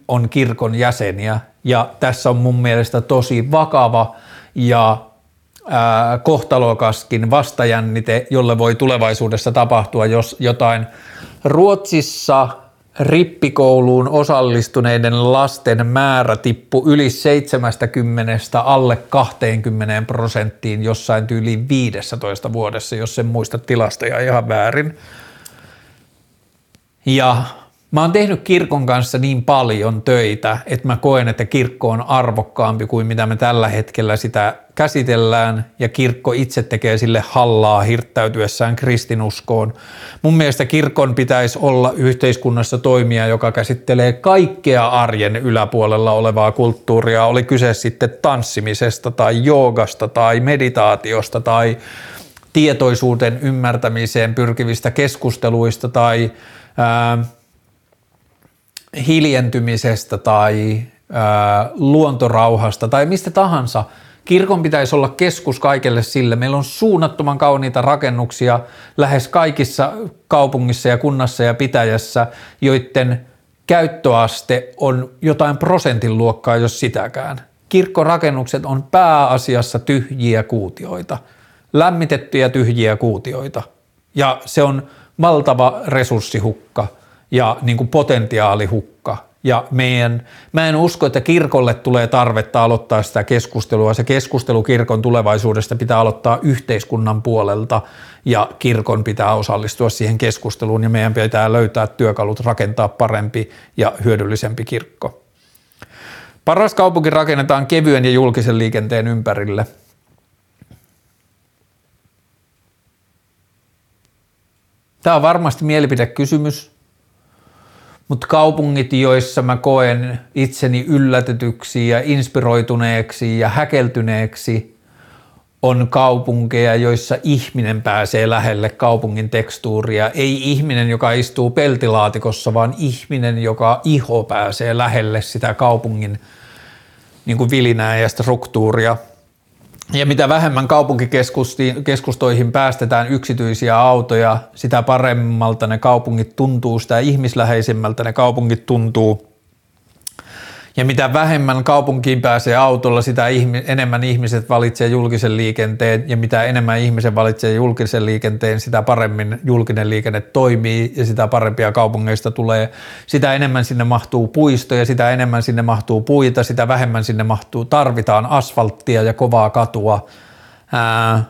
on kirkon jäseniä. Ja tässä on mun mielestä tosi vakava ja kohtalokaskin vastajännite, jolle voi tulevaisuudessa tapahtua, jos jotain Ruotsissa rippikouluun osallistuneiden lasten määrä tippu yli 70 alle 20 prosenttiin jossain tyyliin 15 vuodessa, jos en muista tilastoja ihan väärin. Ja Mä oon tehnyt kirkon kanssa niin paljon töitä, että mä koen, että kirkko on arvokkaampi kuin mitä me tällä hetkellä sitä käsitellään ja kirkko itse tekee sille hallaa hirttäytyessään kristinuskoon. Mun mielestä kirkon pitäisi olla yhteiskunnassa toimija, joka käsittelee kaikkea arjen yläpuolella olevaa kulttuuria, oli kyse sitten tanssimisesta tai joogasta tai meditaatiosta tai tietoisuuden ymmärtämiseen pyrkivistä keskusteluista tai ää, hiljentymisestä tai luontorauhasta tai mistä tahansa. Kirkon pitäisi olla keskus kaikelle sille. Meillä on suunnattoman kauniita rakennuksia lähes kaikissa kaupungissa ja kunnassa ja pitäjässä, joiden käyttöaste on jotain prosentin luokkaa, jos sitäkään. Kirkkorakennukset on pääasiassa tyhjiä kuutioita, lämmitettyjä tyhjiä kuutioita. Ja se on valtava resurssihukka ja niin kuin potentiaalihukka. Ja meidän, mä en usko, että kirkolle tulee tarvetta aloittaa sitä keskustelua. Se keskustelu kirkon tulevaisuudesta pitää aloittaa yhteiskunnan puolelta ja kirkon pitää osallistua siihen keskusteluun ja meidän pitää löytää työkalut rakentaa parempi ja hyödyllisempi kirkko. Paras kaupunki rakennetaan kevyen ja julkisen liikenteen ympärille. Tämä on varmasti mielipidekysymys, mutta kaupungit, joissa mä koen itseni yllätetyksi ja inspiroituneeksi ja häkeltyneeksi, on kaupunkeja, joissa ihminen pääsee lähelle kaupungin tekstuuria. Ei ihminen, joka istuu peltilaatikossa, vaan ihminen, joka iho pääsee lähelle sitä kaupungin niin kuin vilinää ja struktuuria. Ja mitä vähemmän kaupunkikeskustoihin päästetään yksityisiä autoja, sitä paremmalta ne kaupungit tuntuu, sitä ihmisläheisemmältä ne kaupungit tuntuu. Ja mitä vähemmän kaupunkiin pääsee autolla, sitä enemmän ihmiset valitsee julkisen liikenteen ja mitä enemmän ihmisen valitsee julkisen liikenteen, sitä paremmin julkinen liikenne toimii ja sitä parempia kaupungeista tulee. Sitä enemmän sinne mahtuu puistoja, sitä enemmän sinne mahtuu puita, sitä vähemmän sinne mahtuu, tarvitaan asfalttia ja kovaa katua. Ää,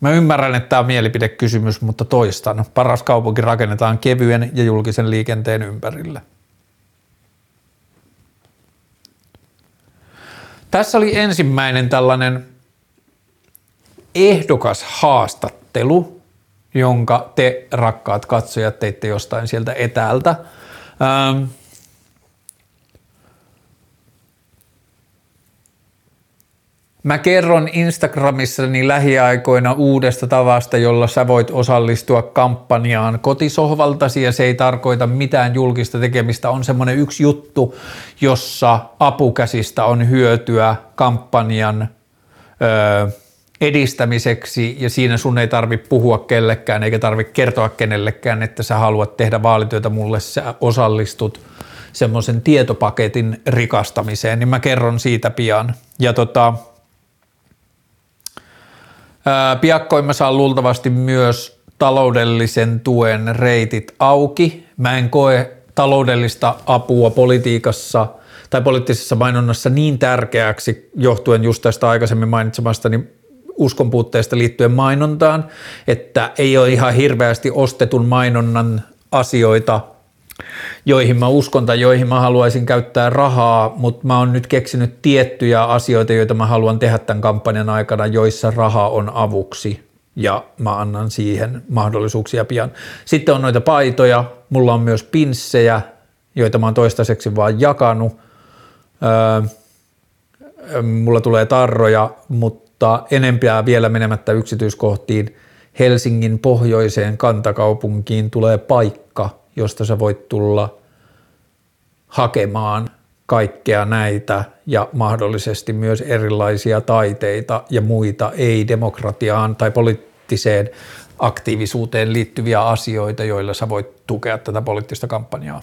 Mä ymmärrän, että tämä on mielipidekysymys, mutta toistan. Paras kaupunki rakennetaan kevyen ja julkisen liikenteen ympärille. Tässä oli ensimmäinen tällainen ehdokas haastattelu, jonka te rakkaat katsojat teitte jostain sieltä etäältä. Ähm, Mä kerron Instagramissani lähiaikoina uudesta tavasta, jolla sä voit osallistua kampanjaan kotisohvaltasi ja se ei tarkoita mitään julkista tekemistä. On semmoinen yksi juttu, jossa apukäsistä on hyötyä kampanjan ö, edistämiseksi ja siinä sun ei tarvi puhua kellekään eikä tarvi kertoa kenellekään, että sä haluat tehdä vaalityötä mulle, sä osallistut semmoisen tietopaketin rikastamiseen, niin mä kerron siitä pian. Ja tota, Piakkoin mä saan luultavasti myös taloudellisen tuen reitit auki. Mä en koe taloudellista apua politiikassa tai poliittisessa mainonnassa niin tärkeäksi johtuen just tästä aikaisemmin mainitsemastani uskon puutteesta liittyen mainontaan, että ei ole ihan hirveästi ostetun mainonnan asioita joihin mä uskon tai joihin mä haluaisin käyttää rahaa, mutta mä oon nyt keksinyt tiettyjä asioita, joita mä haluan tehdä tämän kampanjan aikana, joissa raha on avuksi ja mä annan siihen mahdollisuuksia pian. Sitten on noita paitoja, mulla on myös pinssejä, joita mä oon toistaiseksi vaan jakanut. Öö, mulla tulee tarroja, mutta enempiä vielä menemättä yksityiskohtiin. Helsingin pohjoiseen kantakaupunkiin tulee paikka, josta sä voit tulla hakemaan kaikkea näitä ja mahdollisesti myös erilaisia taiteita ja muita ei-demokratiaan tai poliittiseen aktiivisuuteen liittyviä asioita, joilla sä voit tukea tätä poliittista kampanjaa.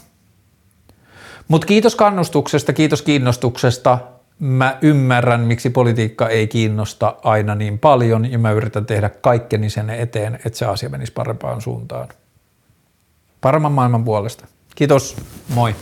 Mutta kiitos kannustuksesta, kiitos kiinnostuksesta. Mä ymmärrän, miksi politiikka ei kiinnosta aina niin paljon ja mä yritän tehdä kaikkeni sen eteen, että se asia menisi parempaan suuntaan paremman maailman puolesta. Kiitos, moi!